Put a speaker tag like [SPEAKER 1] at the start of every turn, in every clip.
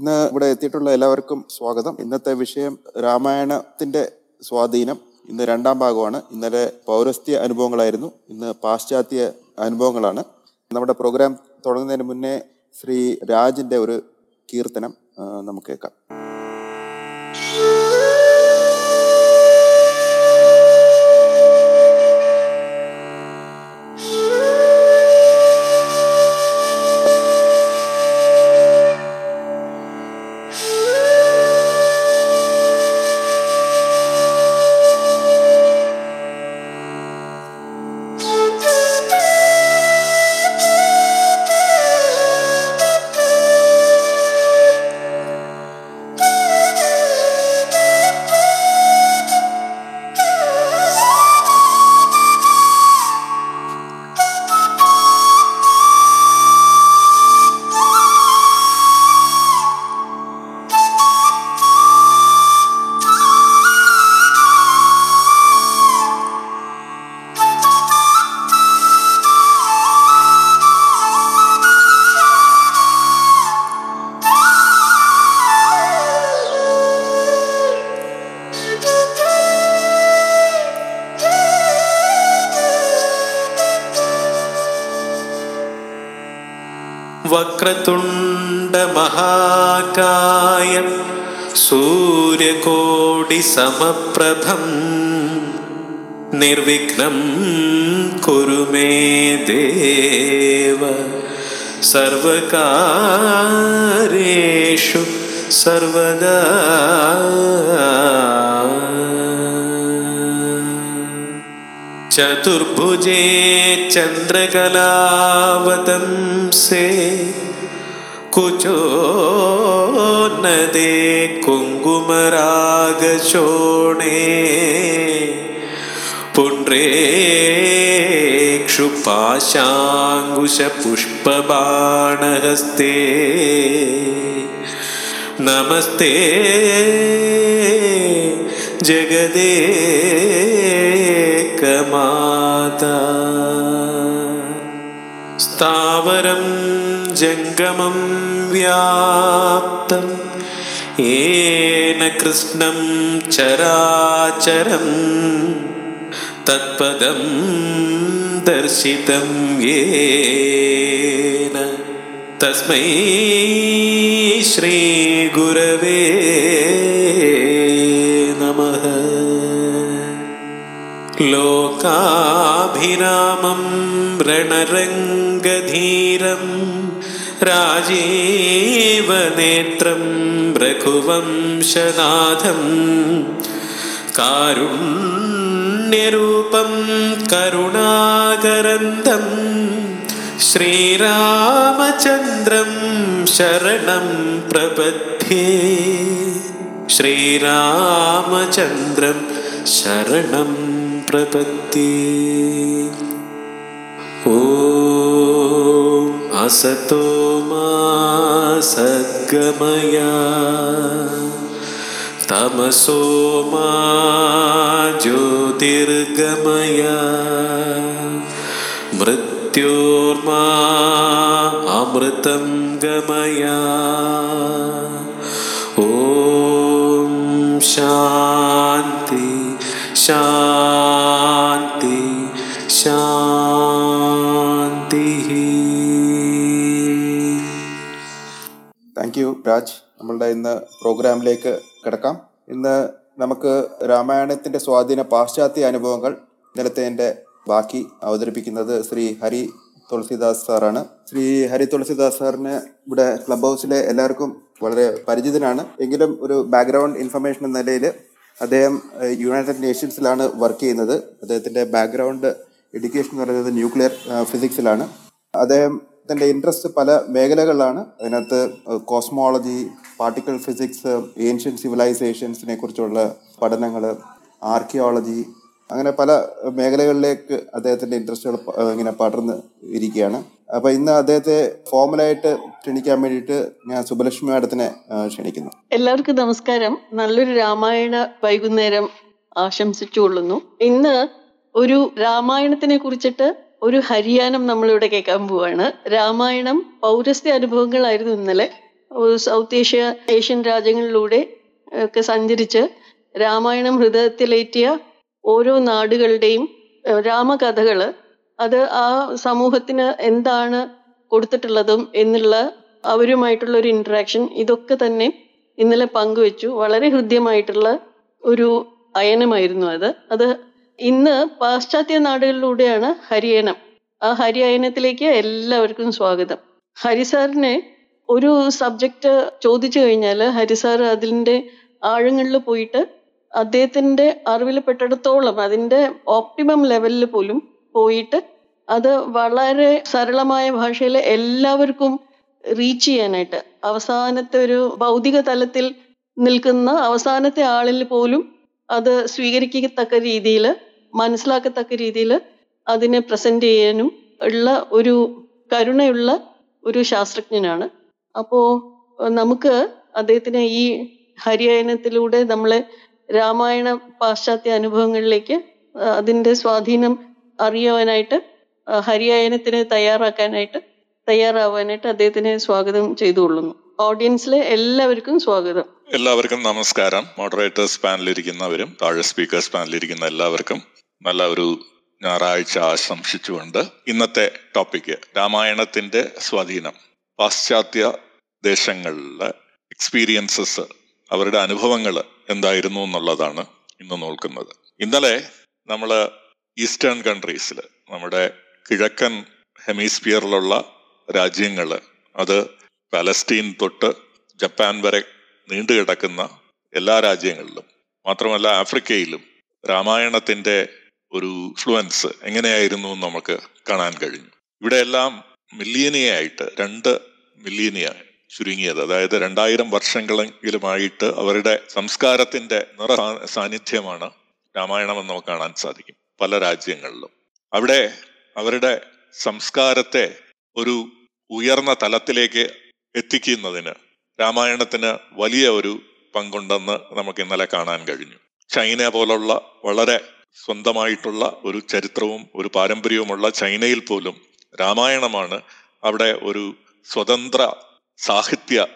[SPEAKER 1] ഇന്ന് ഇവിടെ എത്തിയിട്ടുള്ള എല്ലാവർക്കും സ്വാഗതം. ഇന്നത്തെ വിഷയം രാമായണത്തിന്റെ സ്വാധീനം. ഇന്ന് രണ്ടാം ഭാഗമാണ്. ഇന്നലെ പൗരസ്ത്യ അനുഭവങ്ങളായിരുന്നു. ഇന്ന് പാശ്ചാത്യ അനുഭവങ്ങളാണ്. നമ്മുടെ പ്രോഗ്രാം തുടങ്ങുന്നതിന് മുന്നേ ശ്രീ രാജിന്റെ ഒരു കീർത്തനം നമുക്ക് കേൾക്കാം.
[SPEAKER 2] പുണ്ട്രേക്ഷു പാശാങ്കുശപുഷ്പബാണഹസ്തേ നമസ്തേ. ജഗദേകമാതാ. സ്ഥാവരം ജംഗമം വ്യാപ്തം. ഏന കൃഷ്ണം तत्पदं दर्शितं येन। तस्मै श्रीगुरवे नमः। लोकाभिरामं रणरङ्गधीरं राजीवनेत्रं रघुवंशनाथं कारुम् पुण्यरूपं करुणाकरन्दं श्रीरामचन्द्रं शरणं प्रपद्ये श्रीरामचन्द्रं शरणं प्रपद्ये। ॐ असतो मा सद्गमया। തമസോ മാ ജ്യോതിർഗമയ. മൃത്യോർമാ അമൃതം ഗമയ ഓം ശാന്തി ശാന്തി ശാന്തി.
[SPEAKER 1] താങ്ക് യു രാജ് നമ്മളുടെ ഇന്ന് പ്രോഗ്രാമിലേക്ക് കിടക്കാം. ഇന്ന് നമുക്ക് രാമായണത്തിന്റെ സ്വാധീന പാശ്ചാത്യ അനുഭവങ്ങൾ ഇന്നലത്തെ ബാക്കി അവതരിപ്പിക്കുന്നത് ശ്രീ ഹരി തുളസിദാസ് സാറാണ്. ശ്രീ ഹരി തുളസിദാസ് സാറിന് ഇവിടെ ക്ലബ് ഹൗസിലെ എല്ലാവർക്കും വളരെ പരിചിതനാണ്. എങ്കിലും ഒരു ബാക്ക്ഗ്രൗണ്ട് ഇൻഫർമേഷൻ എന്ന നിലയിൽ അദ്ദേഹം യുണൈറ്റഡ് നേഷൻസിലാണ് വർക്ക് ചെയ്യുന്നത്. അദ്ദേഹത്തിന്റെ ബാക്ക്ഗ്രൗണ്ട് എഡ്യൂക്കേഷൻ എന്ന് പറയുന്നത് ന്യൂക്ലിയർ ഫിസിക്സിലാണ്. അദ്ദേഹത്തിന്റെ ഇൻട്രസ്റ്റ് പല മേഖലകളിലാണ്. അതിനകത്ത് കോസ്മോളജി പാർട്ടിക്കിൾ ഫിസിക്സ് ഏൻഷ്യൻ സിവിലൈസേഷൻസിനെ കുറിച്ചുള്ള പഠനങ്ങൾ ആർക്കിയോളജി അങ്ങനെ പല മേഖലകളിലേക്ക് അദ്ദേഹത്തിന്റെ ഇൻട്രസ്റ്റുകൾ ഇങ്ങനെ പടർന്ന് ഇരിക്കുകയാണ്. അപ്പൊ ഇന്ന് അദ്ദേഹത്തെ ഫോമലായിട്ട് ക്ഷണിക്കാൻ വേണ്ടിയിട്ട് ഞാൻ സുബലക്ഷ്മി മാഡത്തിനെ ക്ഷണിക്കുന്നു.
[SPEAKER 3] എല്ലാവർക്കും നമസ്കാരം. നല്ലൊരു രാമായണ വൈകുന്നേരം ആശംസിച്ചുകൊള്ളുന്നു. ഇന്ന് ഒരു രാമായണത്തിനെ കുറിച്ചിട്ട് ഒരു ഹരിയാനം നമ്മളിവിടെ കേൾക്കാൻ പോവാണ്. രാമായണം പൗരസ്ത്യ അനുഭവങ്ങളായിരുന്നു ഇന്നലെ. സൗത്ത് ഏഷ്യ ഏഷ്യൻ രാജ്യങ്ങളിലൂടെ ഒക്കെ സഞ്ചരിച്ച് രാമായണം ഹൃദയത്തിലേറ്റിയ ഓരോ നാടുകളുടെയും രാമകഥകൾ അത് ആ സമൂഹത്തിന് എന്താണ് കൊടുത്തിട്ടുള്ളതും എന്നുള്ള അവരുമായിട്ടുള്ള ഒരു ഇൻട്രാക്ഷൻ ഇതൊക്കെ തന്നെ ഇന്നലെ പങ്കുവെച്ചു. വളരെ ഹൃദ്യമായിട്ടുള്ള ഒരു അയനമായിരുന്നു അത്. അത് ഇന്ന് പാശ്ചാത്യ നാടുകളിലൂടെയാണ് ഹരിയനം. ആ ഹരിയനത്തിലേക്ക് എല്ലാവർക്കും സ്വാഗതം. ഹരിസാറിനെ ഒരു സബ്ജക്റ്റ് ചോദിച്ചു കഴിഞ്ഞാൽ ഹരിസാർ അതിന്റെ ആഴങ്ങളിൽ പോയിട്ട് അദ്ദേഹത്തിന്റെ അറിവിൽ പെട്ടിടത്തോളം അതിന്റെ ഓപ്റ്റിമം ലെവലിൽ പോലും പോയിട്ട് അത് വളരെ സരളമായ ഭാഷയിൽ എല്ലാവർക്കും റീച്ച് ചെയ്യാനായിട്ട് അവസാനത്തെ ഒരു ഭൗതിക തലത്തിൽ നിൽക്കുന്ന അവസാനത്തെ ആളിൽ പോലും അത് സ്വീകരിക്കത്തക്ക രീതിയിൽ മനസ്സിലാക്കത്തക്ക രീതിയിൽ അതിനെ പ്രസന്റ് ചെയ്യാനും ഉള്ള ഒരു കരുണയുള്ള ഒരു ശാസ്ത്രജ്ഞനാണ്. അപ്പോൾ നമുക്ക് അദ്ദേഹത്തിന് ഈ ഹരിയായനത്തിലൂടെ നമ്മളെ രാമായണ പാശ്ചാത്യ അനുഭവങ്ങളിലേക്ക് അതിന്റെ സ്വാധീനം അറിയുവാനായിട്ട് ഹരിയായനത്തിന് തയ്യാറാക്കാനായിട്ട് തയ്യാറാവാനായിട്ട് അദ്ദേഹത്തിനെ സ്വാഗതം ചെയ്തുകൊള്ളുന്നു. ഓഡിയൻസിലെ എല്ലാവർക്കും സ്വാഗതം.
[SPEAKER 4] എല്ലാവർക്കും നമസ്കാരം. മോഡറേറ്റേഴ്സ് പാനലിരിക്കുന്നവരും താഴെ സ്പീക്കേഴ്സ് പാനലിരിക്കുന്ന എല്ലാവർക്കും നല്ല ഒരു ഞായറാഴ്ച ആശംസിച്ചുകൊണ്ട് ഇന്നത്തെ ടോപ്പിക്ക് രാമായണത്തിന്റെ സ്വാധീനം പാശ്ചാത്യ ദേശങ്ങളിലെ എക്സ്പീരിയൻസസ് അവരുടെ അനുഭവങ്ങൾ എന്തായിരുന്നു എന്നുള്ളതാണ് ഇന്ന് നോക്കുന്നത്. ഇന്നലെ നമ്മൾ ഈസ്റ്റേൺ കൺട്രീസിൽ നമ്മുടെ കിഴക്കൻ ഹെമിസ്ഫിയറിലുള്ള രാജ്യങ്ങൾ അത് പാലസ്റ്റീൻ തൊട്ട് ജപ്പാൻ വരെ നീണ്ടു കിടക്കുന്ന എല്ലാ രാജ്യങ്ങളിലും മാത്രമല്ല ആഫ്രിക്കയിലും രാമായണത്തിന്റെ ഒരു ഫ്ലുവൻസ് എങ്ങനെയായിരുന്നു എന്ന് നമുക്ക് കാണാൻ കഴിഞ്ഞു. ഇവിടെയെല്ലാം മില്ലിയനിയായിട്ട് രണ്ട് മില്ലിയനിയ ചുരുങ്ങിയത്. അതായത് രണ്ടായിരം വർഷങ്ങളെങ്കിലുമായിട്ട് അവരുടെ സംസ്കാരത്തിന്റെ നിറ സാന്നിധ്യമാണ് രാമായണം എന്ന് നമുക്ക് കാണാൻ സാധിക്കും പല രാജ്യങ്ങളിലും. അവിടെ അവരുടെ സംസ്കാരത്തെ ഒരു ഉയർന്ന തലത്തിലേക്ക് എത്തിക്കുന്നതിന് രാമായണത്തിന് വലിയ ഒരു പങ്കുണ്ടെന്ന് നമുക്ക് ഇന്നലെ കാണാൻ കഴിഞ്ഞു. ചൈന പോലുള്ള വളരെ സ്വന്തമായിട്ടുള്ള ഒരു ചരിത്രവും ഒരു പാരമ്പര്യവുമുള്ള ചൈനയിൽ പോലും രാമായണമാണ് അവിടെ ഒരു സ്വതന്ത്ര സാഹിത്യ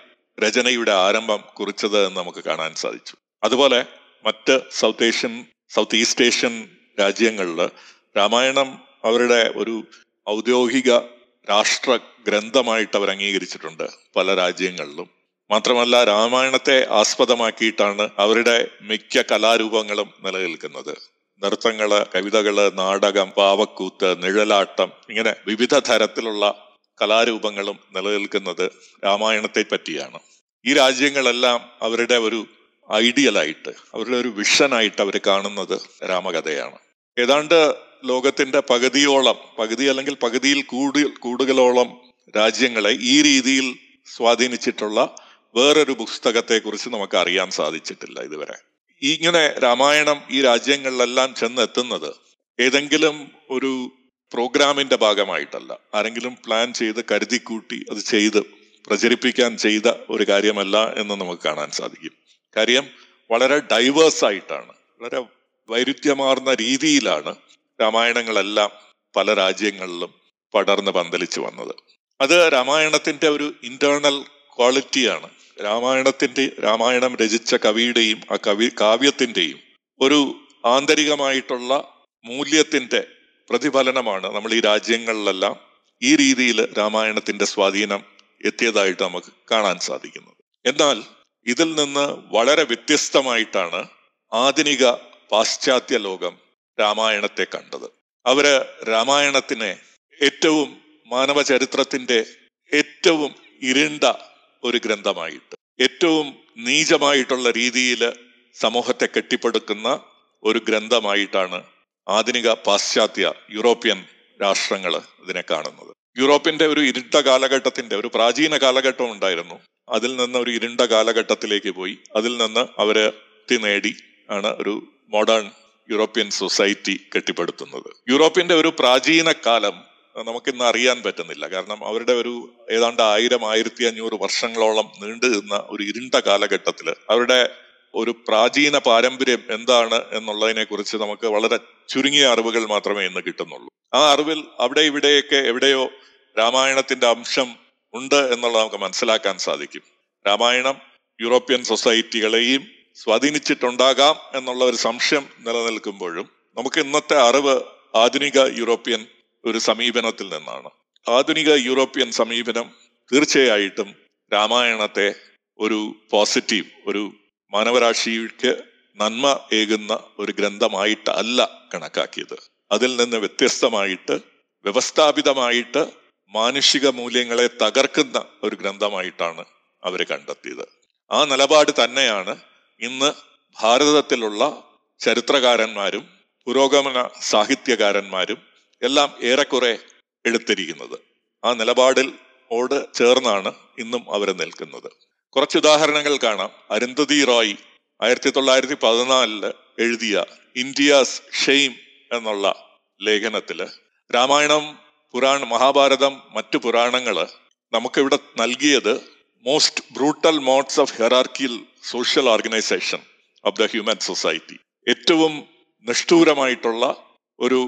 [SPEAKER 4] രചനയുടെ ആരംഭം കുറിച്ചത് എന്ന് നമുക്ക് കാണാൻ സാധിച്ചു. അതുപോലെ മറ്റ് south Asian south east Asian രാജ്യങ്ങളിൽ രാമായണം അവരുടെ ഒരു ഔദ്യോഗിക രാഷ്ട്ര ഗ്രന്ഥമായിട്ട് അവർ അംഗീകരിച്ചിട്ടുണ്ട് പല രാജ്യങ്ങളിലും. മാത്രമല്ല രാമായണത്തെ ആസ്പദമാക്കിയിട്ടാണ് അവരുടെ മിക്ക കലാരൂപങ്ങളും നിലനിൽക്കുന്നത്. നൃത്തങ്ങൾ കവിതകൾ നാടകം പാവക്കൂത്ത് നിഴലാട്ടം ഇങ്ങനെ വിവിധ തരത്തിലുള്ള കലാരൂപങ്ങളും നിലനിൽക്കുന്നത് രാമായണത്തെ പറ്റിയാണ്. ഈ രാജ്യങ്ങളെല്ലാം അവരുടെ ഒരു ഐഡിയലായിട്ട് അവരുടെ ഒരു വിഷനായിട്ട് അവർ കാണുന്നത് രാമകഥയാണ്. ഏതാണ്ട് ലോകത്തിന്റെ പകുതിയോളം പകുതി അല്ലെങ്കിൽ പകുതിയിൽ കൂടുതൽ കൂടുതലോളം രാജ്യങ്ങളെ ഈ രീതിയിൽ സ്വാധീനിച്ചിട്ടുള്ള വേറൊരു പുസ്തകത്തെ കുറിച്ച് നമുക്ക് അറിയാൻ സാധിച്ചിട്ടില്ല ഇതുവരെ. ഇങ്ങനെ രാമായണം ഈ രാജ്യങ്ങളിലെല്ലാം ചെന്നെത്തുന്നത് ഏതെങ്കിലും ഒരു പ്രോഗ്രാമിന്റെ ഭാഗമായിട്ടല്ല. ആരെങ്കിലും പ്ലാൻ ചെയ്ത് കരുതിക്കൂട്ടി അത് ചെയ്ത് പ്രചരിപ്പിക്കാൻ ചെയ്ത ഒരു കാര്യമല്ല എന്ന് നമുക്ക് കാണാൻ സാധിക്കും. കാര്യം വളരെ ഡൈവേഴ്സ് ആയിട്ടാണ്. വളരെ വൈരുദ്ധ്യമാർന്ന രീതിയിലാണ് രാമായണങ്ങളെല്ലാം പല രാജ്യങ്ങളിലും പടർന്ന് പന്തലിച്ചു വന്നത്. അത് രാമായണത്തിന്റെ ഒരു ഇന്റേണൽ ക്വാളിറ്റിയാണ്. രാമായണത്തിന്റെ രാമായണം രചിച്ച കവിയുടെയും ആ കവി കാവ്യത്തിന്റെയും ഒരു ആന്തരികമായിട്ടുള്ള മൂല്യത്തിന്റെ പ്രതിഫലനമാണ് നമ്മൾ ഈ രാജ്യങ്ങളിലെല്ലാം ഈ രീതിയിൽ രാമായണത്തിന്റെ സ്വാധീനം എത്തിയതായിട്ട് നമുക്ക് കാണാൻ സാധിക്കുന്നത്. എന്നാൽ ഇതിൽ നിന്ന് വളരെ വ്യത്യസ്തമായിട്ടാണ് ആധുനിക പാശ്ചാത്യ ലോകം രാമായണത്തെ കണ്ടത്. അവർ രാമായണത്തിനെ ഏറ്റവും മാനവ ചരിത്രത്തിന്റെ ഏറ്റവും ഇരുണ്ട ഒരു ഗ്രന്ഥമായിട്ട്. ഏറ്റവും നീചമായിട്ടുള്ള രീതിയിൽ സമൂഹത്തെ കെട്ടിപ്പടുക്കുന്ന ഒരു ഗ്രന്ഥമായിട്ടാണ് ആധുനിക പാശ്ചാത്യ യൂറോപ്യൻ രാഷ്ട്രങ്ങൾ ഇതിനെ കാണുന്നത്. യൂറോപ്പിന്റെ ഒരു ഇരുണ്ട കാലഘട്ടത്തിന്റെ ഒരു പ്രാചീന കാലഘട്ടം ഉണ്ടായിരുന്നു. അതിൽ നിന്ന് ഒരു ഇരുണ്ട കാലഘട്ടത്തിലേക്ക് പോയി. അതിൽ നിന്ന് അവർ നേടി ആണ് ഒരു മോഡേൺ യൂറോപ്യൻ സൊസൈറ്റി കെട്ടിപ്പടുത്തുന്നത്. യൂറോപ്പിന്റെ ഒരു പ്രാചീന കാലം നമുക്കിന്ന് അറിയാൻ പറ്റുന്നില്ല. കാരണം അവരുടെ ഒരു ഏതാണ്ട് ആയിരം ആയിരത്തി അഞ്ഞൂറ് വർഷങ്ങളോളം നീണ്ടു നിന്ന ഒരു ഇരുണ്ട കാലഘട്ടത്തിൽ അവരുടെ ഒരു പ്രാചീന പാരമ്പര്യം എന്താണ് എന്നുള്ളതിനെ കുറിച്ച് നമുക്ക് വളരെ ചുരുങ്ങിയ അറിവുകൾ മാത്രമേ ഇന്ന് കിട്ടുന്നുള്ളൂ. ആ അറിവിൽ അവിടെ ഇവിടെയൊക്കെ എവിടെയോ രാമായണത്തിന്റെ അംശം ഉണ്ട് എന്നുള്ളത് നമുക്ക് മനസ്സിലാക്കാൻ സാധിക്കും. രാമായണം യൂറോപ്യൻ സൊസൈറ്റികളെയും സ്വാധീനിച്ചിട്ടുണ്ടാകാം എന്നുള്ള ഒരു സംശയം നിലനിൽക്കുമ്പോഴും നമുക്ക് ഇന്നത്തെ അറിവ് ആധുനിക യൂറോപ്യൻ ഒരു സമീപനത്തിൽ നിന്നാണ്. ആധുനിക യൂറോപ്യൻ സമീപനം തീർച്ചയായിട്ടും രാമായണത്തെ ഒരു പോസിറ്റീവ് ഒരു മാനവരാശിക്ക് നന്മ ഏകുന്ന ഒരു ഗ്രന്ഥമായിട്ടല്ല കണക്കാക്കിയത്. അതിൽ നിന്ന് വ്യത്യസ്തമായിട്ട് വ്യവസ്ഥാപിതമായിട്ട് മാനുഷിക മൂല്യങ്ങളെ തകർക്കുന്ന ഒരു ഗ്രന്ഥമായിട്ടാണ് അവർ കണ്ടെത്തിയത്. ആ നിലപാട് തന്നെയാണ് ഇന്ന് ഭാരതത്തിലുള്ള ചരിത്രകാരന്മാരും പുരോഗമന സാഹിത്യകാരന്മാരും എല്ലാം ഏറെക്കുറെ എടുത്തിരിക്കുന്നത്. ആ നിലപാടിൽ ഓട് ചേർന്നാണ് ഇന്നും അവർ നിൽക്കുന്നത്. കുറച്ച് ഉദാഹരണങ്ങൾ കാണാം. അരുന്ധതി റോയ് ആയിരത്തി തൊള്ളായിരത്തി പതിനാലിൽ എഴുതിയ ഇന്ത്യാസ് ഷെയിം എന്നുള്ള ലേഖനത്തിൽ രാമായണം പുരാണ മഹാഭാരതം മറ്റു പുരാണങ്ങൾ നമുക്കിവിടെ നൽകിയത് most brutal modes of hierarchical social organisation of the human society ഏറ്റവും നിഷ്ഠൂരമായിട്ടുള്ള ഒരു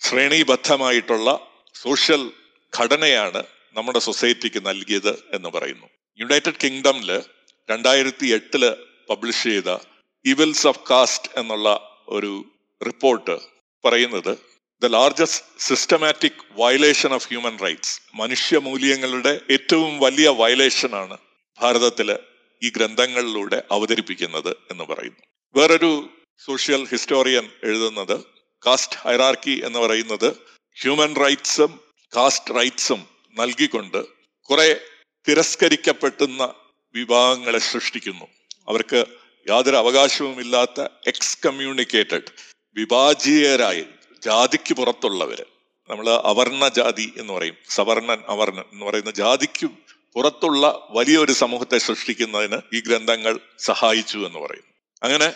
[SPEAKER 4] ശ്രേണീബദ്ധമായിട്ടുള്ള സോഷ്യൽ ഘടനയാണ് നമ്മുടെ സൊസൈറ്റിക്ക് നൽകിയത് എന്ന് പറയുന്നു. യുണൈറ്റഡ് കിങ്ഡമിൽ രണ്ടായിരത്തി എട്ടിൽ പബ്ലിഷ് ചെയ്ത ഇവിൽസ് ഓഫ് കാസ്റ്റ് എന്നുള്ള ഒരു റിപ്പോർട്ട് പറയുന്നത് the largest systematic violation of human rights മനുഷ്യ മൂല്യങ്ങളുടെ ഏറ്റവും വലിയ വയലേഷനാണ് ഭാരതത്തിൽ ഈ ഗ്രന്ഥങ്ങളിലൂടെ അവതരിപ്പിക്കുന്നത് എന്ന് പറയുന്നു. വേറൊരു സോഷ്യൽ ഹിസ്റ്റോറിയൻ എഴുതുന്നത് കാസ്റ്റ് ഹൈറാർക്കി എന്ന് പറയുന്നത് ഹ്യൂമൻ റൈറ്റ്സും കാസ്റ്റ് റൈറ്റ്സും നൽകിക്കൊണ്ട് കുറെ തിരസ്കരിക്കപ്പെട്ടുന്ന വിഭാഗങ്ങളെ സൃഷ്ടിക്കുന്നു. അവർക്ക് യാതൊരു അവകാശവുമില്ലാത്ത എക്സ് കമ്മ്യൂണിക്കേറ്റഡ് വിഭാജീയരായി ജാതിക്ക് പുറത്തുള്ളവര്. നമ്മൾ അവർണ ജാതി എന്ന് പറയും. സവർണൻ അവർണൻ എന്ന് പറയുന്ന ജാതിക്ക് പുറത്തുള്ള വലിയൊരു സമൂഹത്തെ സൃഷ്ടിക്കുന്നതിന് ഈ ഗ്രന്ഥങ്ങൾ സഹായിച്ചു എന്ന് പറയും. അങ്ങനെ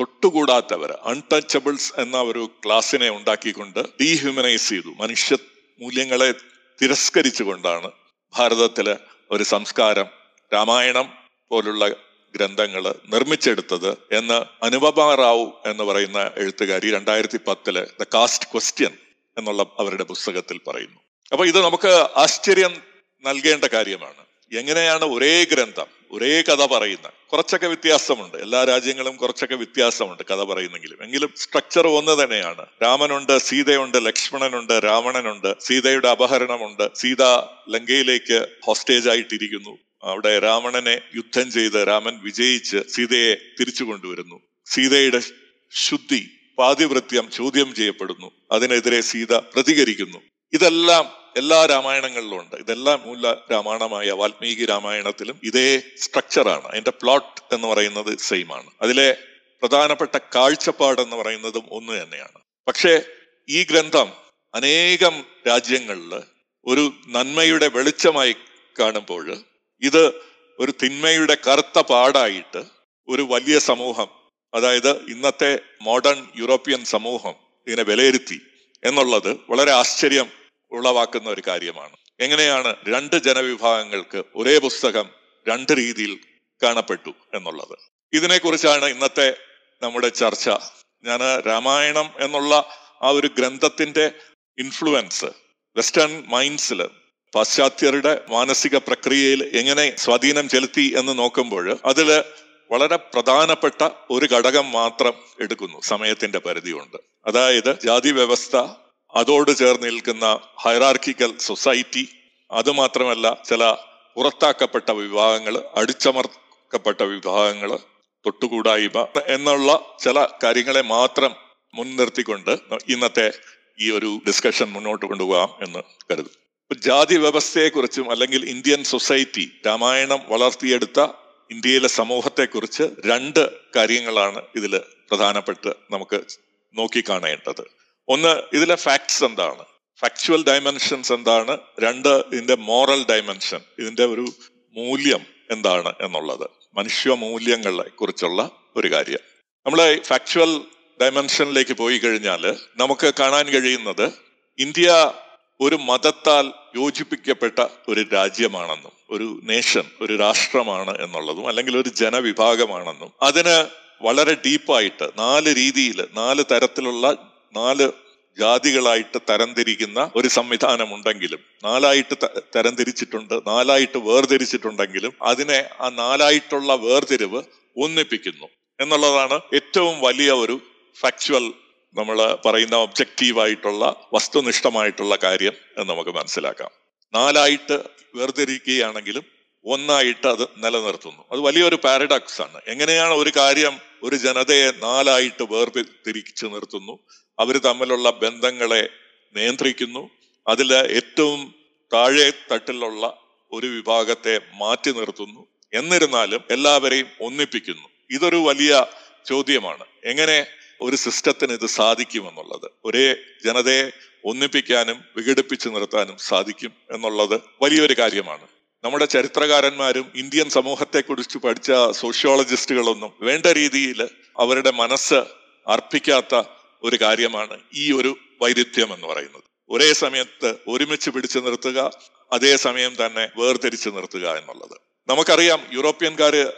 [SPEAKER 4] തൊട്ടുകൂടാത്തവർ അൺടച്ചബിൾസ് എന്ന ഒരു ക്ലാസ്സിനെ ഉണ്ടാക്കിക്കൊണ്ട് ഡീഹ്യൂമനൈസ് ചെയ്തു. മനുഷ്യ മൂല്യങ്ങളെ തിരസ്കരിച്ചുകൊണ്ടാണ് ഭാരതത്തിലെ ഒരു സംസ്കാരം രാമായണം പോലുള്ള ഗ്രന്ഥങ്ങൾ നിർമ്മിച്ചെടുത്തത് എന്ന് അനുപമ റാവു എന്ന് പറയുന്ന എഴുത്തുകാരി രണ്ടായിരത്തി പത്തിൽ ദ കാസ്റ്റ് ക്വസ്റ്റ്യൻ എന്നുള്ള അവരുടെ പുസ്തകത്തിൽ പറയുന്നു. അപ്പൊ ഇത് നമുക്ക് ആശ്ചര്യം നൽകേണ്ട കാര്യമാണ്. എങ്ങനെയാണ് ഒരേ ഗ്രന്ഥം ഒരേ കഥ പറയുന്ന കുറച്ചൊക്കെ വ്യത്യാസമുണ്ട്. എല്ലാ രാജ്യങ്ങളും കുറച്ചൊക്കെ വ്യത്യാസമുണ്ട് കഥ പറയുന്നെങ്കിലും. എങ്കിലും സ്ട്രക്ചർ ഒന്ന് തന്നെയാണ്. രാമനുണ്ട് സീതയുണ്ട് ലക്ഷ്മണനുണ്ട് രാവണനുണ്ട് സീതയുടെ അപഹരണമുണ്ട്. സീത ലങ്കയിലേക്ക് ഹോസ്റ്റേജ് ആയിട്ടിരിക്കുന്നു. അവിടെ രാവണനെ യുദ്ധം ചെയ്ത് രാമൻ വിജയിച്ച് സീതയെ തിരിച്ചു കൊണ്ടുവരുന്നു. സീതയുടെ ശുദ്ധി പാതിവൃത്യം ചോദ്യം ചെയ്യപ്പെടുന്നു. അതിനെതിരെ സീത പ്രതികരിക്കുന്നു. ഇതെല്ലാം എല്ലാ രാമായണങ്ങളിലും ഉണ്ട്. ഇതെല്ലാം മൂല രാമായണമായ വാൽമീകി രാമായണത്തിലും ഇതേ സ്ട്രക്ചറാണ് അതിന്റെ പ്ലോട്ട് എന്ന് പറയുന്നത് സെയിം ആണ്. അതിലെ പ്രധാനപ്പെട്ട കാഴ്ചപ്പാട് എന്ന് പറയുന്നതും ഒന്ന് തന്നെയാണ്. പക്ഷേ ഈ ഗ്രന്ഥം അനേകം രാജ്യങ്ങളിൽ ഒരു നന്മയുടെ വെളിച്ചമായി കാണുമ്പോൾ ഇത് ഒരു തിന്മയുടെ കറുത്ത പാടായിട്ട് ഒരു വലിയ സമൂഹം അതായത് ഇന്നത്തെ മോഡേൺ യൂറോപ്യൻ സമൂഹം ഇതിനെ വിലയിരുത്തി എന്നുള്ളത് വളരെ ആശ്ചര്യം ഉളവാക്കുന്ന ഒരു കാര്യമാണ്. എങ്ങനെയാണ് രണ്ട് ജനവിഭാഗങ്ങൾക്ക് ഒരേ പുസ്തകം രണ്ട് രീതിയിൽ കാണപ്പെട്ടു എന്നുള്ളത്? ഇതിനെക്കുറിച്ചാണ് ഇന്നത്തെ നമ്മുടെ ചർച്ച. ഞാൻ രാമായണം എന്നുള്ള ആ ഒരു ഗ്രന്ഥത്തിന്റെ ഇൻഫ്ലുവൻസ് വെസ്റ്റേൺ മൈൻഡ്സിൽ പാശ്ചാത്യരുടെ മാനസിക പ്രക്രിയയിൽ എങ്ങനെ സ്വാധീനം ചെലുത്തി എന്ന് നോക്കുമ്പോൾ അതിൽ വളരെ പ്രധാനപ്പെട്ട ഒരു ഘടകം മാത്രം എടുക്കുന്നു സമയത്തിന്റെ പരിധിയുണ്ട്. അതായത് ജാതി വ്യവസ്ഥ അതോട് ചേർന്ന് നിൽക്കുന്ന ഹൈറാർക്കിക്കൽ സൊസൈറ്റി അതുമാത്രമല്ല ചില പുറത്താക്കപ്പെട്ട വിഭാഗങ്ങൾ അടിച്ചമർക്കപ്പെട്ട വിഭാഗങ്ങൾ തൊട്ടുകൂടായ്മ എന്നുള്ള ചില കാര്യങ്ങളെ മാത്രം മുൻനിർത്തിക്കൊണ്ട് ഇന്നത്തെ ഈ ഒരു ഡിസ്കഷൻ മുന്നോട്ട് കൊണ്ടുപോകാം എന്ന് കരുതും ജാതി വ്യവസ്ഥയെക്കുറിച്ചും അല്ലെങ്കിൽ ഇന്ത്യൻ സൊസൈറ്റി രാമായണം വളർത്തിയെടുത്ത ഇന്ത്യയിലെ സമൂഹത്തെക്കുറിച്ച് രണ്ട് കാര്യങ്ങളാണ് ഇതിൽ പ്രധാനപ്പെട്ട് നമുക്ക് നോക്കിക്കാണേണ്ടത്. ഒന്ന് ഇതിലെ ഫാക്ട്സ് എന്താണ്? ഫാക്ച്വൽ ഡയമെൻഷൻസ് എന്താണ്? രണ്ട് ഇതിന്റെ മോറൽ ഡയമെൻഷൻ ഇതിന്റെ ഒരു മൂല്യം എന്താണ് എന്നുള്ളത്. മനുഷ്യ മൂല്യങ്ങളെ കുറിച്ചുള്ള ഒരു കാര്യം. നമ്മൾ ഫാക്ച്വൽ ഡയമെൻഷനിലേക്ക് പോയി കഴിഞ്ഞാൽ നമുക്ക് കാണാൻ കഴിയുന്നത് ഇന്ത്യ ഒരു മതത്താൽ യോജിപ്പിക്കപ്പെട്ട ഒരു രാജ്യമാണെന്നും ഒരു നേഷൻ ഒരു രാഷ്ട്രമാണ് എന്നുള്ളതും അല്ലെങ്കിൽ ഒരു ജനവിഭാഗമാണെന്നും അതിന് വളരെ ഡീപ്പായിട്ട് നാല് രീതിയിൽ നാല് തരത്തിലുള്ള നാല് ജാതികളായിട്ട് തരംതിരിക്കുന്ന ഒരു സംവിധാനം ഉണ്ടെങ്കിലും നാലായിട്ട് തരംതിരിച്ചിട്ടുണ്ട് നാലായിട്ട് വേർതിരിച്ചിട്ടുണ്ടെങ്കിലും അതിനെ ആ നാലായിട്ടുള്ള വേർതിരിവ് ഒന്നിപ്പിക്കുന്നു. എന്നുള്ളതാണ് ഏറ്റവും വലിയ ഒരു ഫാക്ച്വൽ നമ്മൾ പറയുന്ന ഒബ്ജക്റ്റീവായിട്ടുള്ള വസ്തുനിഷ്ഠമായിട്ടുള്ള കാര്യം എന്ന് നമുക്ക് മനസ്സിലാക്കാം. നാലായിട്ട് വേർതിരിക്കുകയാണെങ്കിലും ഒന്നായിട്ട് അത് നിലനിർത്തുന്നു. അത് വലിയൊരു പാരഡോക്സ് ആണ്. എങ്ങനെയാണ് ഒരു കാര്യം ഒരു ജനതയെ നാലായിട്ട് വേർതിരിച്ചു നിർത്തുന്നു? അവർ തമ്മിലുള്ള ബന്ധങ്ങളെ നിയന്ത്രിക്കുന്നു. അതിൽ ഏറ്റവും താഴെ തട്ടിലുള്ള ഒരു വിഭാഗത്തെ മാറ്റി നിർത്തുന്നു. എന്നിരുന്നാലും എല്ലാവരെയും ഒന്നിപ്പിക്കുന്നു. ഇതൊരു വലിയ ചോദ്യമാണ്. എങ്ങനെ ഒരു സിസ്റ്റത്തിന് ഇത് സാധിക്കുമെന്നുള്ളത്. ഒരേ ജനതയെ ഒന്നിപ്പിക്കാനും വിഘടിപ്പിച്ചു നിർത്താനും സാധിക്കും എന്നുള്ളത് വലിയൊരു കാര്യമാണ്. നമ്മുടെ ചരിത്രകാരന്മാരും ഇന്ത്യൻ സമൂഹത്തെക്കുറിച്ച് പഠിച്ച സോഷ്യോളജിസ്റ്റുകളൊന്നും വേണ്ട രീതിയിൽ അവരുടെ മനസ്സ് അർപ്പിക്കാത്ത ഒരു കാര്യമാണ് ഈ ഒരു വൈരുദ്ധ്യം എന്ന് പറയുന്നത്. ഒരേ സമയത്ത് ഒരുമിച്ച് പിടിച്ചു നിർത്തുക അതേ സമയം തന്നെ വേർതിരിച്ചു നിർത്തുക എന്നുള്ളത്. നമുക്കറിയാം യൂറോപ്യൻകാര്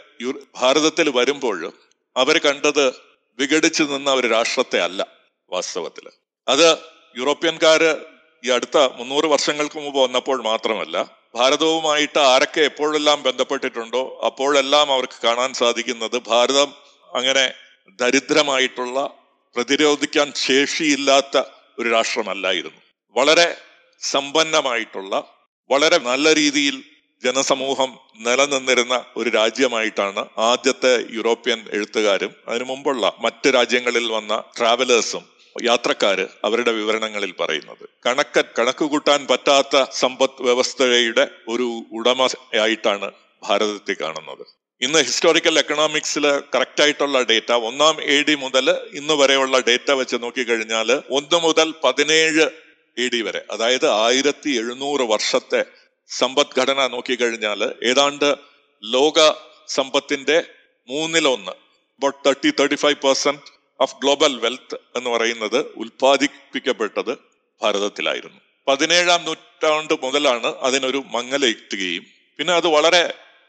[SPEAKER 4] ഭാരതത്തിൽ വരുമ്പോൾ അവർ കണ്ടത് വിഘടിച്ചു നിന്ന ഒരു രാഷ്ട്രത്തെ അല്ല വാസ്തവത്തിൽ. അത് യൂറോപ്യൻകാര് ഈ അടുത്ത മുന്നൂറ് വർഷങ്ങൾക്ക് മുമ്പ് വന്നപ്പോൾ മാത്രമല്ല ഭാരതവുമായിട്ട് ആരൊക്കെ എപ്പോഴെല്ലാം ബന്ധപ്പെട്ടിട്ടുണ്ടോ അപ്പോഴെല്ലാം അവർക്ക് കാണാൻ സാധിക്കുന്നത് ഭാരതം അങ്ങനെ ദരിദ്രമായിട്ടുള്ള പ്രതിരോധിക്കാൻ ശേഷിയില്ലാത്ത ഒരു രാഷ്ട്രമല്ലായിരുന്നു. വളരെ സമ്പന്നമായിട്ടുള്ള വളരെ നല്ല രീതിയിൽ ജനസമൂഹം നിലനിന്നിരുന്ന ഒരു രാജ്യമായിട്ടാണ് ആദ്യത്തെ യൂറോപ്യൻ എഴുത്തുകാരും അതിനു മുമ്പുള്ള മറ്റ് രാജ്യങ്ങളിൽ വന്ന ട്രാവലേഴ്സും യാത്രക്കാര് അവരുടെ വിവരണങ്ങളിൽ പറയുന്നത്. കണക്ക കണക്ക് കൂട്ടാൻ പറ്റാത്ത സമ്പദ് വ്യവസ്ഥയുടെ ഒരു ഉടമയായിട്ടാണ് ഭാരതത്തെ കാണുന്നത്. ഇന്ന് ഹിസ്റ്റോറിക്കൽ എക്കണോമിക്സിൽ കറക്റ്റ് ആയിട്ടുള്ള ഡേറ്റ ഒന്നാം എ ഡി മുതൽ ഇന്ന് വരെയുള്ള ഡേറ്റ വെച്ച് നോക്കിക്കഴിഞ്ഞാൽ ഒന്ന് മുതൽ പതിനേഴ് എ ഡി വരെ അതായത് ആയിരത്തി എഴുന്നൂറ് വർഷത്തെ സമ്പദ്ഘടന നോക്കിക്കഴിഞ്ഞാൽ ഏതാണ്ട് ലോക സമ്പത്തിന്റെ മൂന്നിലൊന്ന് about thirty thirty five percent of global wealth എന്ന് പറയുന്നത് ഉൽപ്പാദിപ്പിക്കപ്പെട്ടത് ഭാരതത്തിലായിരുന്നു. പതിനേഴാം നൂറ്റാണ്ട് മുതലാണ് അതിനൊരു മങ്ങലെത്തുകയും പിന്നെ അത് വളരെ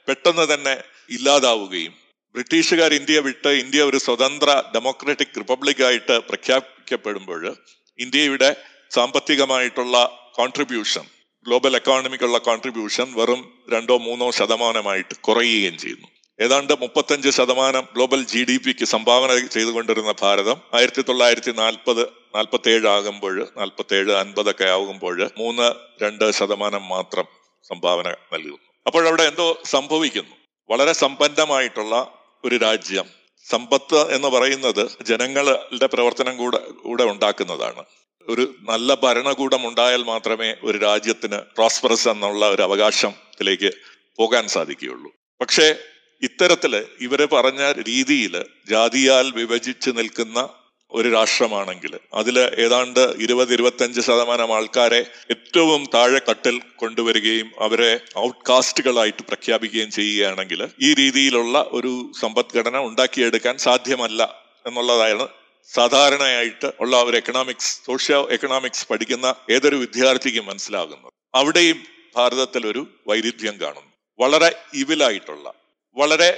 [SPEAKER 4] പെട്ടെന്ന് തന്നെ ഇല്ലാതാവുകയും ബ്രിട്ടീഷുകാർ ഇന്ത്യ വിട്ട് ഇന്ത്യ ഒരു സ്വതന്ത്ര ഡെമോക്രാറ്റിക് റിപ്പബ്ലിക് ആയിട്ട് പ്രഖ്യാപിക്കപ്പെടുമ്പോൾ ഇന്ത്യയുടെ സാമ്പത്തികമായിട്ടുള്ള കോൺട്രിബ്യൂഷൻ ഗ്ലോബൽ എക്കോണമിക്കുള്ള കോൺട്രിബ്യൂഷൻ വെറും രണ്ടോ മൂന്നോ ശതമാനമായിട്ട് കുറയുകയും ചെയ്യുന്നു. ഏതാണ്ട് മുപ്പത്തഞ്ച് ശതമാനം ഗ്ലോബൽ ജി ഡി പിക്ക് സംഭാവന ചെയ്തുകൊണ്ടിരുന്ന ഭാരതം ആയിരത്തി തൊള്ളായിരത്തി നാൽപ്പത് നാൽപ്പത്തി ഏഴ് ആകുമ്പോൾ നാൽപ്പത്തി ഏഴ് അൻപതൊക്കെ ആകുമ്പോൾ മൂന്ന് രണ്ട് ശതമാനം മാത്രം സംഭാവന നൽകുന്നു. അപ്പോഴവിടെ എന്തോ സംഭവിക്കുന്നു. വളരെ സമ്പന്നമായിട്ടുള്ള ഒരു രാജ്യം. സമ്പത്ത് എന്ന് പറയുന്നത് ജനങ്ങളുടെ പ്രവർത്തനം കൂടെ കൂടെ ഉണ്ടാക്കുന്നതാണ്. ഒരു നല്ല ഭരണകൂടം ഉണ്ടായാൽ മാത്രമേ ഒരു രാജ്യത്തിന് പ്രോസ്പെറസ് എന്നുള്ള ഒരു അവകാശത്തിലേക്ക് പോകാൻ സാധിക്കുകയുള്ളൂ. പക്ഷേ ഇത്തരത്തിൽ ഇവർ പറഞ്ഞ രീതിയിൽ ജാതിയാൽ വിഭജിച്ച് നിൽക്കുന്ന ഒരു രാഷ്ട്രമാണെങ്കിൽ അതിൽ ഏതാണ്ട് ഇരുപത് ഇരുപത്തഞ്ച് ശതമാനം ആൾക്കാരെ ഏറ്റവും താഴെ തട്ടിൽ കൊണ്ടുവരികയും അവരെ ഔട്ട്കാസ്റ്റുകളായിട്ട് പ്രഖ്യാപിക്കുകയും ചെയ്യുകയാണെങ്കിൽ ഈ രീതിയിലുള്ള ഒരു സമ്പദ്ഘടന ഉണ്ടാക്കിയെടുക്കാൻ സാധ്യമല്ല എന്നുള്ളതാണ് സാധാരണയായിട്ട് ഉള്ള ഒരു എക്കണോമിക്സ് സോഷ്യോ എക്കണോമിക്സ് പഠിക്കുന്ന ഏതൊരു വിദ്യാർത്ഥിക്കും മനസ്സിലാകുന്നത്. അവിടെയും ഭാരതത്തിൽ ഒരു വൈരുദ്ധ്യം കാണുന്നു. വളരെ ഇവിലായിട്ടുള്ള വളരെ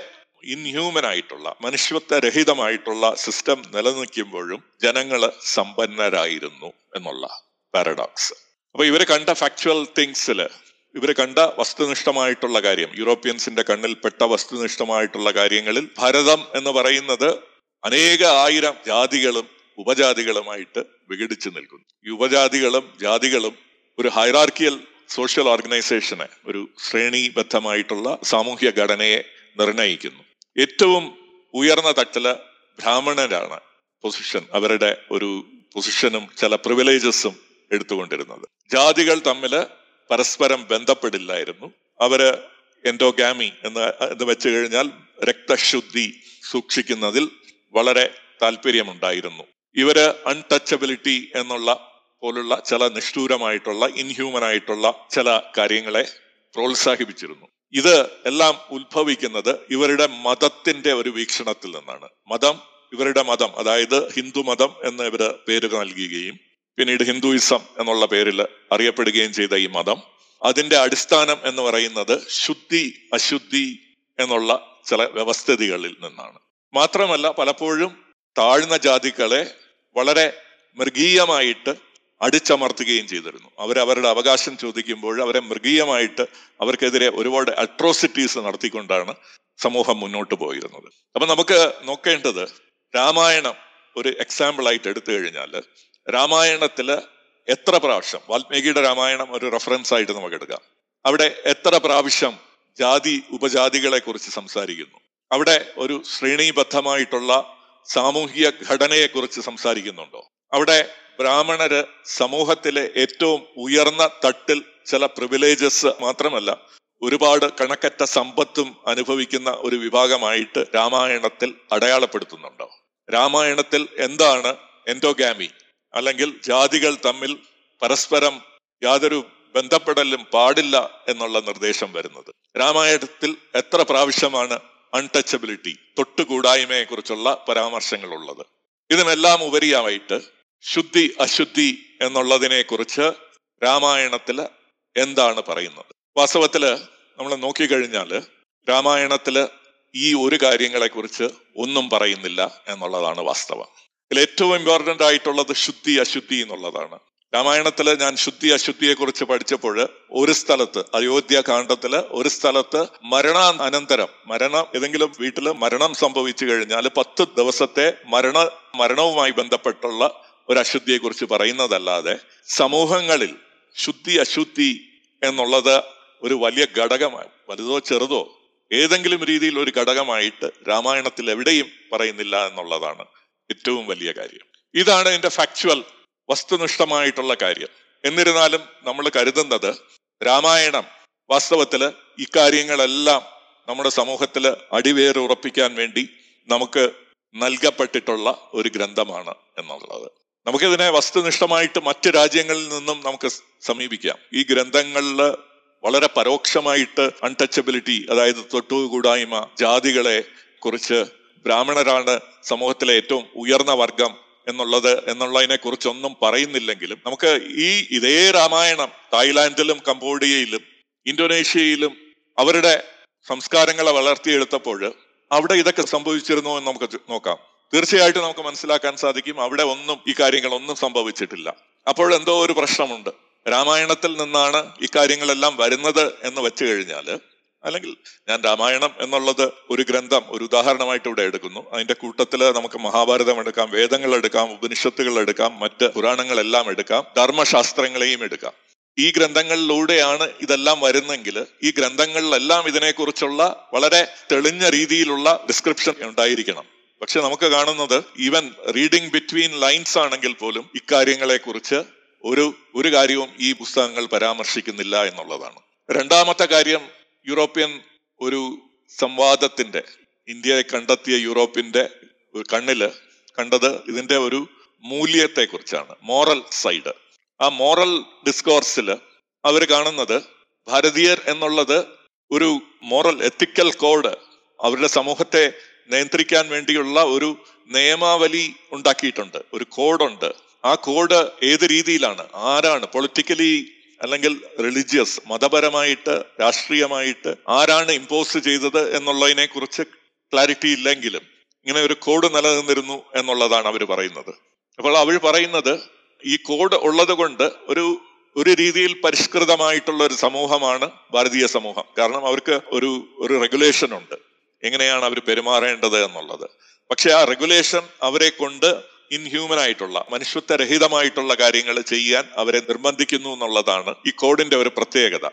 [SPEAKER 4] ഇൻഹ്യൂമൻ ആയിട്ടുള്ള മനുഷ്യത്വരഹിതമായിട്ടുള്ള സിസ്റ്റം നിലനിൽക്കുമ്പോഴും ജനങ്ങൾ സമ്പന്നരായിരുന്നു എന്നുള്ള പാരഡോക്സ് അപ്പൊ ഇവർ കണ്ട ഫാക്ച്വൽ തിങ്സിൽ ഇവർ കണ്ട വസ്തുനിഷ്ഠമായിട്ടുള്ള കാര്യം യൂറോപ്യൻസിന്റെ കണ്ണിൽപ്പെട്ട വസ്തുനിഷ്ഠമായിട്ടുള്ള കാര്യങ്ങളിൽ ഭരതം എന്ന് പറയുന്നത് അനേക ആയിരം ജാതികളും ഉപജാതികളുമായിട്ട് വിഘടിച്ചു നിൽക്കുന്നു. ഉപജാതികളും ജാതികളും ഒരു ഹൈറാർക്കിയൽ സോഷ്യൽ ഓർഗനൈസേഷനെ ഒരു ശ്രേണീബദ്ധമായിട്ടുള്ള സാമൂഹ്യ ഘടനയെ നിർണയിക്കുന്നു. ഏറ്റവും ഉയർന്ന തട്ടിൽ ബ്രാഹ്മണരാണ് പൊസിഷൻ അവരുടെ ഒരു പൊസിഷനും ചില പ്രിവിലേജസും എടുത്തുകൊണ്ടിരുന്നത്. ജാതികൾ തമ്മിൽ പരസ്പരം ബന്ധപ്പെടില്ലായിരുന്നു. അവർ എൻഡോഗാമി എന്ന് എന്ന് വെച്ച് കഴിഞ്ഞാൽ രക്തശുദ്ധി സൂക്ഷിക്കുന്നതിൽ വളരെ താല്പര്യമുണ്ടായിരുന്നു. ഇവർ അൺടച്ചബിലിറ്റി എന്നുള്ള പോലുള്ള ചില നിഷ്ഠൂരമായിട്ടുള്ള ഇൻഹ്യൂമൻ ആയിട്ടുള്ള ചില കാര്യങ്ങളെ പ്രോത്സാഹിപ്പിച്ചിരുന്നു. ഇത് എല്ലാം ഉത്ഭവിക്കുന്നത് ഇവരുടെ മതത്തിന്റെ ഒരു വീക്ഷണത്തിൽ നിന്നാണ്. മതം ഇവരുടെ മതം അതായത് ഹിന്ദു മതം എന്ന് ഇവർ പേര് നൽകുകയും പിന്നീട് ഹിന്ദുയിസം എന്നുള്ള പേരിൽ അറിയപ്പെടുകയും ചെയ്ത ഈ മതം. അതിന്റെ അടിസ്ഥാനം എന്ന് പറയുന്നത് ശുദ്ധി അശുദ്ധി എന്നുള്ള ചില വ്യവസ്ഥിതികളിൽ നിന്നാണ്. മാത്രമല്ല പലപ്പോഴും താഴ്ന്ന ജാതികളെ വളരെ മൃഗീയമായിട്ട് അടിച്ചമർത്തുകയും ചെയ്തിരുന്നു. അവർ അവരുടെ അവകാശം ചോദിക്കുമ്പോൾ അവരെ മൃഗീയമായിട്ട് അവർക്കെതിരെ ഒരുപാട് അട്രോസിറ്റീസ് നടത്തിക്കൊണ്ടാണ് സമൂഹം മുന്നോട്ട് പോയിരുന്നത്. അപ്പൊ നമുക്ക് നോക്കേണ്ടത് രാമായണം ഒരു എക്സാമ്പിൾ ആയിട്ട് എടുത്തു കഴിഞ്ഞാൽ രാമായണത്തിൽ എത്ര പ്രാവശ്യം വാൽമീകിയുടെ രാമായണം ഒരു റെഫറൻസ് ആയിട്ട് നമുക്ക് എടുക്കാം. അവിടെ എത്ര പ്രാവശ്യം ജാതി ഉപജാതികളെ കുറിച്ച് സംസാരിക്കുന്നു. അവിടെ ഒരു ശ്രേണീബദ്ധമായിട്ടുള്ള സാമൂഹിക ഘടനയെക്കുറിച്ച് സംസാരിക്കുന്നുണ്ടോ? അവിടെ ബ്രാഹ്മണര് സമൂഹത്തിലെ ഏറ്റവും ഉയർന്ന തട്ടിൽ ചില പ്രിവിലേജസ് മാത്രമല്ല ഒരുപാട് കണക്കറ്റ സമ്പത്തും അനുഭവിക്കുന്ന ഒരു വിഭാഗമായിട്ട് രാമായണത്തിൽ അടയാളപ്പെടുത്തുന്നുണ്ടോ? രാമായണത്തിൽ എന്താണ് എൻഡോഗാമി? അല്ലെങ്കിൽ ജാതികൾ തമ്മിൽ പരസ്പരം യാതൊരു ബന്ധപ്പെടലും പാടില്ല എന്നുള്ള നിർദ്ദേശം വരുന്നത്. രാമായണത്തിൽ എത്ര പ്രാവശ്യമാണ് അൺടച്ചബിലിറ്റി തൊട്ടുകൂടായ്മയെ കുറിച്ചുള്ള പരാമർശങ്ങൾ ഉള്ളത് ഇതിനെല്ലാം ഉപരിയായിട്ട് ശുദ്ധി അശുദ്ധി എന്നുള്ളതിനെ കുറിച്ച് രാമായണത്തിൽ എന്താണ് പറയുന്നത്? വാസ്തവത്തിൽ നമ്മൾ നോക്കിക്കഴിഞ്ഞാൽ രാമായണത്തിൽ ഈ ഒരു കാര്യങ്ങളെ കുറിച്ച് ഒന്നും പറയുന്നില്ല എന്നുള്ളതാണ് വാസ്തവം. ഇതിൽ ഏറ്റവും ഇമ്പോർട്ടന്റ് ആയിട്ടുള്ളത് ശുദ്ധി അശുദ്ധി എന്നുള്ളതാണ്. രാമായണത്തിൽ ഞാൻ ശുദ്ധി അശുദ്ധിയെ കുറിച്ച് പഠിച്ചപ്പോൾ ഒരു സ്ഥലത്ത് അയോധ്യ കാണ്ഡത്തിൽ ഒരു സ്ഥലത്ത് മരണാനന്തരം മരണം ഏതെങ്കിലും വീട്ടിൽ മരണം സംഭവിച്ചു കഴിഞ്ഞാൽ പത്ത് ദിവസത്തെ മരണ മരണവുമായി ബന്ധപ്പെട്ടുള്ള ഒരു അശുദ്ധിയെ കുറിച്ച് പറയുന്നതല്ലാതെ സമൂഹങ്ങളിൽ ശുദ്ധി അശുദ്ധി എന്നുള്ളത് ഒരു വലിയ ഘടകമായി വലുതോ ചെറുതോ ഏതെങ്കിലും രീതിയിൽ ഒരു ഘടകമായിട്ട് രാമായണത്തിൽ എവിടെയും പറയുന്നില്ല എന്നുള്ളതാണ് ഏറ്റവും വലിയ കാര്യം. ഇതാണ് ഇതിന്റെ ഫാക്ച്വൽ വസ്തുനിഷ്ഠമായിട്ടുള്ള കാര്യം. എന്നിരുന്നാലും നമ്മൾ കരുതുന്നത് രാമായണം വാസ്തവത്തിൽ ഇക്കാര്യങ്ങളെല്ലാം നമ്മുടെ സമൂഹത്തിൽ അടിവേറുറപ്പിക്കാൻ വേണ്ടി നമുക്ക് നൽകപ്പെട്ടിട്ടുള്ള ഒരു ഗ്രന്ഥമാണ് എന്നുള്ളത്. നമുക്കിതിനെ വസ്തുനിഷ്ഠമായിട്ട് മറ്റ് രാജ്യങ്ങളിൽ നിന്നും നമുക്ക് സമീപിക്കാം. ഈ ഗ്രന്ഥങ്ങളിൽ വളരെ പരോക്ഷമായിട്ട് അൺടച്ചബിലിറ്റി അതായത് തൊട്ടുകൂടായ്മ ജാതികളെ കുറിച്ച് ബ്രാഹ്മണരാണ് സമൂഹത്തിലെ ഏറ്റവും ഉയർന്ന വർഗം എന്നുള്ളത് എന്നുള്ളതിനെ കുറിച്ചൊന്നും പറയുന്നില്ലെങ്കിലും നമുക്ക് ഈ ഇതേ രാമായണം തായ്ലാന്റിലും കംബോഡിയയിലും ഇന്തോനേഷ്യയിലും അവരുടെ സംസ്കാരങ്ങളെ വളർത്തിയെടുത്തപ്പോൾ അവിടെ ഇതൊക്കെ സംഭവിച്ചിരുന്നു എന്ന് നമുക്ക് നോക്കാം. തീർച്ചയായിട്ടും നമുക്ക് മനസ്സിലാക്കാൻ സാധിക്കും അവിടെ ഒന്നും ഈ കാര്യങ്ങളൊന്നും സംഭവിച്ചിട്ടില്ല. അപ്പോൾ എന്തോ ഒരു പ്രശ്നമുണ്ട്. രാമായണത്തിൽ നിന്നാണ് ഇക്കാര്യങ്ങളെല്ലാം കാര്യങ്ങളെല്ലാം വരുന്നത് എന്ന് വെച്ചു കഴിഞ്ഞാൽ അല്ലെങ്കിൽ ഞാൻ രാമായണം എന്നുള്ളത് ഒരു ഗ്രന്ഥം ഒരു ഉദാഹരണമായിട്ട് ഇവിടെ എടുക്കുന്നു. അതിന്റെ കൂട്ടത്തിൽ നമുക്ക് മഹാഭാരതം എടുക്കാം വേദങ്ങൾ എടുക്കാം ഉപനിഷത്തുകൾ എടുക്കാം മറ്റ് പുരാണങ്ങളെല്ലാം എടുക്കാം ധർമ്മശാസ്ത്രങ്ങളെയും എടുക്കാം. ഈ ഗ്രന്ഥങ്ങളിലൂടെയാണ് ഇതെല്ലാം വരുന്നെങ്കിൽ ഈ ഗ്രന്ഥങ്ങളിലെല്ലാം ഇതിനെക്കുറിച്ചുള്ള വളരെ തെളിഞ്ഞ രീതിയിലുള്ള ഡിസ്ക്രിപ്ഷൻ ഉണ്ടായിരിക്കണം. പക്ഷെ നമുക്ക് കാണുന്നത് ഈവൻ റീഡിംഗ് ബിറ്റ്വീൻ ലൈൻസ് ആണെങ്കിൽ പോലും ഇക്കാര്യങ്ങളെ കുറിച്ച് ഒരു ഒരു കാര്യവും ഈ പുസ്തകങ്ങൾ പരാമർശിക്കുന്നില്ല എന്നുള്ളതാണ്. രണ്ടാമത്തെ കാര്യം യൂറോപ്യൻ ഒരു സംവാദത്തിന്റെ ഇന്ത്യയെ കണ്ടെത്തിയ യൂറോപ്പിന്റെ കണ്ണിൽ കണ്ടത് ഇതിന്റെ ഒരു മൂല്യത്തെ കുറിച്ചാണ് മോറൽ സൈഡ് ആ മോറൽ ഡിസ്കോഴ്സിൽ അവർ കാണുന്നത് ഭാരതീയർ എന്നുള്ളത് ഒരു മോറൽ എത്തിക്കൽ കോഡ് അവരുടെ സമൂഹത്തെ നിയന്ത്രിക്കാൻ വേണ്ടിയുള്ള ഒരു നിയമാവലി ഉണ്ടാക്കിയിട്ടുണ്ട്. ഒരു കോഡുണ്ട്. ആ കോഡ് ഏത് രീതിയിലാണ്? ആരാണ്? പൊളിറ്റിക്കലി അല്ലെങ്കിൽ റിലിജിയസ് മതപരമായിട്ട് രാഷ്ട്രീയമായിട്ട് ആരാണ് ഇമ്പോസ് ചെയ്തത് എന്നുള്ളതിനെ കുറിച്ച് ക്ലാരിറ്റി ഇല്ലെങ്കിലും ഇങ്ങനെ ഒരു കോഡ് നിലനിന്നിരുന്നു എന്നുള്ളതാണ് അവർ പറയുന്നത്. അപ്പോൾ അവർ പറയുന്നത് ഈ കോഡ് ഉള്ളത് കൊണ്ട് ഒരു ഒരു രീതിയിൽ പരിഷ്കൃതമായിട്ടുള്ള ഒരു സമൂഹമാണ് ഭാരതീയ സമൂഹം. കാരണം അവർക്ക് ഒരു ഒരു റെഗുലേഷൻ ഉണ്ട്. എങ്ങനെയാണ് അവർ പെരുമാറേണ്ടത് എന്നുള്ളത്. പക്ഷെ ആ റെഗുലേഷൻ അവരെ കൊണ്ട് ഇൻഹ്യൂമൻ ആയിട്ടുള്ള മനുഷ്യത്വരഹിതമായിട്ടുള്ള കാര്യങ്ങൾ ചെയ്യാൻ അവരെ നിർബന്ധിക്കുന്നു എന്നുള്ളതാണ് ഈ കോഡിന്റെ ഒരു പ്രത്യേകത.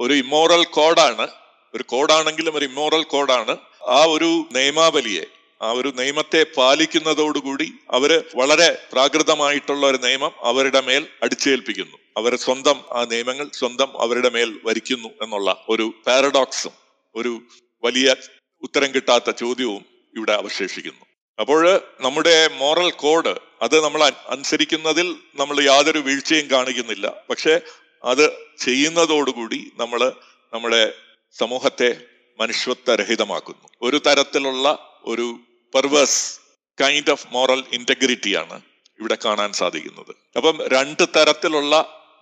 [SPEAKER 4] ഒരു ഇമ്മോറൽ കോഡാണ് ഒരു കോഡാണെങ്കിലും ഒരു ഇമ്മോറൽ കോഡാണ് ആ ഒരു നിയമാവലിയെ ആ ഒരു നിയമത്തെ പാലിക്കുന്നതോടുകൂടി അവർ വളരെ പ്രാകൃതമായിട്ടുള്ള ഒരു നിയമം അവരുടെ മേൽ അടിച്ചേൽപ്പിക്കുന്നു. അവർ സ്വന്തം ആ നിയമങ്ങൾ സ്വന്തം അവരുടെ മേൽ വരിക്കുന്നു എന്നുള്ള ഒരു പാരഡോക്സും ഒരു വലിയ ഉത്തരം കിട്ടാത്ത ചോദ്യവും ഇവിടെ അവശേഷിക്കുന്നു. അപ്പോൾ നമ്മുടെ മോറൽ കോഡ് അത് നമ്മൾ അനുസരിക്കുന്നതിൽ നമ്മൾ യാതൊരു വീഴ്ചയും കാണിക്കുന്നില്ല. പക്ഷെ അത് ചെയ്യുന്നതോടുകൂടി നമ്മൾ നമ്മുടെ സമൂഹത്തെ മനുഷ്യത്വരഹിതമാക്കുന്നു. ഒരു തരത്തിലുള്ള ഒരു പെർവേഴ്സ് കൈൻഡ് ഓഫ് മോറൽ ഇന്റഗ്രിറ്റിയാണ് ഇവിടെ കാണാൻ സാധിക്കുന്നത്. അപ്പം രണ്ട് തരത്തിലുള്ള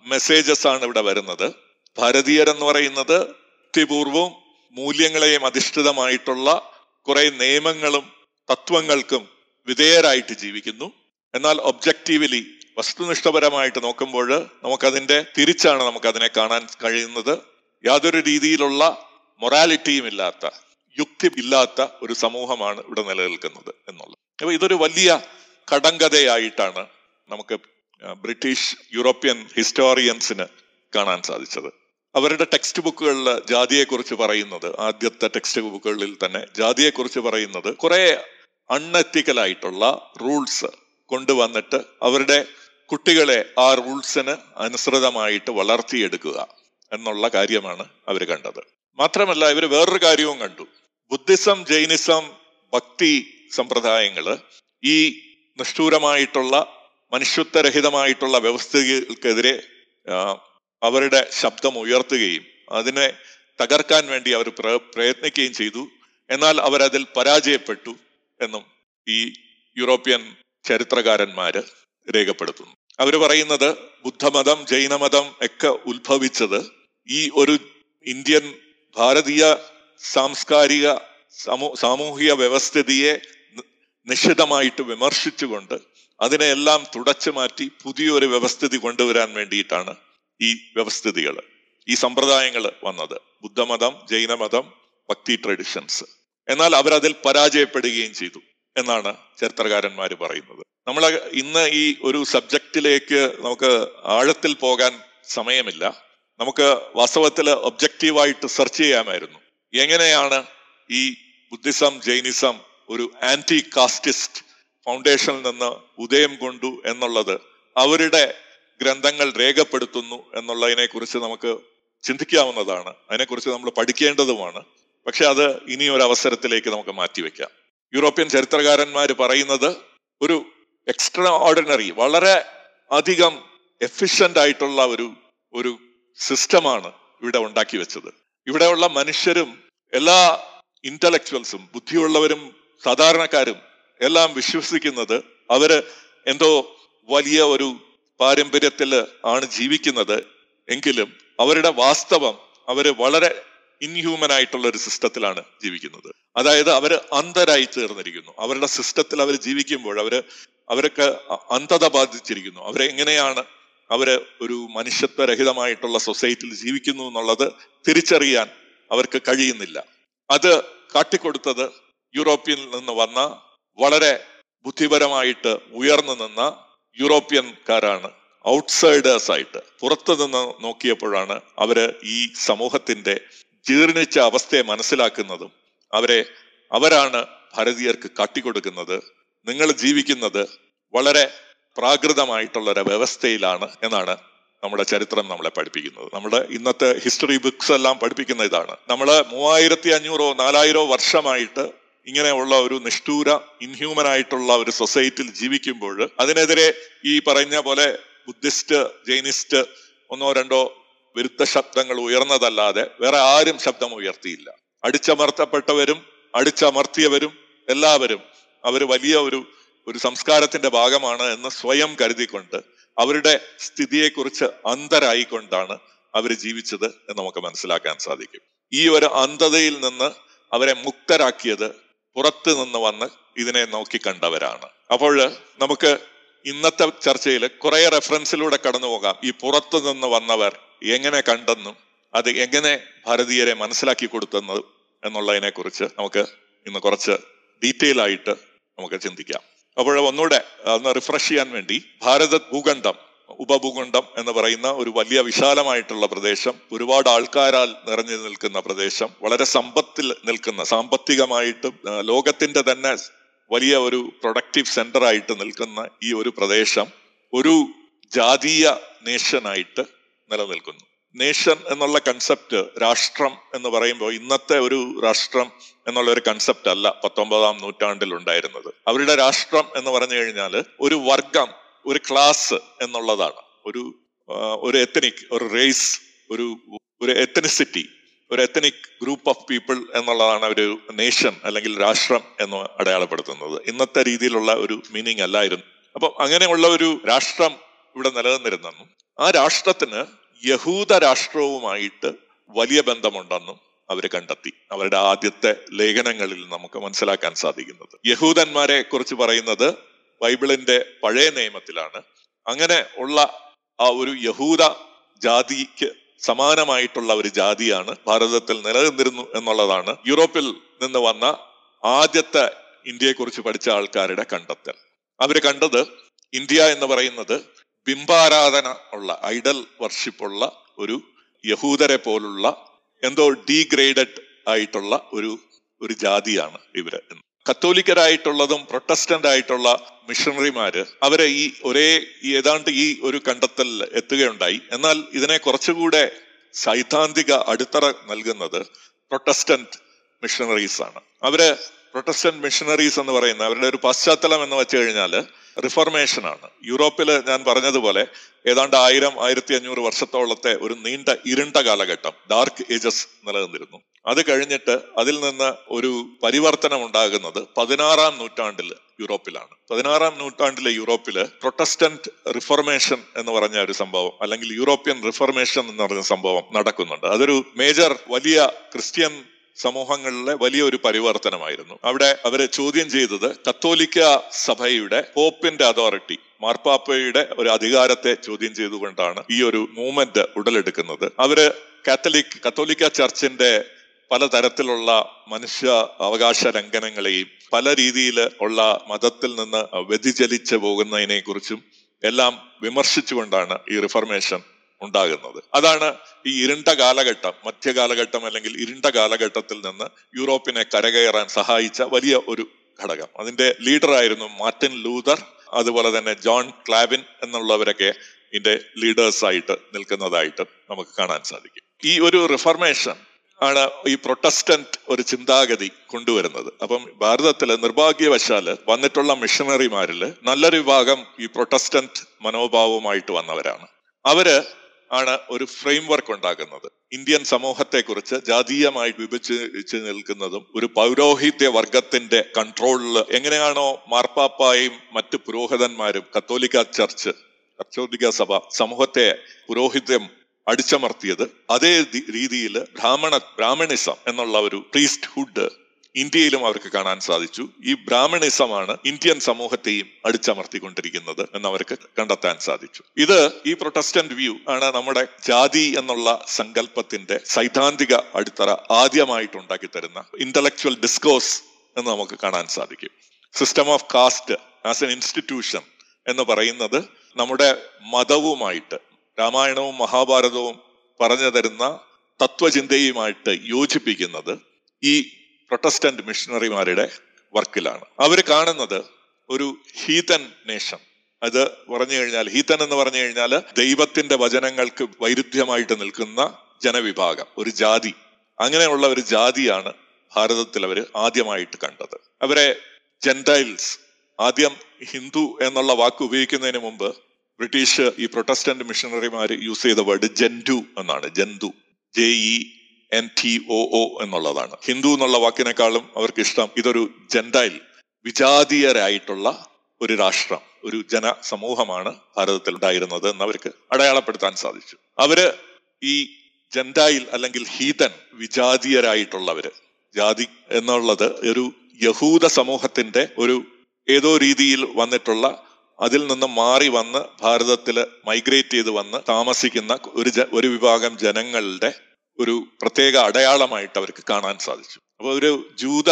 [SPEAKER 4] മെസ്സേജസ് ആണ് ഇവിടെ വരുന്നത്. ഭാരതീയർ എന്ന് പറയുന്നത് യുക്തിപൂർവവും മൂല്യങ്ങളെയും അധിഷ്ഠിതമായിട്ടുള്ള കുറെ നിയമങ്ങളും തത്വങ്ങൾക്കും വിധേയരായിട്ട് ജീവിക്കുന്നു. എന്നാൽ ഒബ്ജക്റ്റീവലി വസ്തുനിഷ്ഠപരമായിട്ട് നോക്കുമ്പോൾ നമുക്കതിന്റെ തിരിച്ചാണ് നമുക്കതിനെ കാണാൻ കഴിയുന്നത്. യാതൊരു രീതിയിലുള്ള മൊറാലിറ്റിയും ഇല്ലാത്ത യുക്തി ഇല്ലാത്ത ഒരു സമൂഹമാണ് ഇവിടെ നിലനിൽക്കുന്നത് എന്നുള്ളത്. അപ്പൊ ഇതൊരു വലിയ കടങ്കഥയായിട്ടാണ് നമുക്ക് ബ്രിട്ടീഷ് യൂറോപ്യൻ ഹിസ്റ്റോറിയൻസിന് കാണാൻ സാധിച്ചത്. അവരുടെ ടെക്സ്റ്റ് ബുക്കുകളിൽ ജാതിയെക്കുറിച്ച് പറയുന്നത് ആദ്യത്തെ ടെക്സ്റ്റ് ബുക്കുകളിൽ തന്നെ ജാതിയെക്കുറിച്ച് പറയുന്നത് കുറെ അൺഎത്തിക്കലായിട്ടുള്ള റൂൾസ് കൊണ്ടുവന്നിട്ട് അവരുടെ കുട്ടികളെ ആ റൂൾസിന് അനുസൃതമായിട്ട് വളർത്തിയെടുക്കുക എന്നുള്ള കാര്യമാണ് അവർ കണ്ടത്. മാത്രമല്ല ഇവർ വേറൊരു കാര്യവും കണ്ടു. ബുദ്ധിസം ജൈനിസം ഭക്തി സമ്പ്രദായങ്ങൾ ഈ നിഷ്ഠൂരമായിട്ടുള്ള മനുഷ്യത്വരഹിതമായിട്ടുള്ള വ്യവസ്ഥകൾക്കെതിരെ അവരുടെ ശബ്ദം ഉയർത്തുകയും അതിനെ തകർക്കാൻ വേണ്ടി അവർ പ്ര- പ്രയത്നിക്കുകയും ചെയ്തു. എന്നാൽ അവരതിൽ പരാജയപ്പെട്ടു എന്നും ഈ യൂറോപ്യൻ ചരിത്രകാരന്മാര് രേഖപ്പെടുത്തുന്നു. അവർ പറയുന്നത് ബുദ്ധമതം ജൈനമതം ഒക്കെ ഉത്ഭവിച്ചത് ഈ ഒരു ഇന്ത്യൻ ഭാരതീയ സാംസ്കാരിക സമൂ സാമൂഹിക വ്യവസ്ഥിതിയെ നിശിതമായിട്ട് വിമർശിച്ചുകൊണ്ട് അതിനെയെല്ലാം തുടച്ചു മാറ്റി പുതിയൊരു വ്യവസ്ഥിതി കൊണ്ടുവരാൻ വേണ്ടിയിട്ടാണ് ഈ വ്യവസ്ഥിതികൾ ഈ സമ്പ്രദായങ്ങൾ വന്നത്. ബുദ്ധമതം ജൈനമതം ഭക്തി ട്രഡിഷൻസ് എന്നാൽ അവരതിൽ പരാജയപ്പെടുകയും ചെയ്തു എന്നാണ് ചരിത്രകാരന്മാർ പറയുന്നത്. നമ്മൾ ഇന്ന് ഈ ഒരു സബ്ജക്റ്റിലേക്ക് നമുക്ക് ആഴത്തിൽ പോകാൻ സമയമില്ല. നമുക്ക് വാസ്തവത്തിൽ ഒബ്ജക്റ്റീവായിട്ട് സെർച്ച് ചെയ്യാമായിരുന്നു. എങ്ങനെയാണ് ഈ ബുദ്ധിസം ജൈനിസം ഒരു ആന്റി കാസ്റ്റിസ്റ്റ് ഫൗണ്ടേഷനിൽ നിന്ന് ഉദയം കൊണ്ടു എന്നുള്ളത് അവരുടെ ഗ്രന്ഥങ്ങൾ രേഖപ്പെടുത്തുന്നു എന്നുള്ളതിനെ കുറിച്ച് നമുക്ക് ചിന്തിക്കാവുന്നതാണ്. അതിനെക്കുറിച്ച് നമ്മൾ പഠിക്കേണ്ടതുമാണ്. പക്ഷെ അത് ഇനി ഒരു അവസരത്തിലേക്ക് നമുക്ക് മാറ്റിവെക്കാം. യൂറോപ്യൻ ചരിത്രകാരന്മാർ പറയുന്നത് ഒരു എക്സ്ട്രാ ഓർഡിനറി വളരെ അധികം എഫിഷ്യന്റ് ആയിട്ടുള്ള ഒരു ഒരു സിസ്റ്റമാണ് ഇവിടെ ഉണ്ടാക്കി വെച്ചത് ഇവിടെയുള്ള മനുഷ്യരും എല്ലാ ഇന്റലക്ച്വൽസും ബുദ്ധിയുള്ളവരും സാധാരണക്കാരും എല്ലാം വിശ്വസിക്കുന്നത് അവർ എന്തോ വലിയ ഒരു പാരമ്പര്യത്തിൽ ആണ് ജീവിക്കുന്നത് എങ്കിലും അവരുടെ വാസ്തവം അവർ വളരെ ഇൻഹ്യൂമൻ ആയിട്ടുള്ള ഒരു സിസ്റ്റത്തിലാണ് ജീവിക്കുന്നത്. അതായത് അവർ അന്ധരായി തീർന്നിരിക്കുന്നു. അവരുടെ സിസ്റ്റത്തിൽ അവർ ജീവിക്കുമ്പോൾ അവർ അവരൊക്കെ അന്ധത ബാധിച്ചിരിക്കുന്നു. അവരെ എങ്ങനെയാണ് അവർ ഒരു മനുഷ്യത്വരഹിതമായിട്ടുള്ള സൊസൈറ്റിയിൽ ജീവിക്കുന്നു എന്നുള്ളത് തിരിച്ചറിയാൻ അവർക്ക് കഴിയുന്നില്ല. അത് കാട്ടിക്കൊടുത്തത് യൂറോപ്യനിൽ നിന്ന് വന്ന വളരെ ബുദ്ധിപരമായിട്ട് ഉയർന്നു നിന്ന യൂറോപ്യൻകാരാണ് ഔട്ട്സൈഡേഴ്സ് ആയിട്ട് പുറത്തു നിന്ന് നോക്കിയപ്പോഴാണ് അവർ ഈ സമൂഹത്തിന്റെ ജീർണിച്ച അവസ്ഥയെ മനസ്സിലാക്കുന്നതും അവരെ അവരാണ് ഭാരതീയർക്ക് കാട്ടിക്കൊടുക്കുന്നത്. നിങ്ങൾ ജീവിക്കുന്നത് വളരെ പ്രാകൃതമായിട്ടുള്ള ഒരു വ്യവസ്ഥയിലാണ് എന്നാണ് നമ്മുടെ ചരിത്രം നമ്മളെ പഠിപ്പിക്കുന്നത്. നമ്മുടെ ഇന്നത്തെ ഹിസ്റ്ററി ബുക്സ് എല്ലാം പഠിപ്പിക്കുന്ന ഇതാണ്. നമ്മൾ മൂവായിരത്തി അഞ്ഞൂറോ നാലായിരോ വർഷമായിട്ട് ഇങ്ങനെയുള്ള ഒരു നിഷ്ഠൂര ഇൻഹ്യൂമൻ ആയിട്ടുള്ള ഒരു സൊസൈറ്റിയിൽ ജീവിക്കുമ്പോൾ അതിനെതിരെ ഈ പറഞ്ഞ പോലെ ബുദ്ധിസ്റ്റ് ജൈനിസ്റ്റ് ഒന്നോ രണ്ടോ വിരുദ്ധ ശബ്ദങ്ങൾ ഉയർന്നതല്ലാതെ വേറെ ആരും ശബ്ദം ഉയർത്തിയില്ല അടിച്ചമർത്തപ്പെട്ടവരും അടിച്ചമർത്തിയവരും എല്ലാവരും അവർ വലിയ ഒരു ഒരു സംസ്കാരത്തിന്റെ ഭാഗമാണ് എന്ന് സ്വയം കരുതിക്കൊണ്ട് അവരുടെ സ്ഥിതിയെക്കുറിച്ച് അന്തരായിക്കൊണ്ടാണ് അവർ ജീവിച്ചത് എന്ന് നമുക്ക് മനസ്സിലാക്കാൻ സാധിക്കും. ഈ ഒരു അന്ധതയിൽ നിന്ന് അവരെ മുക്തരാക്കിയത് പുറത്ത് നിന്ന് വന്ന് ഇതിനെ നോക്കി കണ്ടവരാണ്. അപ്പോൾ നമുക്ക് ഇന്നത്തെ ചർച്ചയിൽ കുറെ റെഫറൻസിലൂടെ കടന്നു പോകാം. ഈ പുറത്തു നിന്ന് വന്നവർ എങ്ങനെ കണ്ടെന്നും അത് എങ്ങനെ ഭാരതീയരെ മനസ്സിലാക്കി കൊടുത്തെന്നും എന്നുള്ളതിനെ കുറിച്ച് നമുക്ക് ഇന്ന് കുറച്ച് ഡീറ്റെയിൽ ആയിട്ട് നമുക്ക് ചിന്തിക്കാം. അപ്പോൾ ഒന്നുകൂടെ ഒന്ന് റിഫ്രഷ് ചെയ്യാൻ വേണ്ടി ഭാരത ഭൂഖണ്ഡം ഉപഭൂഖണ്ഡം എന്ന് പറയുന്ന ഒരു വലിയ വിശാലമായിട്ടുള്ള പ്രദേശം ഒരുപാട് ആൾക്കാരാൽ നിറഞ്ഞു നിൽക്കുന്ന പ്രദേശം വളരെ സമ്പത്തിൽ നിൽക്കുന്ന സാമ്പത്തികമായിട്ടും ലോകത്തിന്റെ തന്നെ വലിയ ഒരു പ്രൊഡക്റ്റീവ് സെന്റർ ആയിട്ട് നിൽക്കുന്ന ഈ ഒരു പ്രദേശം ഒരു ജാതീയ നേഷനായിട്ട് നിലനിൽക്കുന്നു. നേഷൻ എന്നുള്ള കൺസെപ്റ്റ് രാഷ്ട്രം എന്ന് പറയുമ്പോൾ ഇന്നത്തെ ഒരു രാഷ്ട്രം എന്നുള്ള ഒരു കൺസെപ്റ്റ് അല്ല പത്തൊമ്പതാം നൂറ്റാണ്ടിൽ ഉണ്ടായിരുന്നത് അവരുടെ രാഷ്ട്രം എന്ന് പറഞ്ഞു കഴിഞ്ഞാൽ ഒരു വർഗം ഒരു ക്ലാസ് എന്നുള്ളതാണ്. ഒരു ഒരു എത്തനിക് ഒരു റേസ് ഒരു ഒരു എത്തനിസിറ്റി ഒരു എത്തനിക് ഗ്രൂപ്പ് ഓഫ് പീപ്പിൾ എന്നുള്ളതാണ് ഒരു നേഷൻ അല്ലെങ്കിൽ രാഷ്ട്രം എന്ന് അടയാളപ്പെടുത്തുന്നത്. ഇന്നത്തെ രീതിയിലുള്ള ഒരു മീനിങ് അല്ലായിരുന്നു. അപ്പം അങ്ങനെയുള്ള ഒരു രാഷ്ട്രം ഇവിടെ നിലനിന്നിരുന്നെന്നും ആ രാഷ്ട്രത്തിന് യഹൂദ രാഷ്ട്രവുമായിട്ട് വലിയ ബന്ധമുണ്ടെന്നും അവർ കണ്ടെത്തി. അവരുടെ ആദ്യത്തെ ലേഖനങ്ങളിൽ നമുക്ക് മനസ്സിലാക്കാൻ സാധിക്കുന്നത്. യഹൂദന്മാരെ കുറിച്ച് പറയുന്നത് ബൈബിളിന്റെ പഴയ നിയമത്തിലാണ്. അങ്ങനെ ഉള്ള ആ ഒരു യഹൂദ ജാതിക്ക് സമാനമായിട്ടുള്ള ഒരു ജാതിയാണ് ഭാരതത്തിൽ നിലനിന്നിരുന്നു എന്നുള്ളതാണ് യൂറോപ്പിൽ നിന്ന് വന്ന ആദ്യത്തെ ഇന്ത്യയെക്കുറിച്ച് പഠിച്ച ആൾക്കാരുടെ കണ്ടെത്തൽ. അവർ കണ്ടത് ഇന്ത്യ എന്ന് പറയുന്നത് ബിംബാരാധന ഉള്ള ഐഡൽ വർഷിപ്പുള്ള ഒരു യഹൂദരെ പോലുള്ള എന്തോ ഡീഗ്രേഡഡ് ആയിട്ടുള്ള ഒരു ഒരു ജാതിയാണ് ഇവർ കത്തോലിക്കരായിട്ടുള്ളതും പ്രൊട്ടസ്റ്റന്റ് ആയിട്ടുള്ള മിഷണറിമാര് അവരെ ഈ ഒരേ ഏതാണ്ട് ഈ ഒരു കണ്ടെത്തൽ എത്തുകയുണ്ടായി. എന്നാൽ ഇതിനെ കുറച്ചുകൂടെ സൈദ്ധാന്തിക അടിത്തറ നൽകുന്നത് പ്രൊട്ടസ്റ്റന്റ് മിഷണറീസ് ആണ് അവർ പ്രൊട്ടസ്റ്റന്റ് മിഷണറീസ് എന്ന് പറയുന്ന അവരുടെ ഒരു പശ്ചാത്തലം എന്ന് വെച്ച് കഴിഞ്ഞാൽ റിഫർമേഷൻ ആണ് യൂറോപ്പിൽ ഞാൻ പറഞ്ഞതുപോലെ ഏതാണ്ട് ആയിരം ആയിരത്തി അഞ്ഞൂറ് വർഷത്തോളത്തെ ഒരു നീണ്ട ഇരുണ്ട കാലഘട്ടം ഡാർക്ക് ഏജസ് നിലനിന്നിരുന്നു. അത് കഴിഞ്ഞിട്ട് അതിൽ നിന്ന് ഒരു പരിവർത്തനം ഉണ്ടാകുന്നത് പതിനാറാം നൂറ്റാണ്ടിൽ യൂറോപ്പിലാണ്. പതിനാറാം നൂറ്റാണ്ടിലെ യൂറോപ്പിൽ പ്രൊട്ടസ്റ്റന്റ് റിഫോർമേഷൻ എന്ന് പറഞ്ഞ ഒരു സംഭവം അല്ലെങ്കിൽ യൂറോപ്യൻ റിഫോർമേഷൻ എന്ന് പറഞ്ഞ സംഭവം നടക്കുന്നുണ്ട്. അതൊരു മേജർ വലിയ ക്രിസ്ത്യൻ സമൂഹങ്ങളിലെ വലിയൊരു പരിവർത്തനമായിരുന്നു. അവിടെ അവരെ ചോദ്യം ചെയ്തത് കത്തോലിക്ക സഭയുടെ പോപ്പിന്റെ അതോറിറ്റി മാർപ്പാപ്പയുടെ ഒരു അധികാരത്തെ ചോദ്യം ചെയ്തുകൊണ്ടാണ് ഈ ഒരു മൂവ്മെന്റ് ഉടലെടുക്കുന്നത്. അവർ കാത്തലിക് കത്തോലിക്ക ചർച്ചിന്റെ പലതരത്തിലുള്ള മനുഷ്യ അവകാശ ലംഘനങ്ങളെയും പല രീതിയിൽ ഉള്ള മതത്തിൽ നിന്ന് വ്യതിചലിച്ചു പോകുന്നതിനെ കുറിച്ചും എല്ലാം വിമർശിച്ചുകൊണ്ടാണ് ഈ റിഫർമേഷൻ ഉണ്ടാകുന്നത്. അതാണ് ഈ ഇരുണ്ട കാലഘട്ടം മധ്യകാലഘട്ടം അല്ലെങ്കിൽ ഇരുണ്ട കാലഘട്ടത്തിൽ നിന്ന് യൂറോപ്പിനെ കരകയറാൻ സഹായിച്ച വലിയ ഒരു ഘടകം. അതിന്റെ ലീഡറായിരുന്നു മാർട്ടിൻ ലൂതർ അതുപോലെ തന്നെ ജോൺ ക്ലാബിൻ എന്നുള്ളവരൊക്കെ ഇതിന്റെ ലീഡേഴ്സ് ആയിട്ട് നിൽക്കുന്നതായിട്ട് നമുക്ക് കാണാൻ സാധിക്കും. ഈ ഒരു റിഫർമേഷൻ ആണ് ഈ പ്രൊട്ടസ്റ്റന്റ് ഒരു ചിന്താഗതി കൊണ്ടുവരുന്നത്. അപ്പം ഭാരതത്തിൽ നിർഭാഗ്യവശാൽ വന്നിട്ടുള്ള മിഷണറിമാരിൽ നല്ലൊരു വിഭാഗം ഈ പ്രൊട്ടസ്റ്റന്റ് മനോഭാവവുമായിട്ട് വന്നവരാണ്. അവർ ആണ് ഒരു ഫ്രെയിം വർക്ക് ഉണ്ടാക്കുന്നത് ഇന്ത്യൻ സമൂഹത്തെക്കുറിച്ച് ജാതീയമായി വിഭജിച്ച് നിൽക്കുന്നതും ഒരു പൗരോഹിത്യ വർഗത്തിന്റെ കൺട്രോളിൽ എങ്ങനെയാണോ മാർപ്പാപ്പായും മറ്റ് പുരോഹിതന്മാരും കത്തോലിക്ക ചർച്ച് കത്തോലിക്ക സഭ സമൂഹത്തെ പുരോഹിത്യം അടിച്ചമർത്തിയത് അതേ രീതിയിൽ ബ്രാഹ്മണ ബ്രാഹ്മണിസം എന്നുള്ള ഒരു പ്രീസ്റ്റ്ഹുഡ് ഇന്ത്യയിലും അവർക്ക് കാണാൻ സാധിച്ചു. ഈ ബ്രാഹ്മണിസമാണ് ഇന്ത്യൻ സമൂഹത്തെയും അടിച്ചമർത്തിക്കൊണ്ടിരിക്കുന്നത് എന്ന് അവർക്ക് കണ്ടെത്താൻ സാധിച്ചു. ഇത് ഈ പ്രൊട്ടസ്റ്റന്റ് വ്യൂ ആണ് നമ്മുടെ ജാതി എന്നുള്ള സങ്കല്പത്തിന്റെ സൈദ്ധാന്തിക അടിത്തറ ആദ്യമായിട്ട് ഉണ്ടാക്കി തരുന്ന ഇന്റലക്ച്വൽ ഡിസ്കോഴ്സ് എന്ന് നമുക്ക് കാണാൻ സാധിക്കും. System of caste as an institution എന്ന് പറയുന്നത് നമ്മുടെ മതവുമായിട്ട് രാമായണവും മഹാഭാരതവും പറഞ്ഞു തരുന്ന തത്വചിന്തയുമായിട്ട് യോജിപ്പിക്കുന്നത് ഈ പ്രൊട്ടസ്റ്റന്റ് മിഷണറിമാരുടെ വർക്കിലാണ്. അവർ കാണുന്നത് ഒരു ഹീതൻ നേഷൻ അത് പറഞ്ഞു കഴിഞ്ഞാൽ ഹീതൻ എന്ന് പറഞ്ഞു കഴിഞ്ഞാൽ ദൈവത്തിന്റെ വചനങ്ങൾക്ക് വൈരുദ്ധ്യമായിട്ട് നിൽക്കുന്ന ജനവിഭാഗം ഒരു ജാതി. അങ്ങനെയുള്ള ഒരു ജാതിയാണ് ഭാരതത്തിൽ അവർ ആദ്യമായിട്ട് കണ്ടത്. അവരെ ജെന്റൈൽസ് ആദ്യം ഹിന്ദു എന്നുള്ള വാക്ക് ഉപയോഗിക്കുന്നതിന് മുമ്പ് ബ്രിട്ടീഷ് ഈ പ്രൊട്ടസ്റ്റന്റ് മിഷണറിമാർ യൂസ് ചെയ്ത വേർഡ് ജെൻഡു എന്നാണ്. Gentoo G E N T O O എന്നുള്ളതാണ്. ഹിന്ദു എന്നുള്ള വാക്കിനേക്കാളും അവർക്ക് ഇഷ്ടം ഇതൊരു ജെൻഡൈൽ വിജാതീയരായിട്ടുള്ള ഒരു രാഷ്ട്രം ഒരു ജന സമൂഹമാണ് ഭാരതത്തിൽ ഉണ്ടായിരുന്നത് എന്ന് അവർക്ക് അടയാളപ്പെടുത്താൻ സാധിച്ചു. അവർ ഈ ജെൻഡായിൽ അല്ലെങ്കിൽ ഹീതൻ വിജാതീയരായിട്ടുള്ളവര് ജാതി എന്നുള്ളത് ഒരു യഹൂദ സമൂഹത്തിന്റെ ഒരു ഏതോ രീതിയിൽ വന്നിട്ടുള്ള അതിൽ നിന്ന് മാറി വന്ന് ഭാരതത്തിൽ മൈഗ്രേറ്റ് ചെയ്ത് വന്ന് താമസിക്കുന്ന ഒരു ഒരു വിഭാഗം ജനങ്ങളുടെ ഒരു പ്രത്യേക അടയാളമായിട്ട് അവർക്ക് കാണാൻ സാധിച്ചു. അപ്പൊ ഒരു ജൂത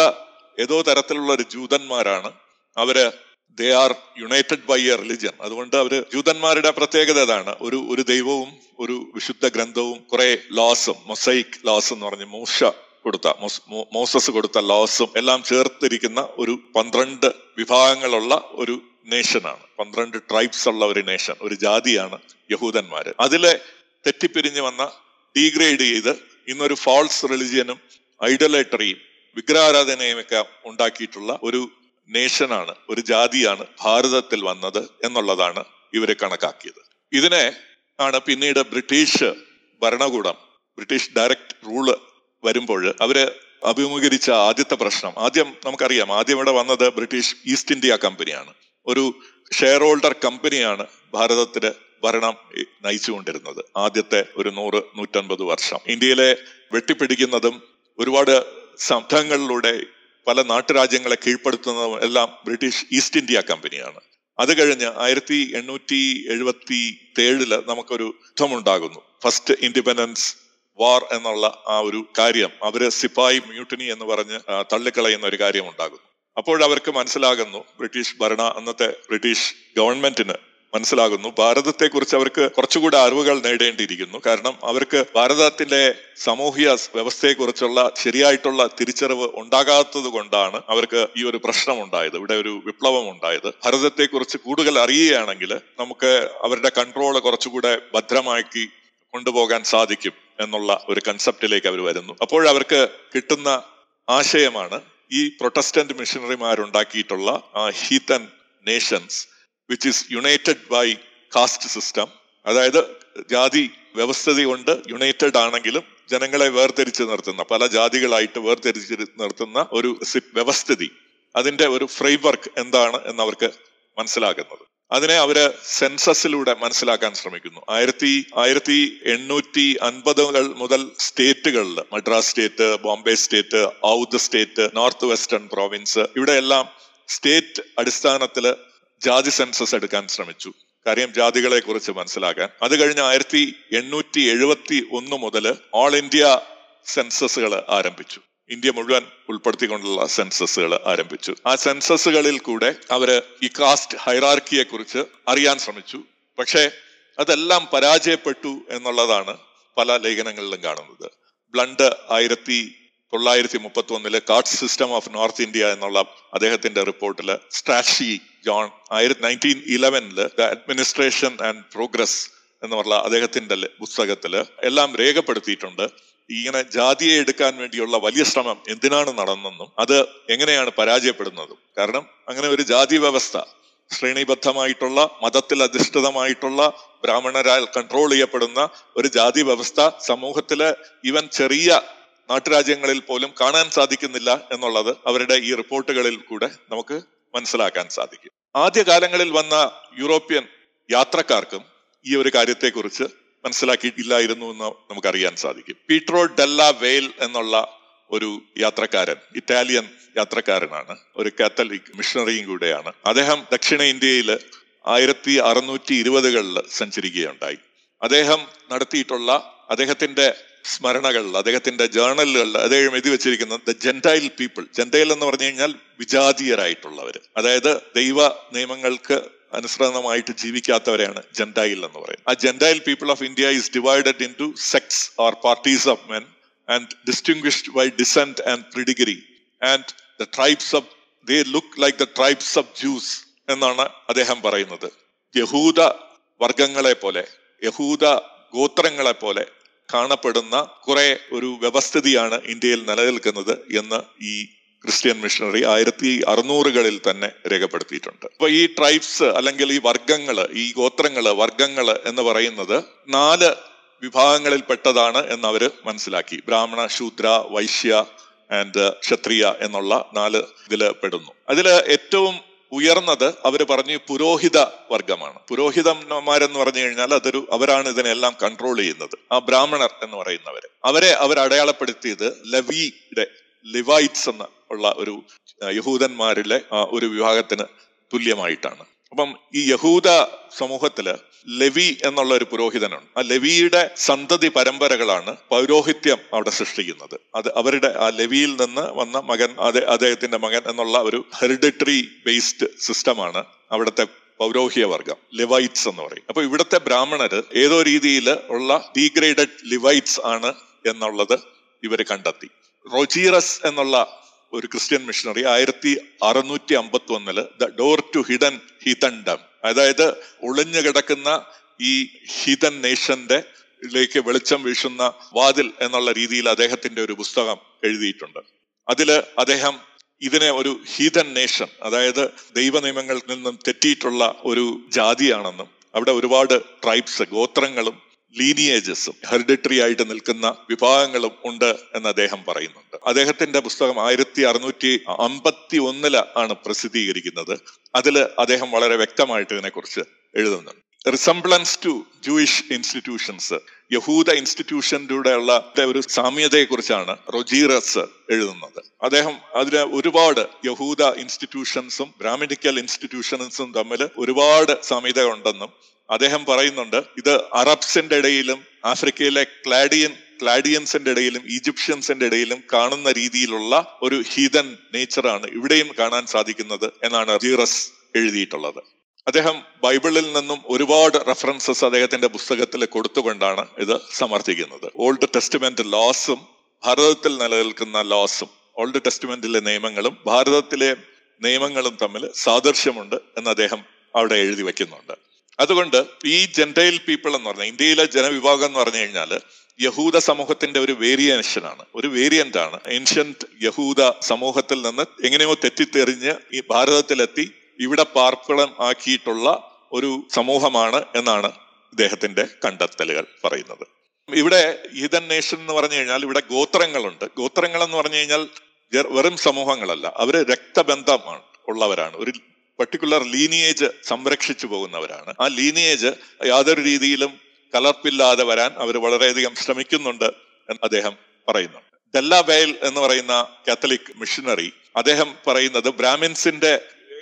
[SPEAKER 4] ഏതോ തരത്തിലുള്ള ഒരു ജൂതന്മാരാണ്. അവർ they are united by a religion അതുകൊണ്ട് അവർ ജൂതന്മാരുടെ പ്രത്യേകത അതാണ് ഒരു ഒരു ദൈവവും ഒരു വിശുദ്ധ ഗ്രന്ഥവും കുറെ ലോസും മൊസൈക് ലോസ് എന്ന് പറഞ്ഞ് മൂഷ കൊടുത്ത മോസസ് കൊടുത്ത ലോസും എല്ലാം ചേർത്തിരിക്കുന്ന ഒരു പന്ത്രണ്ട് വിഭാഗങ്ങളുള്ള ഒരു നേഷനാണ് പന്ത്രണ്ട് ട്രൈബ്സ് ഉള്ള ഒരു നേഷൻ ഒരു ജാതിയാണ് യഹൂദന്മാര്. അതിലെ തെറ്റിപ്പിരിഞ്ഞു വന്ന ഡീഗ്രേഡ് ചെയ്ത് ഇന്നൊരു ഫാൾസ് റിലിജിയനും ഐഡലേറ്ററിയും വിഗ്രഹാരാധനയും ഒക്കെ ഉണ്ടാക്കിയിട്ടുള്ള ഒരു നേഷനാണ് ഒരു ജാതിയാണ് ഭാരതത്തിൽ വന്നത് എന്നുള്ളതാണ് ഇവരെ കണക്കാക്കിയത്. ഇതിനെ ആണ് പിന്നീട് ബ്രിട്ടീഷ് ഭരണകൂടം ബ്രിട്ടീഷ് ഡയറക്ട് റൂൾ വരുമ്പോൾ അവർ അഭിമുഖീകരിച്ച ആദ്യത്തെ പ്രശ്നം. ആദ്യം നമുക്കറിയാം ആദ്യം ഇവിടെ വന്നത് ബ്രിട്ടീഷ് ഈസ്റ്റ് ഇന്ത്യ കമ്പനിയാണ്. ഒരു ഷെയർ ഹോൾഡർ കമ്പനിയാണ് ഭാരതത്തിൽ ഭരണം നയിച്ചുകൊണ്ടിരുന്നത്. ആദ്യത്തെ ഒരു നൂറ് നൂറ്റൻപത് വർഷം. ഇന്ത്യയിലെ വെട്ടിപ്പിടിക്കുന്നതും ഒരുപാട് സംഘങ്ങളിലൂടെ പല നാട്ടുരാജ്യങ്ങളെ കീഴ്പ്പെടുത്തുന്നതും എല്ലാം ബ്രിട്ടീഷ് ഈസ്റ്റ് ഇന്ത്യ കമ്പനിയാണ്. അത് കഴിഞ്ഞ് ആയിരത്തി എണ്ണൂറ്റി എഴുപത്തി ഏഴിൽ നമുക്കൊരു യുദ്ധമുണ്ടാകുന്നു. ഫസ്റ്റ് ഇൻഡിപെൻഡൻസ് വാർ എന്നുള്ള ആ ഒരു കാര്യം. അവർ സിപ്പായി മ്യൂട്ടിനി എന്ന് പറഞ്ഞ് തള്ളിക്കളയുന്ന ഒരു കാര്യം ഉണ്ടാകുന്നു അപ്പോഴവർക്ക് മനസ്സിലാകുന്നു ബ്രിട്ടീഷ് ഭരണ അന്നത്തെ ബ്രിട്ടീഷ് ഗവൺമെന്റിന് മനസ്സിലാകുന്നു. ഭാരതത്തെക്കുറിച്ച് അവർക്ക് കുറച്ചുകൂടെ അറിവുകൾ നേടേണ്ടിയിരിക്കുന്നു. കാരണം അവർക്ക് ഭാരതത്തിന്റെ സാമൂഹ്യ വ്യവസ്ഥയെക്കുറിച്ചുള്ള ശരിയായിട്ടുള്ള തിരിച്ചറിവ് ഉണ്ടാകാത്തത് കൊണ്ടാണ് അവർക്ക് ഈ ഒരു പ്രശ്നം ഉണ്ടായത് ഇവിടെ ഒരു വിപ്ലവം ഉണ്ടായത് ഭാരതത്തെക്കുറിച്ച് കൂടുതൽ അറിയുകയാണെങ്കിൽ നമുക്ക് അവരുടെ കൺട്രോൾ കുറച്ചുകൂടെ ഭദ്രമാക്കി കൊണ്ടുപോകാൻ സാധിക്കും എന്നുള്ള ഒരു കൺസെപ്റ്റിലേക്ക് അവർ വരുന്നു. അപ്പോഴവർക്ക് കിട്ടുന്ന ആശയമാണ് ഈ Protestant മിഷണറിമാരുണ്ടാക്കിയിട്ടുള്ള heathen nations which is united by caste system അതായത് ജാതി വ്യവസ്ഥത കൊണ്ട് യുണൈറ്റഡ് ആണെങ്കിലും ജനങ്ങളെ വേർതിരിച്ച് നിർത്തുന്ന പല ജാതികളായിട്ട് വേർതിരിച്ച് നിർത്തുന്ന ഒരു വ്യവസ്ഥിതി. അതിന്റെ ഒരു ഫ്രെയിംവർക്ക് എന്താണ് എന്നവർക്ക് മനസ്സിലാക്കുന്നത് അതിനെ അവർ സെൻസസിലൂടെ മനസ്സിലാക്കാൻ ശ്രമിക്കുന്നു. ആയിരത്തി ആയിരത്തി എണ്ണൂറ്റി അൻപതുകൾ മുതൽ സ്റ്റേറ്റുകളിൽ Madras state Bombay state Oudh state north western province ഇവിടെയെല്ലാം സ്റ്റേറ്റ് അടിസ്ഥാനത്തിൽ ജാതി സെൻസസ് എടുക്കാൻ ശ്രമിച്ചു. കാര്യം ജാതികളെ കുറിച്ച് മനസ്സിലാക്കാൻ. അത് കഴിഞ്ഞ് ആയിരത്തി എണ്ണൂറ്റി എഴുപത്തി ഒന്ന് മുതൽ ഓൾ ഇന്ത്യ സെൻസസുകൾ ആരംഭിച്ചു. ഇന്ത്യ മുഴുവൻ ഉൾപ്പെടുത്തിക്കൊണ്ടുള്ള സെൻസസുകൾ ആരംഭിച്ചു. ആ സെൻസസുകളിൽ കൂടെ അവർ ഈ കാസ്റ്റ് ഹൈറാർക്കിയെ കുറിച്ച് അറിയാൻ ശ്രമിച്ചു. പക്ഷേ അതെല്ലാം പരാജയപ്പെട്ടു എന്നുള്ളതാണ് പല ലേഖനങ്ങളിലും കാണുന്നത്. ബ്ലണ്ട് ആയിരത്തി തൊള്ളായിരത്തി മുപ്പത്തി ഒന്നിലെ card system of North India എന്നുള്ള അദ്ദേഹത്തിന്റെ റിപ്പോർട്ടിൽ സ്ട്രാറ്റി ജോൺ ആയിരത്തി നയന്റീൻ ഇലവനിൽ ദ അഡ്മിനിസ്ട്രേഷൻ ആൻഡ് പ്രോഗ്രസ് എന്ന് പറഞ്ഞ അദ്ദേഹത്തിന്റെ പുസ്തകത്തിൽ എല്ലാം രേഖപ്പെടുത്തിയിട്ടുണ്ട്. ഇങ്ങനെ ജാതിയെ എടുക്കാൻ വേണ്ടിയുള്ള വലിയ ശ്രമം എന്തിനാണ് നടന്നെന്നും അത് എങ്ങനെയാണ് പരാജയപ്പെടുന്നതും. കാരണം അങ്ങനെ ഒരു ജാതി വ്യവസ്ഥ ശ്രേണിബദ്ധമായിട്ടുള്ള മതത്തിൽ അധിഷ്ഠിതമായിട്ടുള്ള ബ്രാഹ്മണരാൽ കൺട്രോൾ ചെയ്യപ്പെടുന്ന ഒരു ജാതി വ്യവസ്ഥ സമൂഹത്തിലെ ഈവൻ ചെറിയ നാട്ടുരാജ്യങ്ങളിൽ പോലും കാണാൻ സാധിക്കുന്നില്ല എന്നുള്ളത് അവരുടെ ഈ റിപ്പോർട്ടുകളിൽ കൂടെ നമുക്ക് മനസ്സിലാക്കാൻ സാധിക്കും. ആദ്യകാലങ്ങളിൽ വന്ന യൂറോപ്യൻ യാത്രക്കാർക്കും ഈ ഒരു കാര്യത്തെക്കുറിച്ച് മനസ്സിലാക്കിയിട്ടില്ലായിരുന്നു എന്ന് നമുക്കറിയാൻ സാധിക്കും. പീട്രോ ഡെല്ല വെയിൽ എന്നുള്ള ഒരു യാത്രക്കാരൻ ഇറ്റാലിയൻ യാത്രക്കാരനാണ്. ഒരു കാത്തലിക് മിഷണറിയും കൂടെയാണ്. അദ്ദേഹം ദക്ഷിണ ഇന്ത്യയിൽ ആയിരത്തി അറുന്നൂറ്റി ഇരുപതുകളിൽ സഞ്ചരിക്കുകയുണ്ടായി അദ്ദേഹം നടത്തിയിട്ടുള്ള അദ്ദേഹത്തിന്റെ സ്മരണകളിൽ അദ്ദേഹത്തിന്റെ ജേണലുകൾ അദ്ദേഹം എഴുതി വെച്ചിരിക്കുന്നത് ദ ജെന്റൈൽ പീപ്പിൾ. ജെന്റൈൽ എന്ന് പറഞ്ഞു കഴിഞ്ഞാൽ വിജാതീയരായിട്ടുള്ളവർ അതായത് ദൈവ നിയമങ്ങൾക്ക് അനുസൃതമായിട്ട് ജീവിക്കാത്തവരെയാണ് ജെന്റൈൽ എന്ന് പറയുന്നത്. ആ gentile people of India is divided in two sects or parties of men and distinguished by descent and pedigree and the tribes of they look like the tribes of Jews എന്നാണ് അദ്ദേഹം പറയുന്നത്. യഹൂദ വർഗങ്ങളെ പോലെ യഹൂദ ഗോത്രങ്ങളെ പോലെ കാണപ്പെടുന്ന കുറെ ഒരു വ്യവസ്ഥിതിയാണ് ഇന്ത്യയിൽ നിലനിൽക്കുന്നത് എന്ന് ഈ ക്രിസ്ത്യൻ മിഷണറി ആയിരത്തി അറുന്നൂറുകളിൽ തന്നെ രേഖപ്പെടുത്തിയിട്ടുണ്ട്. അപ്പൊ ഈ ട്രൈബ്സ് അല്ലെങ്കിൽ ഈ വർഗങ്ങൾ ഈ ഗോത്രങ്ങൾ വർഗങ്ങൾ എന്ന് പറയുന്നത് നാല് വിഭാഗങ്ങളിൽ പെട്ടതാണ് എന്ന് അവർ മനസ്സിലാക്കി. ബ്രാഹ്മണ ശൂദ്ര വൈശ്യ ആൻഡ് ക്ഷത്രിയ എന്നുള്ള നാല് ഇതിൽ പെടുന്നു. അതിൽ ഏറ്റവും ഉയർന്നത് അവർ പറഞ്ഞു പുരോഹിത വർഗമാണ്. പുരോഹിതന്മാരെന്ന് പറഞ്ഞു കഴിഞ്ഞാൽ അതൊരു അവരാണ് ഇതിനെല്ലാം കൺട്രോൾ ചെയ്യുന്നത്. ആ ബ്രാഹ്മണർ എന്ന് പറയുന്നവര്. അവരെ അവർ അടയാളപ്പെടുത്തിയത് ലവിയുടെ ലിവൈറ്റ്സ് എന്ന ഉള്ള ഒരു യഹൂദന്മാരിലെ ഒരു വിഭാഗത്തിന് തുല്യമായിട്ടാണ്. അപ്പം ഈ യഹൂദ സമൂഹത്തിൽ ലവി എന്നുള്ള ഒരു പുരോഹിതനാണ് ആ ലവിയുടെ സന്തതി പരമ്പരകളാണ് പൗരോഹിത്യം അവിടെ സൃഷ്ടിക്കുന്നത്. അത് അവരുടെ ആ ലവിയിൽ നിന്ന് വന്ന മകൻ അതെ അദ്ദേഹത്തിന്റെ മകൻ എന്നുള്ള ഒരു ഹെറിഡിറ്ററി ബേസ്ഡ് സിസ്റ്റമാണ് അവിടുത്തെ പൗരോഹിയ വർഗം ലിവൈറ്റ്സ് എന്ന് പറയും. അപ്പൊ ഇവിടുത്തെ ബ്രാഹ്മണര് ഏതോ രീതിയിൽ ഉള്ള ഡീഗ്രേഡഡ് ലിവൈറ്റ്സ് ആണ് എന്നുള്ളത് ഇവർ കണ്ടെത്തി. റൊജീറസ് എന്നുള്ള ഒരു ക്രിസ്ത്യൻ മിഷണറി ആയിരത്തി അറുന്നൂറ്റി അമ്പത്തി ഒന്നിൽ the door to hidden heathendom. അതായത് ഒളിഞ്ഞു കിടക്കുന്ന ഈ ഹിതൻ നേഷന്റെ ിലേക്ക് വെളിച്ചം വീശുന്ന വാതിൽ എന്നുള്ള രീതിയിൽ അദ്ദേഹത്തിന്റെ ഒരു പുസ്തകം എഴുതിയിട്ടുണ്ട്. അതിൽ അദ്ദേഹം ഇതിനെ ഒരു ഹീതൻ നേഷൻ അതായത് ദൈവ നിയമങ്ങളിൽ നിന്നും തെറ്റിയിട്ടുള്ള ഒരു ജാതിയാണെന്നും അവിടെ ഒരുപാട് ട്രൈബ്സ് ഗോത്രങ്ങളും ലീനിയേജസും ഹെറിഡിറ്ററി ആയിട്ട് നിൽക്കുന്ന വിഭാഗങ്ങളും ഉണ്ട് എന്ന് അദ്ദേഹം പറയുന്നുണ്ട്. അദ്ദേഹത്തിന്റെ പുസ്തകം ആയിരത്തി അറുന്നൂറ്റി അമ്പത്തി ഒന്നിൽ ആണ് പ്രസിദ്ധീകരിക്കുന്നത്. അതിൽ അദ്ദേഹം വളരെ വ്യക്തമായിട്ട് ഇതിനെക്കുറിച്ച് എഴുതുന്നുണ്ട്. റിസംബ്ലൻസ് ടു ജൂയിഷ് ഇൻസ്റ്റിറ്റ്യൂഷൻസ് യഹൂദ ഇൻസ്റ്റിറ്റ്യൂഷനിലൂടെയുള്ള ഒരു സാമ്യതയെക്കുറിച്ചാണ് റൊജീറസ് എഴുതുന്നത്. അദ്ദേഹം അതിന് ഒരുപാട് യഹൂദ ഇൻസ്റ്റിറ്റ്യൂഷൻസും ബ്രാമിഡിക്കൽ ഇൻസ്റ്റിറ്റ്യൂഷൻസും തമ്മിൽ ഒരുപാട് സാമ്യത ഉണ്ടെന്നും അദ്ദേഹം പറയുന്നുണ്ട് ഇത് അറബ്സിന്റെ ഇടയിലും ആഫ്രിക്കയിലെ ക്ലാഡിയൻ ക്ലാഡിയൻസിന്റെ ഇടയിലും ഈജിപ്ഷ്യൻസിന്റെ ഇടയിലും കാണുന്ന രീതിയിലുള്ള ഒരു ഹീതൻ നേച്ചറാണ് ഇവിടെയും കാണാൻ സാധിക്കുന്നത് എന്നാണ് ജീറസ് എഴുതിയിട്ടുള്ളത്. അദ്ദേഹം ബൈബിളിൽ നിന്നും ഒരുപാട് റെഫറൻസസ് അദ്ദേഹത്തിന്റെ പുസ്തകത്തിൽ കൊടുത്തുകൊണ്ടാണ് ഇത് സമർത്ഥിക്കുന്നത്. ഓൾഡ് ടെസ്റ്റ്മെന്റ് ലോസും ഭാരതത്തിൽ നിലനിൽക്കുന്ന ലോസും ഓൾഡ് ടെസ്റ്റ്മെന്റിലെ നിയമങ്ങളും ഭാരതത്തിലെ നിയമങ്ങളും തമ്മിൽ സാദൃശ്യമുണ്ട് എന്ന് അദ്ദേഹം അവിടെ എഴുതി വെക്കുന്നുണ്ട് അതുകൊണ്ട് ഈ ജെന്റൈൽ പീപ്പിൾ എന്ന് പറഞ്ഞാൽ ഇന്ത്യയിലെ ജനവിഭാഗം എന്ന് പറഞ്ഞു കഴിഞ്ഞാൽ യഹൂദ സമൂഹത്തിന്റെ ഒരു വേരിയേഷൻ ആണ്. ഒരു വേരിയന്റ് ആണ്. ഏൻഷ്യന്റ് യഹൂദ സമൂഹത്തിൽ നിന്ന് എങ്ങനെയോ തെറ്റിത്തെറിഞ്ഞ് ഈ ഭാരതത്തിലെത്തി ഇവിടെ പാർപ്പിളം ആക്കിയിട്ടുള്ള ഒരു സമൂഹമാണ് എന്നാണ് ഇദ്ദേഹത്തിന്റെ കണ്ടെത്തലുകൾ പറയുന്നത്. ഇവിടെ ഈതൻ നേഷൻ എന്ന് പറഞ്ഞു കഴിഞ്ഞാൽ ഇവിടെ ഗോത്രങ്ങളുണ്ട്. ഗോത്രങ്ങൾ എന്ന് പറഞ്ഞു കഴിഞ്ഞാൽ വെറും സമൂഹങ്ങളല്ല. അവർ രക്തബന്ധമാണ് ഉള്ളവരാണ്. ഒരു പർട്ടിക്കുലർ ലീനിയേജ് സംരക്ഷിച്ചു പോകുന്നവരാണ്. ആ ലീനിയേജ് യാതൊരു രീതിയിലും കലർപ്പില്ലാതെ വരാൻ അവർ വളരെയധികം ശ്രമിക്കുന്നുണ്ട് എന്ന് അദ്ദേഹം പറയുന്നു ഡെല്ല ബെയിൽ എന്ന് പറയുന്ന കാത്തലിക് മിഷനറി അദ്ദേഹം പറയുന്നത് ബ്രാഹ്മിൻസിന്റെ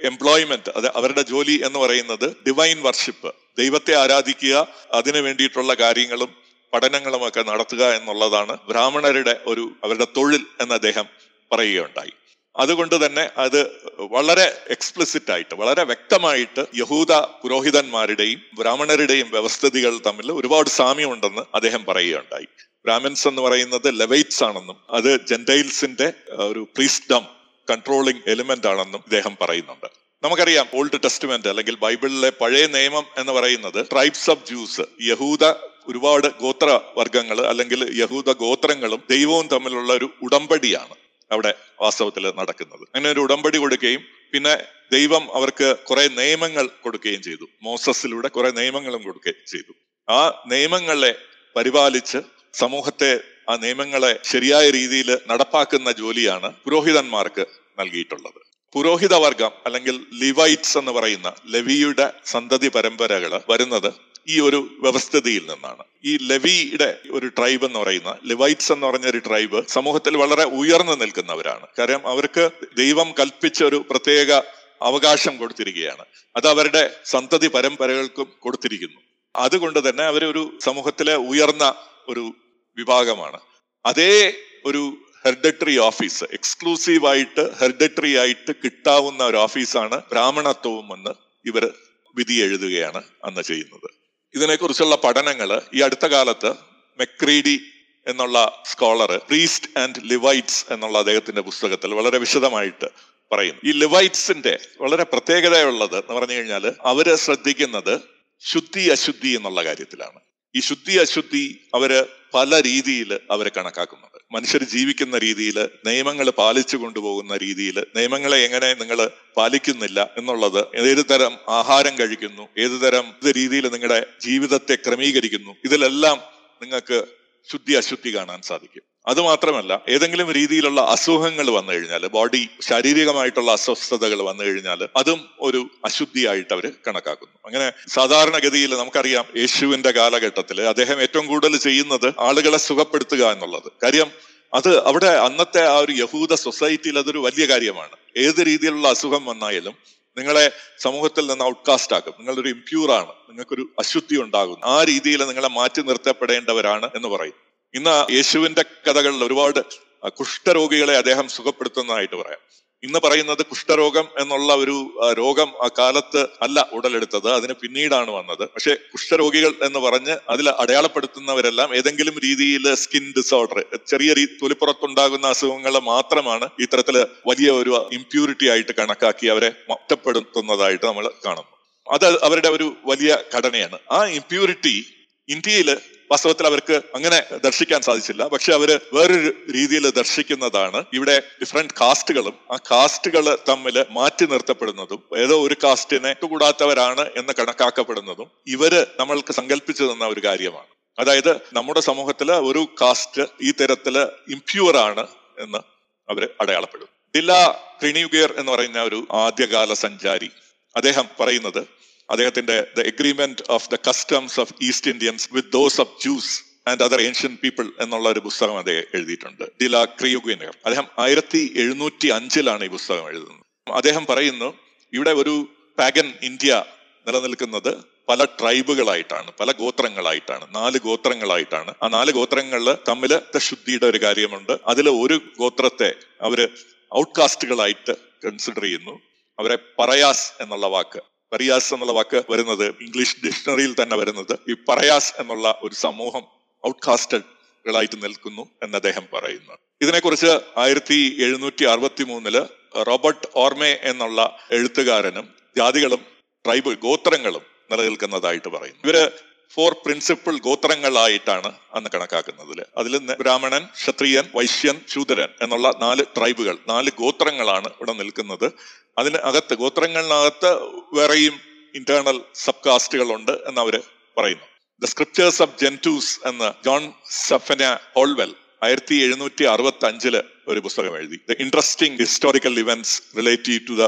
[SPEAKER 4] എംപ്ലോയ്മെന്റ് അത് അവരുടെ ജോലി എന്ന് പറയുന്നത് ഡിവൈൻ വർഷിപ്പ് ദൈവത്തെ ആരാധിക്കുക അതിനു വേണ്ടിയിട്ടുള്ള കാര്യങ്ങളും പഠനങ്ങളും ഒക്കെ നടത്തുക എന്നുള്ളതാണ് ബ്രാഹ്മണരുടെ ഒരു അവരുടെ തൊഴിൽ എന്ന് അദ്ദേഹം പറയുകയുണ്ടായി. അതുകൊണ്ട് തന്നെ അത് വളരെ എക്സ്പ്ലിസിറ്റ് ആയിട്ട് വളരെ വ്യക്തമായിട്ട് യഹൂദ പുരോഹിതന്മാരുടെയും ബ്രാഹ്മണരുടെയും വ്യവസ്ഥിതികൾ തമ്മിൽ ഒരുപാട് സാമ്യമുണ്ടെന്ന് അദ്ദേഹം പറയുകയുണ്ടായി. ബ്രാഹ്മിൻസ് എന്ന് പറയുന്നത് ലെവൈറ്റ്സ് ആണെന്നും അത് ജെന്റൈൽസിന്റെ ഒരു പ്രീസ്ഡം കൺട്രോളിംഗ് എലിമെന്റ് ആണെന്നും ഇദ്ദേഹം പറയുന്നുണ്ട്. നമുക്കറിയാം ഓൾഡ് ടെസ്റ്റ്മെന്റ് അല്ലെങ്കിൽ ബൈബിളിലെ പഴയ നിയമം എന്ന് പറയുന്നത് ട്രൈബ്സ് ഓഫ് ജ്യൂസ് യഹൂദ ഒരുപാട് ഗോത്ര വർഗങ്ങൾ അല്ലെങ്കിൽ യഹൂദ ഗോത്രങ്ങളും ദൈവവും തമ്മിലുള്ള ഒരു ഉടമ്പടിയാണ്. അവിടെ വാസ്തവത്തിൽ നടക്കുന്നത്. അങ്ങനെ ഒരു ഉടമ്പടി കൊടുക്കുകയും പിന്നെ ദൈവം അവർക്ക് കുറെ നിയമങ്ങൾ കൊടുക്കുകയും ചെയ്തു. മോസസിലൂടെ കുറെ നിയമങ്ങളും കൊടുക്കുകയും ചെയ്തു. ആ നിയമങ്ങളെ പരിപാലിച്ച് സമൂഹത്തെ ആ നിയമങ്ങളെ ശരിയായ രീതിയിൽ നടപ്പാക്കുന്ന ജോലിയാണ് പുരോഹിതന്മാർക്ക് നൽകിയിട്ടുള്ളത്. പുരോഹിത വർഗം അല്ലെങ്കിൽ ലിവൈറ്റ്സ് എന്ന് പറയുന്ന ലവിയുടെ സന്തതി പരമ്പരകൾ വരുന്നത് ഈ ഒരു വ്യവസ്ഥിതിയിൽ നിന്നാണ്. ഈ ലെവിയുടെ ഒരു ട്രൈബ് എന്ന് പറയുന്ന ലെവൈറ്റ്സ് എന്ന് പറഞ്ഞ ഒരു ട്രൈബ് സമൂഹത്തിൽ വളരെ ഉയർന്നു നിൽക്കുന്നവരാണ്. കാരണം അവർക്ക് ദൈവം കൽപ്പിച്ച ഒരു പ്രത്യേക അവകാശം കൊടുത്തിരിക്കുകയാണ്. അത് അവരുടെ സന്തതി പരമ്പരകൾക്കും കൊടുത്തിരിക്കുന്നു. അതുകൊണ്ട് തന്നെ അവരൊരു സമൂഹത്തിലെ ഉയർന്ന ഒരു വിഭാഗമാണ്. അതേ ഒരു ഹെർഡറ്ററി ഓഫീസ് എക്സ്ക്ലൂസീവ് ആയിട്ട് ഹെർഡറ്ററി ആയിട്ട് കിട്ടാവുന്ന ഒരു ഓഫീസാണ് ബ്രാഹ്മണത്വവും എന്ന് ഇവർ വിധി എഴുതുകയാണ് അന്ന് ചെയ്യുന്നത്. ഇതിനെക്കുറിച്ചുള്ള പഠനങ്ങൾ ഈ അടുത്ത കാലത്ത് മെക്രീഡി എന്നുള്ള സ്കോളർ പ്രീസ്റ്റ് ആൻഡ് ലിവൈറ്റ്സ് എന്നുള്ള അദ്ദേഹത്തിന്റെ പുസ്തകത്തിൽ വളരെ വിശദമായിട്ട് പറയും ഈ ലിവൈറ്റ്സിന്റെ വളരെ പ്രത്യേകതയുള്ളത് എന്ന് പറഞ്ഞു കഴിഞ്ഞാൽ അവർ ശ്രദ്ധിക്കുന്നത് ശുദ്ധി അശുദ്ധി എന്നുള്ള കാര്യത്തിലാണ്. ഈ ശുദ്ധി അശുദ്ധി അവർ പല രീതിയിൽ അവരെ കണക്കാക്കുന്നുണ്ട് മനുഷ്യർ ജീവിക്കുന്ന രീതിയിൽ നിയമങ്ങൾ പാലിച്ചു കൊണ്ടുപോകുന്ന രീതിയിൽ നിയമങ്ങളെ എങ്ങനെ നിങ്ങൾ പാലിക്കുന്നില്ല എന്നുള്ളത് ഏത് തരം ആഹാരം കഴിക്കുന്നു ഏത് തരം രീതിയിൽ നിങ്ങളുടെ ജീവിതത്തെ ക്രമീകരിക്കുന്നു ഇതിലെല്ലാം നിങ്ങൾക്ക് ശുദ്ധി അശുദ്ധി കാണാൻ സാധിക്കും. അത് മാത്രമല്ല ഏതെങ്കിലും രീതിയിലുള്ള അസുഖങ്ങൾ വന്നു കഴിഞ്ഞാൽ ബോഡി ശാരീരികമായിട്ടുള്ള അസ്വസ്ഥതകൾ വന്നു കഴിഞ്ഞാൽ അതും ഒരു അശുദ്ധിയായിട്ട് അവർ കണക്കാക്കുന്നു. അങ്ങനെ സാധാരണഗതിയിൽ നമുക്കറിയാം യേശുവിന്റെ കാലഘട്ടത്തിൽ അദ്ദേഹം ഏറ്റവും കൂടുതൽ ചെയ്യുന്നത് ആളുകളെ സുഖപ്പെടുത്തുക എന്നുള്ളത്. കാര്യം അത് അവിടെ അന്നത്തെ ആ ഒരു യഹൂദ സൊസൈറ്റിയിൽ അതൊരു വലിയ കാര്യമാണ്. ഏത് രീതിയിലുള്ള അസുഖം വന്നായാലും നിങ്ങളെ സമൂഹത്തിൽ നിന്ന് ഔട്ട്കാസ്റ്റ് ആക്കും. നിങ്ങളൊരു ഇംപ്യൂർ ആണ്. നിങ്ങൾക്കൊരു അശുദ്ധി ഉണ്ടാകും ആ രീതിയിൽ നിങ്ങളെ മാറ്റി നിർത്തപ്പെടേണ്ടവരാണ് എന്ന് പറയും. ഇന്ന് യേശുവിന്റെ കഥകളിൽ ഒരുപാട് കുഷ്ഠരോഗികളെ അദ്ദേഹം സുഖപ്പെടുത്തുന്നതായിട്ട് പറയാം. ഇന്ന് പറയുന്നത് കുഷ്ഠരോഗം എന്നുള്ള ഒരു രോഗം ആ കാലത്ത് അല്ല ഉടലെടുത്തത്. അതിന് പിന്നീടാണ് വന്നത്. പക്ഷെ കുഷ്ഠരോഗികൾ എന്ന് പറഞ്ഞ് അതിൽ അടയാളപ്പെടുത്തുന്നവരെല്ലാം ഏതെങ്കിലും രീതിയിൽ സ്കിൻ ഡിസോർഡർ ചെറിയ രീതി തൊലിപ്പുറത്തുണ്ടാകുന്ന അസുഖങ്ങൾ മാത്രമാണ് ഇത്തരത്തിൽ വലിയ ഒരു ഇംപ്യൂരിറ്റി ആയിട്ട് കണക്കാക്കി അവരെ ഒറ്റപ്പെടുത്തുന്നതായിട്ട് നമ്മൾ കാണുന്നു. അത് അവരുടെ ഒരു വലിയ ഘടനയാണ്. ആ ഇംപ്യൂരിറ്റി ഇന്ത്യയിൽ വാസ്തവത്തിൽ അവർക്ക് അങ്ങനെ ദർശിക്കാൻ സാധിച്ചില്ല. പക്ഷെ അവർ വേറൊരു രീതിയിൽ ദർശിക്കുന്നതാണ്. ഇവിടെ ഡിഫറെന്റ് കാസ്റ്റുകളും ആ കാസ്റ്റുകൾ തമ്മിൽ മാറ്റി നിർത്തപ്പെടുന്നതും ഏതോ ഒരു കാസ്റ്റിനെ കൂടാത്തവരാണ് എന്ന് കണക്കാക്കപ്പെടുന്നതും ഇവർ നമ്മൾക്ക് സങ്കല്പിച്ചു തന്ന ഒരു കാര്യമാണ്. അതായത് നമ്മുടെ സമൂഹത്തിൽ ഒരു കാസ്റ്റ് ഈ തരത്തിൽ ഇംപ്യൂർ ആണ് എന്ന് അവർ അടയാളപ്പെടും ദില്ല ക്രിണിയുഗേർ എന്ന് പറയുന്ന ഒരു ആദ്യകാല സഞ്ചാരി അദ്ദേഹം പറയുന്നത് അദ്ദേഹത്തിന്റെ the agreement of the customs of East Indians with those of Jews and other ancient people എന്നുള്ള ഒരു പുസ്തകം അദ്ദേഹം എഴുതിയിട്ടുണ്ട്. ഡില ക്രിയുഗിനർ അദ്ദേഹം ആയിരത്തി എഴുന്നൂറ്റി അഞ്ചിലാണ് ഈ പുസ്തകം എഴുതുന്നത്. അദ്ദേഹം പറയുന്നു ഇവിടെ ഒരു പാഗൻ ഇന്ത്യ നിലനിൽക്കുന്നത് പല ട്രൈബുകളായിട്ടാണ് പല ഗോത്രങ്ങളായിട്ടാണ് നാല് ഗോത്രങ്ങളായിട്ടാണ്. ആ നാല് ഗോത്രങ്ങളിൽ തമ്മിൽ ശുദ്ധിയുടെ ഒരു കാര്യമുണ്ട്. അതിൽ ഒരു ഗോത്രത്തെ അവർ ഔട്ട്കാസ്റ്റുകളായിട്ട് കൺസിഡർ ചെയ്യുന്നു. അവരെ പറയാസ് എന്നുള്ള വാക്ക് പറയാസ് എന്നുള്ള വാക്ക് വരുന്നത് ഇംഗ്ലീഷ് ഡിക്ഷണറിയിൽ തന്നെ വരുന്നത്. ഈ പറയാസ് എന്നുള്ള ഒരു സമൂഹം ഔട്ട്കാസ്റ്റഡുകളായിട്ട് നിൽക്കുന്നു എന്ന് അദ്ദേഹം പറയുന്നു. ഇതിനെക്കുറിച്ച് ആയിരത്തി എഴുന്നൂറ്റി അറുപത്തി മൂന്നിൽ റോബർട്ട് ഓർമെ എന്നുള്ള എഴുത്തുകാരനും ജാതികളും ട്രൈബ് ഗോത്രങ്ങളും നിലനിൽക്കുന്നതായിട്ട് പറയുന്നു. ഇവർ ഫോർ പ്രിൻസിപ്പിൾ ഗോത്രങ്ങളായിട്ടാണ് അന്ന് കണക്കാക്കുന്നത് അതിൽ ബ്രാഹ്മണൻ ക്ഷത്രിയൻ വൈശ്യൻ ശൂദ്രൻ എന്നുള്ള നാല് ട്രൈബുകൾ നാല് ഗോത്രങ്ങളാണ് ഇവിടെ നിൽക്കുന്നത്. അതിന് അകത്ത് ഗോത്രങ്ങളിനകത്ത് വേറെയും ഇന്റേണൽ സബ് കാസ്റ്റുകൾ ഉണ്ട് എന്ന് അവർ പറയുന്നു. ദ സ്ക്രിപ്റ്റേഴ്സ് ഓഫ് ജെന്റൂസ് എന്ന് ജോൺ സഫന ഹോൾവെൽ ആയിരത്തി എഴുന്നൂറ്റി അറുപത്തി അഞ്ചിൽ ഒരു പുസ്തകം എഴുതി. The interesting historical events relative to the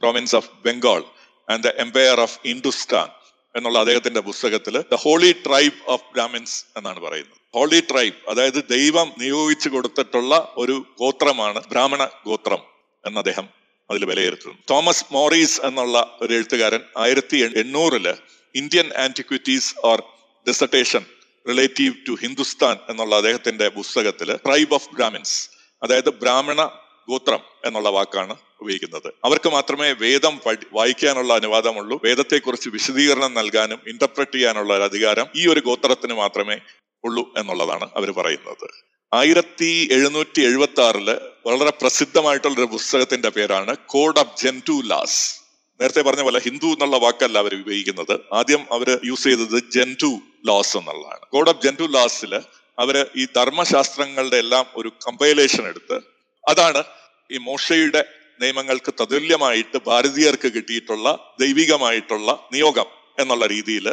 [SPEAKER 4] province of Bengal and the empire of Hindustan എന്നുള്ള അദ്ദേഹത്തിന്റെ പുസ്തകത്തിൽ the holy tribe of Brahmins എന്നാണ് പറയുന്നത്. ഹോളി ട്രൈബ് അതായത് ദൈവം നിയോഗിച്ചു കൊടുത്തിട്ടുള്ള ഒരു ഗോത്രമാണ് ബ്രാഹ്മണ ഗോത്രം എന്ന് അദ്ദേഹം അതിൽ വിലയിരുത്തുന്നു. തോമസ് മോറീസ് എന്നുള്ള ഒരു എഴുത്തുകാരൻ ആയിരത്തി എണ്ണൂറിൽ Indian antiquities or dissertation relative to Hindustan എന്നുള്ള അദ്ദേഹത്തിന്റെ പുസ്തകത്തിൽ ട്രൈബ് ഓഫ് ബ്രാഹ്മിൻസ് അതായത് ബ്രാഹ്മണ ഗോത്രം എന്നുള്ള വാക്കാണ് ഉപയോഗിക്കുന്നത്. അവർക്ക് മാത്രമേ വേദം വായിക്കാനുള്ള അനുവാദമുള്ളൂ. വേദത്തെക്കുറിച്ച് വിശദീകരണം നൽകാനും ഇന്റർപ്രറ്റ് ചെയ്യാനുള്ള ഒരു അധികാരം ഈ ഒരു ഗോത്രത്തിന് മാത്രമേ ഉള്ളൂ എന്നുള്ളതാണ് അവർ പറയുന്നത്. ആയിരത്തി എഴുന്നൂറ്റി എഴുപത്തി ആറിൽ വളരെ പ്രസിദ്ധമായിട്ടുള്ള ഒരു പുസ്തകത്തിന്റെ പേരാണ് കോഡ് ഓഫ് ജെന്റു ലാസ് നേരത്തെ പറഞ്ഞ പോലെ ഹിന്ദു എന്നുള്ള വാക്കല്ല അവർ ഉപയോഗിക്കുന്നത്. ആദ്യം അവർ യൂസ് ചെയ്തത് ജെന്റു ലാസ് എന്നുള്ളതാണ്. കോഡ് ഓഫ് ജെന്റു ലാസിൽ അവർ ഈ ധർമ്മശാസ്ത്രങ്ങളുടെ എല്ലാം ഒരു കമ്പൈലേഷൻ എടുത്ത് അതാണ് ഈ മോശയുടെ നിയമങ്ങൾക്ക് തതുല്യമായിട്ട് ഭാരതീയർക്ക് കിട്ടിയിട്ടുള്ള ദൈവികമായിട്ടുള്ള നിയോഗം എന്നുള്ള രീതിയിൽ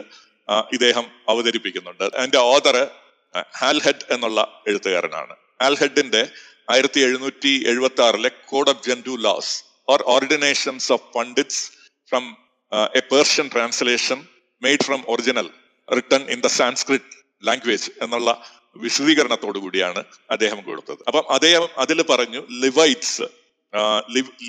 [SPEAKER 4] ഇദ്ദേഹം അവതരിപ്പിക്കുന്നുണ്ട്. അതിന്റെ ഓദർ ഹാൽഹെഡ് എന്നുള്ള എഴുത്തുകാരനാണ്. ഹാൽഹെഡിന്റെ ആയിരത്തി എഴുന്നൂറ്റി എഴുപത്തി ആറിലെ code of gentoo laws or ordinations of pundits from a Persian translation made from original written in the Sanskrit language എന്നുള്ള വിശദീകരണത്തോടു കൂടിയാണ് അദ്ദേഹം കൊടുത്തത്. അപ്പം അദ്ദേഹം അതിൽ പറഞ്ഞു ലിവൈറ്റ്സ്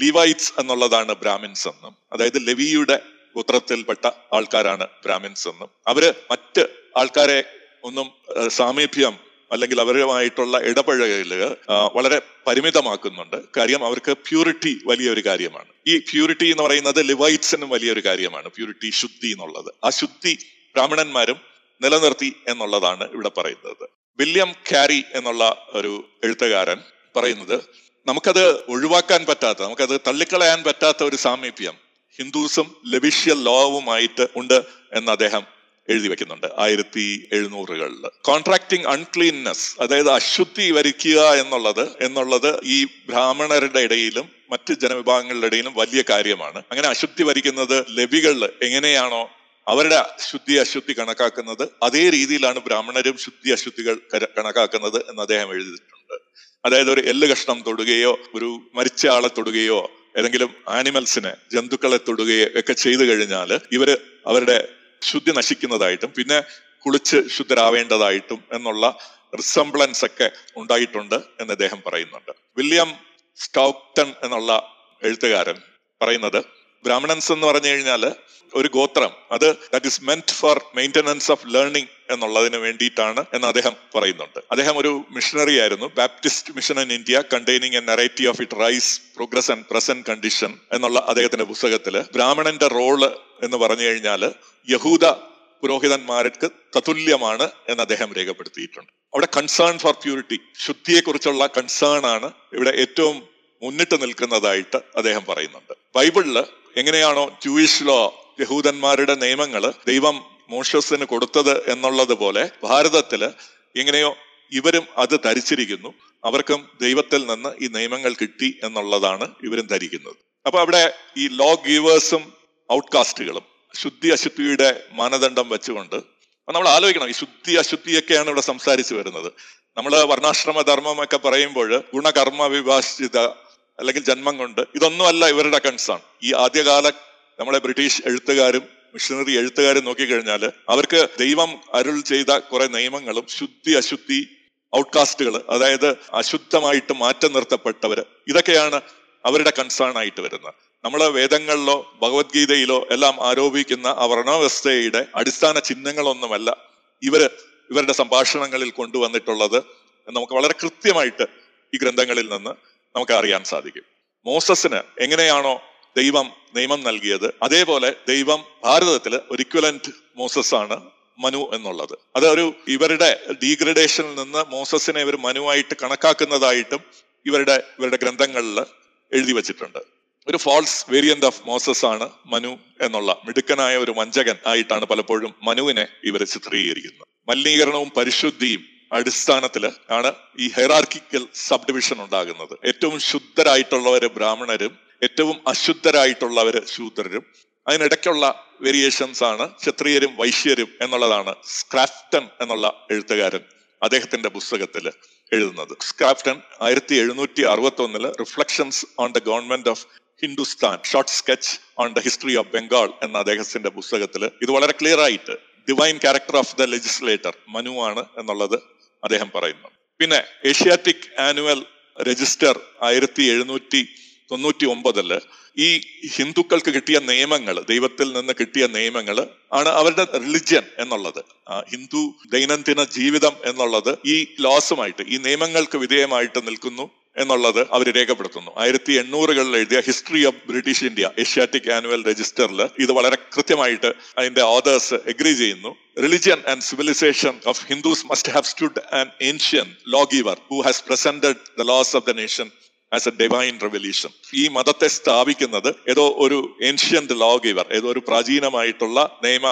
[SPEAKER 4] ലിവൈറ്റ്സ് എന്നുള്ളതാണ് ബ്രാഹ്മിൻസ് എന്നും. അതായത് ലെവിയുടെ ഗോത്രത്തിൽപ്പെട്ട ആൾക്കാരാണ് ബ്രാഹ്മിൻസ് എന്നും. അവർ മറ്റ് ആൾക്കാരെ ഒന്നും സാമീപ്യം അല്ലെങ്കിൽ അവരുമായിട്ടുള്ള ഇടപഴകൽ വളരെ പരിമിതമാക്കുന്നുണ്ട്. കാര്യം അവർക്ക് പ്യൂരിറ്റി വലിയൊരു കാര്യമാണ്. ഈ പ്യൂരിറ്റി എന്ന് പറയുന്നത് ലിവൈറ്റ്സിനും വലിയൊരു കാര്യമാണ്. പ്യൂരിറ്റി ശുദ്ധി എന്നുള്ളത്. ആ ശുദ്ധി ബ്രാഹ്മണന്മാരും നിലനിർത്തി എന്നുള്ളതാണ് ഇവിടെ പറയുന്നത്. വില്യം കാരി എന്നുള്ള ഒരു എഴുത്തുകാരൻ പറയുന്നത് നമുക്കത് ഒഴിവാക്കാൻ പറ്റാത്ത നമുക്കത് തള്ളിക്കളയാൻ പറ്റാത്ത ഒരു സാമീപ്യം ഹിന്ദുസും ലെവിഷ്യൽ ലോവുമായിട്ട് ഉണ്ട് എന്ന് അദ്ദേഹം എഴുതി വെക്കുന്നുണ്ട്. ആയിരത്തി എഴുന്നൂറുകളിൽ കോൺട്രാക്ടിങ് അൺക്ലീൻനെസ് അതായത് അശുദ്ധി വരിക്കുക എന്നുള്ളത് എന്നുള്ളത് ഈ ബ്രാഹ്മണരുടെ ഇടയിലും മറ്റ് ജനവിഭാഗങ്ങളുടെ ഇടയിലും വലിയ കാര്യമാണ്. അങ്ങനെ അശുദ്ധി വരിക്കുന്നത് ലബികളിൽ എങ്ങനെയാണോ അവരുടെ ശുദ്ധി അശുദ്ധി കണക്കാക്കുന്നത് അതേ രീതിയിലാണ് ബ്രാഹ്മണരും ശുദ്ധി അശുദ്ധികൾ കണക്കാക്കുന്നത് എന്ന് അദ്ദേഹം എഴുതിയിട്ടുണ്ട്. അതായത് ഒരു എല്ല് കഷ്ണം തൊടുകയോ ഒരു മരിച്ച ആളെ തൊടുകയോ ഏതെങ്കിലും ആനിമൽസിനെ ജന്തുക്കളെ തൊടുകയോ ഒക്കെ ചെയ്തു കഴിഞ്ഞാൽ ഇവർ അവരുടെ ശുദ്ധി നശിക്കുന്നതായിട്ടും പിന്നെ കുളിച്ച് ശുദ്ധരാവേണ്ടതായിട്ടും എന്നുള്ള റിസംബ്ലൻസ് ഒക്കെ ഉണ്ടായിട്ടുണ്ട് എന്ന് അദ്ദേഹം പറയുന്നുണ്ട്. വില്യം സ്റ്റോക്ടൺ എന്നുള്ള എഴുത്തുകാരൻ പറയുന്നത് ബ്രാഹ്മണൻസ് എന്ന് പറഞ്ഞു കഴിഞ്ഞാൽ ഒരു ഗോത്രം. അത് that is meant for maintenance of learning എന്നുള്ളതിന് വേണ്ടിയിട്ടാണ് എന്ന് അദ്ദേഹം പറയുന്നുണ്ട്. അദ്ദേഹം ഒരു മിഷണറി ആയിരുന്നു. Baptist mission in India containing a narrative of it rise progress and present condition എന്നുള്ള അദ്ദേഹത്തിന്റെ പുസ്തകത്തിൽ ബ്രാഹ്മണന്റെ റോൾ എന്ന് പറഞ്ഞു കഴിഞ്ഞാൽ യഹൂദ പുരോഹിതന്മാർക്ക് തതുല്യമാണ് എന്ന് അദ്ദേഹം രേഖപ്പെടുത്തിയിട്ടുണ്ട്. അവിടെ കൺസേൺ ഫോർ പ്യൂരിറ്റി ശുദ്ധിയെക്കുറിച്ചുള്ള കൺസേൺ ആണ് ഇവിടെ ഏറ്റവും മുന്നിട്ട് നിൽക്കുന്നതായിട്ട് അദ്ദേഹം പറയുന്നുണ്ട്. ബൈബിളിൽ എങ്ങനെയാണോ ജൂയിഷ് ലോ യഹൂദന്മാരുടെ നിയമങ്ങൾ ദൈവം മോഷസിന് കൊടുത്തത് എന്നുള്ളത് പോലെ ഭാരതത്തിൽ എങ്ങനെയോ ഇവരും അത് ധരിച്ചിരിക്കുന്നു. അവർക്കും ദൈവത്തിൽ നിന്ന് ഈ നിയമങ്ങൾ കിട്ടി എന്നുള്ളതാണ് ഇവരും ധരിക്കുന്നത്. അപ്പൊ അവിടെ ഈ ലോ ഗീവേഴ്സും ഔട്ട്കാസ്റ്റുകളും ശുദ്ധി അശുദ്ധിയുടെ മാനദണ്ഡം വെച്ചുകൊണ്ട് നമ്മൾ ആലോചിക്കണം ഈ ശുദ്ധി അശുദ്ധിയൊക്കെയാണ് ഇവിടെ സംസാരിച്ചു വരുന്നത്. നമ്മൾ വർണാശ്രമ ധർമ്മം ഒക്കെ പറയുമ്പോൾ ഗുണകർമ്മ വിഭാഷിത അല്ലെങ്കിൽ ജന്മം കൊണ്ട് ഇതൊന്നുമല്ല ഇവരുടെ കൺസേൺ ഈ ആദ്യകാല നമ്മളെ ബ്രിട്ടീഷ് എഴുത്തുകാരും മിഷണറി എഴുത്തുകാരും നോക്കിക്കഴിഞ്ഞാൽ അവർക്ക് ദൈവം അരുൾ ചെയ്ത കുറെ നിയമങ്ങളും ശുദ്ധി അശുദ്ധി ഔട്ട്കാസ്റ്റുകൾ അതായത് അശുദ്ധമായിട്ട് മാറ്റം നിർത്തപ്പെട്ടവര്. ഇതൊക്കെയാണ് അവരുടെ കൺസേൺ ആയിട്ട് വരുന്നത്. നമ്മളെ വേദങ്ങളിലോ ഭഗവത്ഗീതയിലോ എല്ലാം ആരോപിക്കുന്ന ആ വർണവ്യവസ്ഥയുടെ അടിസ്ഥാന ചിഹ്നങ്ങളൊന്നുമല്ല ഇവർ ഇവരുടെ സംഭാഷണങ്ങളിൽ കൊണ്ടുവന്നിട്ടുള്ളത്. നമുക്ക് വളരെ കൃത്യമായിട്ട് ഈ ഗ്രന്ഥങ്ങളിൽ നിന്ന് നമുക്ക് അറിയാൻ സാധിക്കും. മോസസിന് എങ്ങനെയാണോ ദൈവം നിയമം നൽകിയത് അതേപോലെ ദൈവം ഭാരതത്തിൽ ഒരു ഇക്വലന്റ് മോസസ് ആണ് മനു എന്നുള്ളത്. അത് ഒരു ഇവരുടെ ഡീഗ്രഡേഷനിൽ നിന്ന് മോസസിനെ ഇവർ മനുവായിട്ട് കണക്കാക്കുന്നതായിട്ടും ഇവരുടെ ഇവരുടെ ഗ്രന്ഥങ്ങളിൽ എഴുതി വച്ചിട്ടുണ്ട്. ഒരു ഫോൾസ് വേരിയന്റ് ഓഫ് മോസസ് ആണ് മനു എന്നുള്ള മിടുക്കനായ ഒരു വഞ്ചകൻ ആയിട്ടാണ് പലപ്പോഴും മനുവിനെ ഇവർ ചിത്രീകരിക്കുന്നത്. മലിനീകരണവും പരിശുദ്ധിയും അടിസ്ഥാനത്തിൽ ആണ് ഈ ഹെറാർക്കിക്കൽ സബ് ഡിവിഷൻ ഉണ്ടാകുന്നത്. ഏറ്റവും ശുദ്ധരായിട്ടുള്ളവര് ബ്രാഹ്മണരും ഏറ്റവും അശുദ്ധരായിട്ടുള്ളവര് ശൂദ്രരും. അതിനിടയ്ക്കുള്ള വേരിയേഷൻസ് ആണ് ക്ഷത്രിയരും വൈശ്യരും എന്നുള്ളതാണ് സ്ക്രാഫ്റ്റൺ എന്നുള്ള എഴുത്തുകാരൻ അദ്ദേഹത്തിന്റെ പുസ്തകത്തിൽ എഴുതുന്നത്. സ്ക്രാഫ്റ്റൺ ആയിരത്തി എഴുന്നൂറ്റി അറുപത്തി ഒന്നിൽ reflections on the government of Hindustan short sketch on the history of Bengal എന്ന അദ്ദേഹത്തിന്റെ പുസ്തകത്തിൽ ഇത് വളരെ ക്ലിയർ ആയിട്ട് divine character of the legislator Manu ആണ് എന്നുള്ളത് അദ്ദേഹം പറയുന്നു. പിന്നെ ഏഷ്യാറ്റിക് ആനുവൽ രജിസ്റ്റർ ആയിരത്തി എഴുന്നൂറ്റി തൊണ്ണൂറ്റി ഒമ്പതിൽ ഈ ഹിന്ദുക്കൾക്ക് കിട്ടിയ നിയമങ്ങൾ ദൈവത്തിൽ നിന്ന് കിട്ടിയ നിയമങ്ങൾ ആണ് അവരുടെ റിലിജ്യൻ എന്നുള്ളത്. ഹിന്ദു ദൈനംദിന ജീവിതം എന്നുള്ളത് ഈ ലോസുമായിട്ട് ഈ നിയമങ്ങൾക്ക് വിധേയമായിട്ട് നിൽക്കുന്നു. എന്നുള്ളത് അവർ രേഖപ്പെടുത്തുന്നു. ആയിരത്തി എണ്ണൂറുകളിൽ എഴുതിയ history of British India Asiatic annual രജിസ്റ്ററിൽ ഇത് വളരെ കൃത്യമായിട്ട് അതിന്റെ ഓതേഴ്സ് എഗ്രി ചെയ്യുന്നു. Religion and civilisation of Hindus must have stood ancient law giver who has presented the laws of the nation as a divine revolution ഈ മതത്തെ സ്ഥാപിക്കുന്നത് ഏതോ ഒരു ഏൻഷ്യന്റ് ലോ ഗീവർ ഏതോ ഒരു പ്രാചീനമായിട്ടുള്ള നിയമ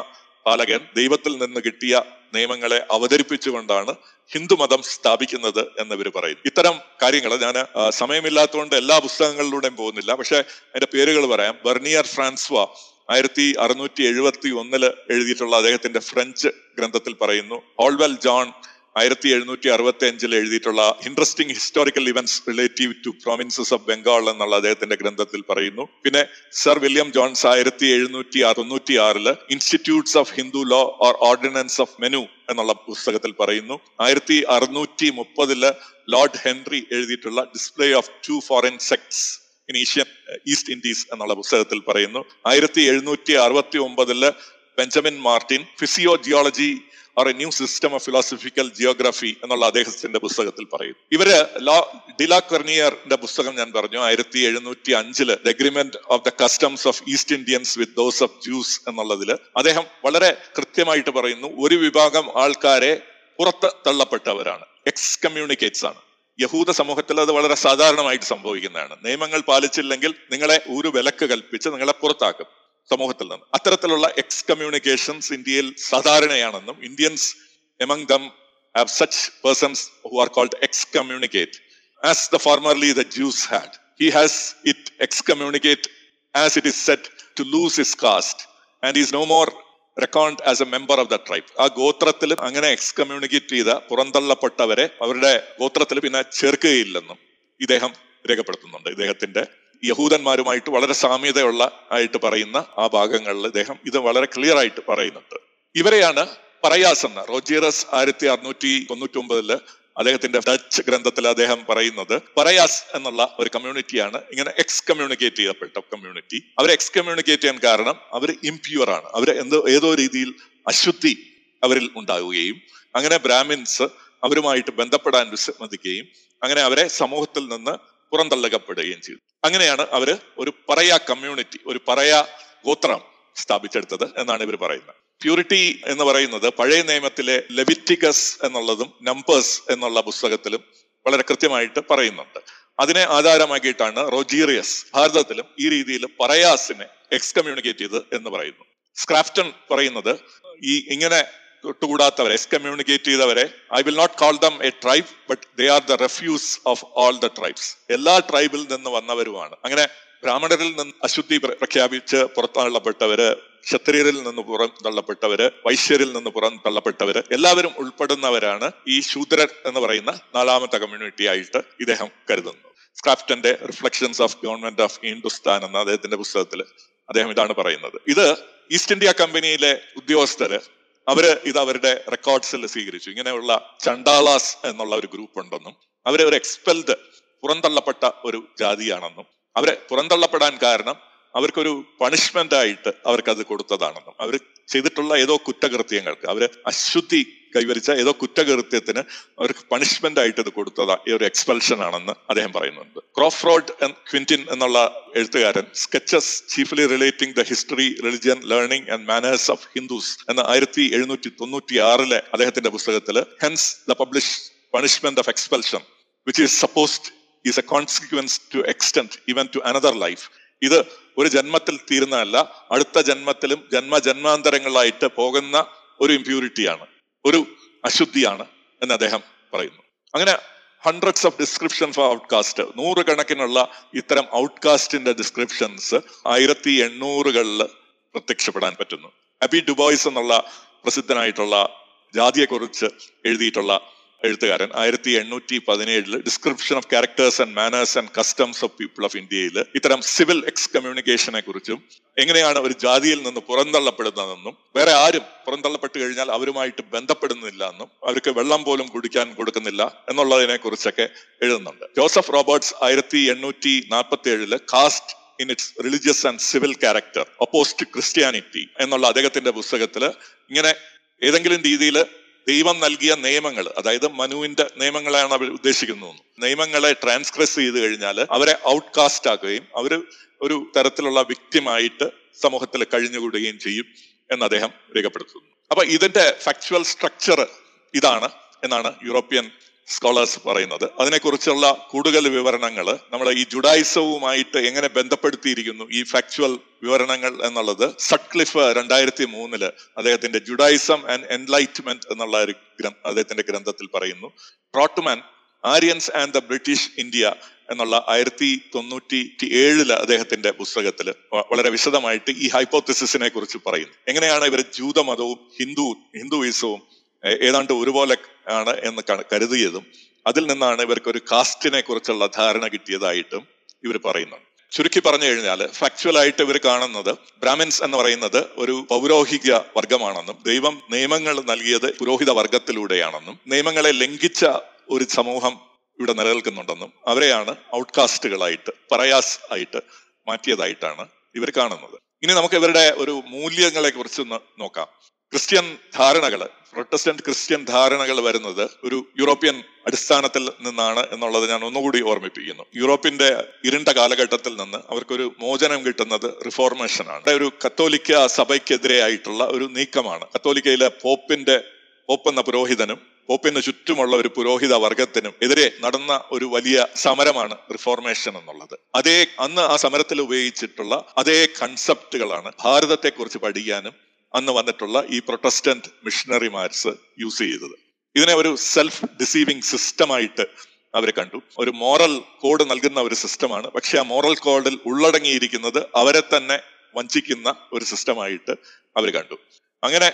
[SPEAKER 4] പാലകൻ ദൈവത്തിൽ നിന്ന് കിട്ടിയ നിയമങ്ങളെ അവതരിപ്പിച്ചുകൊണ്ടാണ് ഹിന്ദുമതം സ്ഥാപിക്കുന്നത് എന്ന് ഇവർ പറയുന്നു ഇത്തരം കാര്യങ്ങൾ ഞാൻ സമയമില്ലാത്തതുകൊണ്ട് എല്ലാ പുസ്തകങ്ങളിലൂടെയും പോകുന്നില്ല. പക്ഷെ അതിന്റെ പേരുകൾ പറയാം. ബെർണിയർ ഫ്രാൻസ്വ ആയിരത്തി അറുന്നൂറ്റി എഴുപത്തി ഒന്നിൽ എഴുതിയിട്ടുള്ള അദ്ദേഹത്തിന്റെ ഫ്രഞ്ച് ഗ്രന്ഥത്തിൽ പറയുന്നു ഓൾവെൽ ജോൺ ആയിരത്തി എഴുന്നൂറ്റി അറുപത്തി അഞ്ചിൽ എഴുതിയിട്ടുള്ള interesting historical events relative to provinces of Bengal എന്നുള്ള അദ്ദേഹത്തിന്റെ ഗ്രന്ഥത്തിൽ പറയുന്നു. പിന്നെ സർ വില്യം ജോൺസ് ആയിരത്തി എഴുന്നൂറ്റി തൊണ്ണൂറ്റി ആറിൽ institutes of Hindu law or ordinance of Manu എന്നുള്ള പുസ്തകത്തിൽ പറയുന്നു. ആയിരത്തി അറുന്നൂറ്റി മുപ്പതിൽ ലോർഡ് ഹെൻറി എഴുതിയിട്ടുള്ള display of two foreign sects in Asian East Indies എന്നുള്ള പുസ്തകത്തിൽ പറയുന്നു. ആയിരത്തി എഴുന്നൂറ്റി അറുപത്തി ഒമ്പതിൽ Benjamin Martin physio geology or a new system of philosophical geography എന്നുള്ള അദ്ദേഹത്തിന്റെ പുസ്തകത്തിൽ പറയും. ഇവർ ലോ ഡിലാ കെർണിയറിന്റെ പുസ്തകം ഞാൻ പറഞ്ഞു ആയിരത്തി എഴുന്നൂറ്റി അഞ്ചിൽ the agreement of the customs of East Indians with those of Jews എന്നുള്ളതിൽ അദ്ദേഹം വളരെ കൃത്യമായിട്ട് പറയുന്നു ഒരു വിഭാഗം ആൾക്കാരെ പുറത്ത് തള്ളപ്പെട്ടവരാണ് എക്സ് കമ്മ്യൂണിക്കേറ്റ്സ് ആണ്. യഹൂദ സമൂഹത്തിൽ അത് വളരെ സാധാരണമായിട്ട് സംഭവിക്കുന്നതാണ്. നിയമങ്ങൾ പാലിച്ചില്ലെങ്കിൽ നിങ്ങളെ ഒരു വിലക്ക് കൽപ്പിച്ച് നിങ്ങളെ പുറത്താക്കും. സമൂഹത്തിൽ നിന്ന് അത്തരത്തിലുള്ള എക്സ് കമ്മ്യൂണിക്കേഷൻസ് ഇന്ത്യയിൽ സാധാരണയാണെന്നും Indians among them have such persons who are called excommunicate as the formerly the Jews had he has it excommunicate as it is set to lose his caste and is no more record as a member of the tribe ആ ഗോത്രത്തിൽ അങ്ങനെ X communicate ചെയ്ത പുറന്തള്ളപ്പെട്ടവരെ അവരുടെ ഗോത്രത്തിൽ പിന്നെ ചേർക്കുകയില്ലെന്നും ഇദ്ദേഹം രേഖപ്പെടുത്തുന്നുണ്ട്. ഇദ്ദേഹത്തിന്റെ യഹൂദന്മാരുമായിട്ട് വളരെ സാമ്യതയുള്ള ആയിട്ട് പറയുന്ന ആ ഭാഗങ്ങളിൽ അദ്ദേഹം ഇത് വളരെ ക്ലിയർ ആയിട്ട് പറയുന്നുണ്ട്. ഇവരെയാണ് പറയാസ് എന്ന റോജിയറസ് ആയിരത്തി അറുന്നൂറ്റി തൊണ്ണൂറ്റി ഒമ്പതിൽ അദ്ദേഹത്തിന്റെ ഡച്ച് ഗ്രന്ഥത്തിൽ അദ്ദേഹം പറയുന്നത് പറയാസ് എന്നുള്ള ഒരു കമ്മ്യൂണിറ്റിയാണ് ഇങ്ങനെ എക്സ് കമ്മ്യൂണിക്കേറ്റ് ചെയ്യപ്പെട്ട കമ്മ്യൂണിറ്റി അവർ എക്സ് കമ്മ്യൂണിക്കേറ്റ് ചെയ്യാൻ കാരണം അവർ ഇംപ്യൂർ ആണ്. അവർ എന്തോ ഏതോ രീതിയിൽ അശുദ്ധി അവരിൽ ഉണ്ടാവുകയും അങ്ങനെ ബ്രാഹ്മിൻസ് അവരുമായിട്ട് ബന്ധപ്പെടാൻ വിസമ്മതിക്കുകയും അങ്ങനെ അവരെ സമൂഹത്തിൽ നിന്ന് പുറന്തള്ളകപ്പെടുകയും ചെയ്തു. അങ്ങനെയാണ് അവർ ഒരു പറയാ കമ്മ്യൂണിറ്റി ഒരു പറയാ ഗോത്രം സ്ഥാപിച്ചെടുത്തത് എന്നാണ് ഇവർ പറയുന്നത്. പ്യൂരിറ്റി എന്ന് പറയുന്നത് പഴയ നിയമത്തിലെ ലെവിറ്റിക്കസ് എന്നുള്ളതും നമ്പേഴ്സ് എന്നുള്ള പുസ്തകത്തിലും വളരെ കൃത്യമായിട്ട് പറയുന്നുണ്ട്. അതിനെ ആധാരമാക്കിയിട്ടാണ് റോജീറിയസ് ഭാരതത്തിലും ഈ രീതിയിൽ പറയാസിനെ എക്സ് എക്സ്കമ്മ്യൂണിക്കേറ്റ് ചെയ്ത് എന്ന് പറയുന്നു. സ്ക്രാഫ്റ്റൺ പറയുന്നത് ഈ ഇങ്ങനെ തൊട്ടുകൂടാത്തവരെ എക്സ്കമ്മ്യൂണിക്കേറ്റ് ചെയ്തവരെ I will not call them a tribe but they are the refuse of all the tribes എല്ലാ ട്രൈബിൽ നിന്ന് വന്നവരുമാണ്. അങ്ങനെ ബ്രാഹ്മണരിൽ നിന്ന് അശുദ്ധി പ്ര- പ്രഖ്യാപിച്ച് പുറത്തള്ളപ്പെട്ടവര് ക്ഷത്രിയരിൽ നിന്ന് പുറം തള്ളപ്പെട്ടവര് വൈശ്യരിൽ നിന്ന് പുറം തള്ളപ്പെട്ടവര് എല്ലാവരും ഉൾപ്പെടുന്നവരാണ് ഈ ശൂദ്രർ എന്ന് പറയുന്ന നാലാമത്തെ കമ്മ്യൂണിറ്റി ആയിട്ട് ഇദ്ദേഹം കരുതുന്നു. സ്ക്രാഫ്റ്റന്റെ reflections of government of Hindustan എന്ന അദ്ദേഹത്തിന്റെ പുസ്തകത്തിൽ അദ്ദേഹം ഇതാണ് പറയുന്നത്. ഇത് ഈസ്റ്റ് ഇന്ത്യ കമ്പനിയിലെ ഉദ്യോഗസ്ഥര് അവർ ഇത് അവരുടെ റെക്കോർഡ്സിൽ സ്വീകരിച്ചു. ഇങ്ങനെയുള്ള ചണ്ടാളാസ് എന്നുള്ള ഒരു ഗ്രൂപ്പ് ഉണ്ടെന്നും അവരെ ഒരു എക്സ്പെൽഡ് പുറന്തള്ളപ്പെട്ട ഒരു ജാതിയാണെന്നും അവരെ പുറന്തള്ളപ്പെടാൻ കാരണം അവർക്കൊരു പണിഷ്മെന്റ് ആയിട്ട് അവർക്ക് അത് കൊടുത്തതാണെന്നും അവർ ചെയ്തിട്ടുള്ള ഏതോ കുറ്റകൃത്യങ്ങൾക്ക് അവർ അശുദ്ധി കൈവരിച്ച ഏതോ കുറ്റകൃത്യത്തിന് അവർക്ക് പണിഷ്മെന്റ് ആയിട്ട് ഇത് കൊടുത്തതാ. ഈ ഒരു എക്സ്പെൽഷൻ ആണെന്ന് അദ്ദേഹം പറയുന്നുണ്ട്. ക്രോഫ്രോഡ് ക്വിന്റിൻ എന്നുള്ള എഴുത്തുകാരൻ sketches chiefly relating the history religion learning and manners of Hindus എന്ന ആയിരത്തി എഴുന്നൂറ്റി തൊണ്ണൂറ്റി ആറിലെ അദ്ദേഹത്തിന്റെ പുസ്തകത്തിൽ hence the publish punishment of expulsion which is supposed is a consequence to extend even to another life ഇത് ഒരു ജന്മത്തിൽ തീരുന്നതല്ല അടുത്ത ജന്മത്തിലും ജന്മ ജന്മാന്തരങ്ങളായിട്ട് പോകുന്ന ഒരു ഇമ്പ്യൂരിറ്റിയാണ് ഒരു അശുദ്ധിയാണ് എന്ന് അദ്ദേഹം പറയുന്നു. അങ്ങനെ hundreds of description for outcaste നൂറുകണക്കിനുള്ള ഇത്തരം ഔട്ട്കാസ്റ്റിന്റെ ഡിസ്ക്രിപ്ഷൻസ് ആയിരത്തി എണ്ണൂറുകളിൽ പ്രത്യക്ഷപ്പെടാൻ പറ്റുന്നു. അബി ഡുബോയ്സ് എന്നുള്ള പ്രസിദ്ധനായിട്ടുള്ള ജാതിയെക്കുറിച്ച് എഴുതിയിട്ടുള്ള എഴുത്തുകാരൻ. ആയിരത്തി എണ്ണൂറ്റി പതിനേഴിൽ description of characters and manners and customs of people of ഇന്ത്യയിൽ ഇത്തരം സിവിൽ എക്സ് കമ്മ്യൂണിക്കേഷനെ കുറിച്ചും എങ്ങനെയാണ് ഒരു ജാതിയിൽ നിന്ന് പുറന്തള്ളപ്പെടുന്നതെന്നും വേറെ ആരും പുറന്തള്ളപ്പെട്ട് കഴിഞ്ഞാൽ അവരുമായിട്ട് ബന്ധപ്പെടുന്നില്ല എന്നും അവർക്ക് വെള്ളം പോലും കുടിക്കാൻ കൊടുക്കുന്നില്ല എന്നുള്ളതിനെ കുറിച്ചൊക്കെ എഴുതുന്നുണ്ട്. ജോസഫ് റോബർട്ട്സ് ആയിരത്തി എണ്ണൂറ്റി നാൽപ്പത്തി ഏഴിൽ caste in its religious and civil character opposed Christianity എന്നുള്ള അദ്ദേഹത്തിന്റെ പുസ്തകത്തിൽ ഇങ്ങനെ ഏതെങ്കിലും രീതിയിൽ ദൈവം നൽകിയ നിയമങ്ങൾ അതായത് മനുവിന്റെ നിയമങ്ങളാണ് അവർ ഉദ്ദേശിക്കുന്നത്. നിയമങ്ങളെ ട്രാൻസ്ക്രസ് ചെയ്ത് കഴിഞ്ഞാൽ അവരെ ഔട്ട്കാസ്റ്റ് ആക്കുകയും അവർ ഒരു തരത്തിലുള്ള വ്യക്തിമായിട്ട് സമൂഹത്തിൽ കഴിഞ്ഞുകൂടുകയും ചെയ്യും എന്ന് അദ്ദേഹം രേഖപ്പെടുത്തുന്നു. അപ്പൊ ഇതിന്റെ ഫാക്ച്വൽ സ്ട്രക്ചർ ഇതാണ് എന്നാണ് യൂറോപ്യൻ സ്കോളേഴ്സ് പറയുന്നത്. അതിനെക്കുറിച്ചുള്ള കൂടുതൽ വിവരണങ്ങൾ നമ്മൾ ഈ ജുഡായിസവുമായിട്ട് എങ്ങനെ ബന്ധപ്പെടുത്തിയിരിക്കുന്നു ഈ ഫാക്ച്വൽ വിവരണങ്ങൾ എന്നുള്ളത് സട്ക്ലിഫ് രണ്ടായിരത്തി മൂന്നിൽ അദ്ദേഹത്തിന്റെ ജുഡായിസം ആൻഡ് എൻലൈറ്റ്മെന്റ് എന്നുള്ള ഒരു അദ്ദേഹത്തിന്റെ ഗ്രന്ഥത്തിൽ പറയുന്നു. പ്രോട്ടുമാൻ Aryans and the British India എന്നുള്ള ആയിരത്തി തൊണ്ണൂറ്റി ഏഴിൽ അദ്ദേഹത്തിന്റെ പുസ്തകത്തിൽ വളരെ വിശദമായിട്ട് ഈ ഹൈപ്പോത്തിസിസിനെ കുറിച്ച് പറയുന്നു. എങ്ങനെയാണ് ഇവർ ജൂതമതവും ഹിന്ദു ഹിന്ദുയിസവും ഏതാണ്ട് ഒരുപോലെ ആണ് എന്ന് കരുതിയതും അതിൽ നിന്നാണ് ഇവർക്ക് ഒരു കാസ്റ്റിനെ കുറിച്ചുള്ള ധാരണ കിട്ടിയതായിട്ടും ഇവർ പറയുന്നുണ്ട്. ചുരുക്കി പറഞ്ഞു കഴിഞ്ഞാൽ ഫാക്ച്വൽ ആയിട്ട് ഇവർ കാണുന്നത് ബ്രാഹ്മിൻസ് എന്ന് പറയുന്നത് ഒരു പൗരോഹിക വർഗമാണെന്നും ദൈവം നിയമങ്ങൾ നൽകിയത് പുരോഹിത വർഗത്തിലൂടെയാണെന്നും നിയമങ്ങളെ ലംഘിച്ച ഒരു സമൂഹം ഇവിടെ നിലനിൽക്കുന്നുണ്ടെന്നും അവരെയാണ് ഔട്ട്കാസ്റ്റുകളായിട്ട് പറയാസ് ആയിട്ട് മാറ്റിയതായിട്ടാണ് ഇവർ കാണുന്നത്. ഇനി നമുക്ക് ഇവരുടെ ഒരു മൂല്യങ്ങളെ കുറിച്ചൊന്ന് നോക്കാം. ക്രിസ്ത്യൻ ധാരണകൾ പ്രൊട്ടസ്റ്റന്റ് ക്രിസ്ത്യൻ ധാരണകൾ വരുന്നത് ഒരു യൂറോപ്യൻ അടിസ്ഥാനത്തിൽ നിന്നാണ് എന്നുള്ളത് ഞാൻ ഒന്നുകൂടി ഓർമ്മിപ്പിക്കുന്നു. യൂറോപ്പിന്റെ ഇരുണ്ട കാലഘട്ടത്തിൽ നിന്ന് അവർക്കൊരു മോചനം കിട്ടുന്നത് റിഫോർമേഷനാണ്. ഒരു കത്തോലിക്ക സഭയ്ക്കെതിരെയായിട്ടുള്ള ഒരു നീക്കമാണ്. കത്തോലിക്കയിലെ പോപ്പിന്റെ പോപ്പ് എന്ന പുരോഹിതനും പോപ്പിന് ചുറ്റുമുള്ള ഒരു പുരോഹിത വർഗത്തിനും എതിരെ നടന്ന ഒരു വലിയ സമരമാണ് റിഫോർമേഷൻ എന്നുള്ളത്. അതേ അന്ന് ആ സമരത്തിൽ ഉപയോഗിച്ചിട്ടുള്ള അതേ കൺസെപ്റ്റുകളാണ് ഭാരതത്തെക്കുറിച്ച് പഠിക്കാനും അന്ന് വന്നിട്ടുള്ള ഈ പ്രൊട്ടസ്റ്റന്റ് മിഷണറിമാർസ് യൂസ് ചെയ്തത്. ഇതിനെ ഒരു സെൽഫ് ഡിസീവിങ് സിസ്റ്റമായിട്ട് അവർ കണ്ടു. ഒരു മോറൽ കോഡ് നൽകുന്ന ഒരു സിസ്റ്റമാണ് പക്ഷെ ആ മോറൽ കോഡിൽ ഉള്ളടങ്ങിയിരിക്കുന്നത് അവരെ തന്നെ വഞ്ചിക്കുന്ന ഒരു സിസ്റ്റമായിട്ട് അവർ കണ്ടു. അങ്ങനെ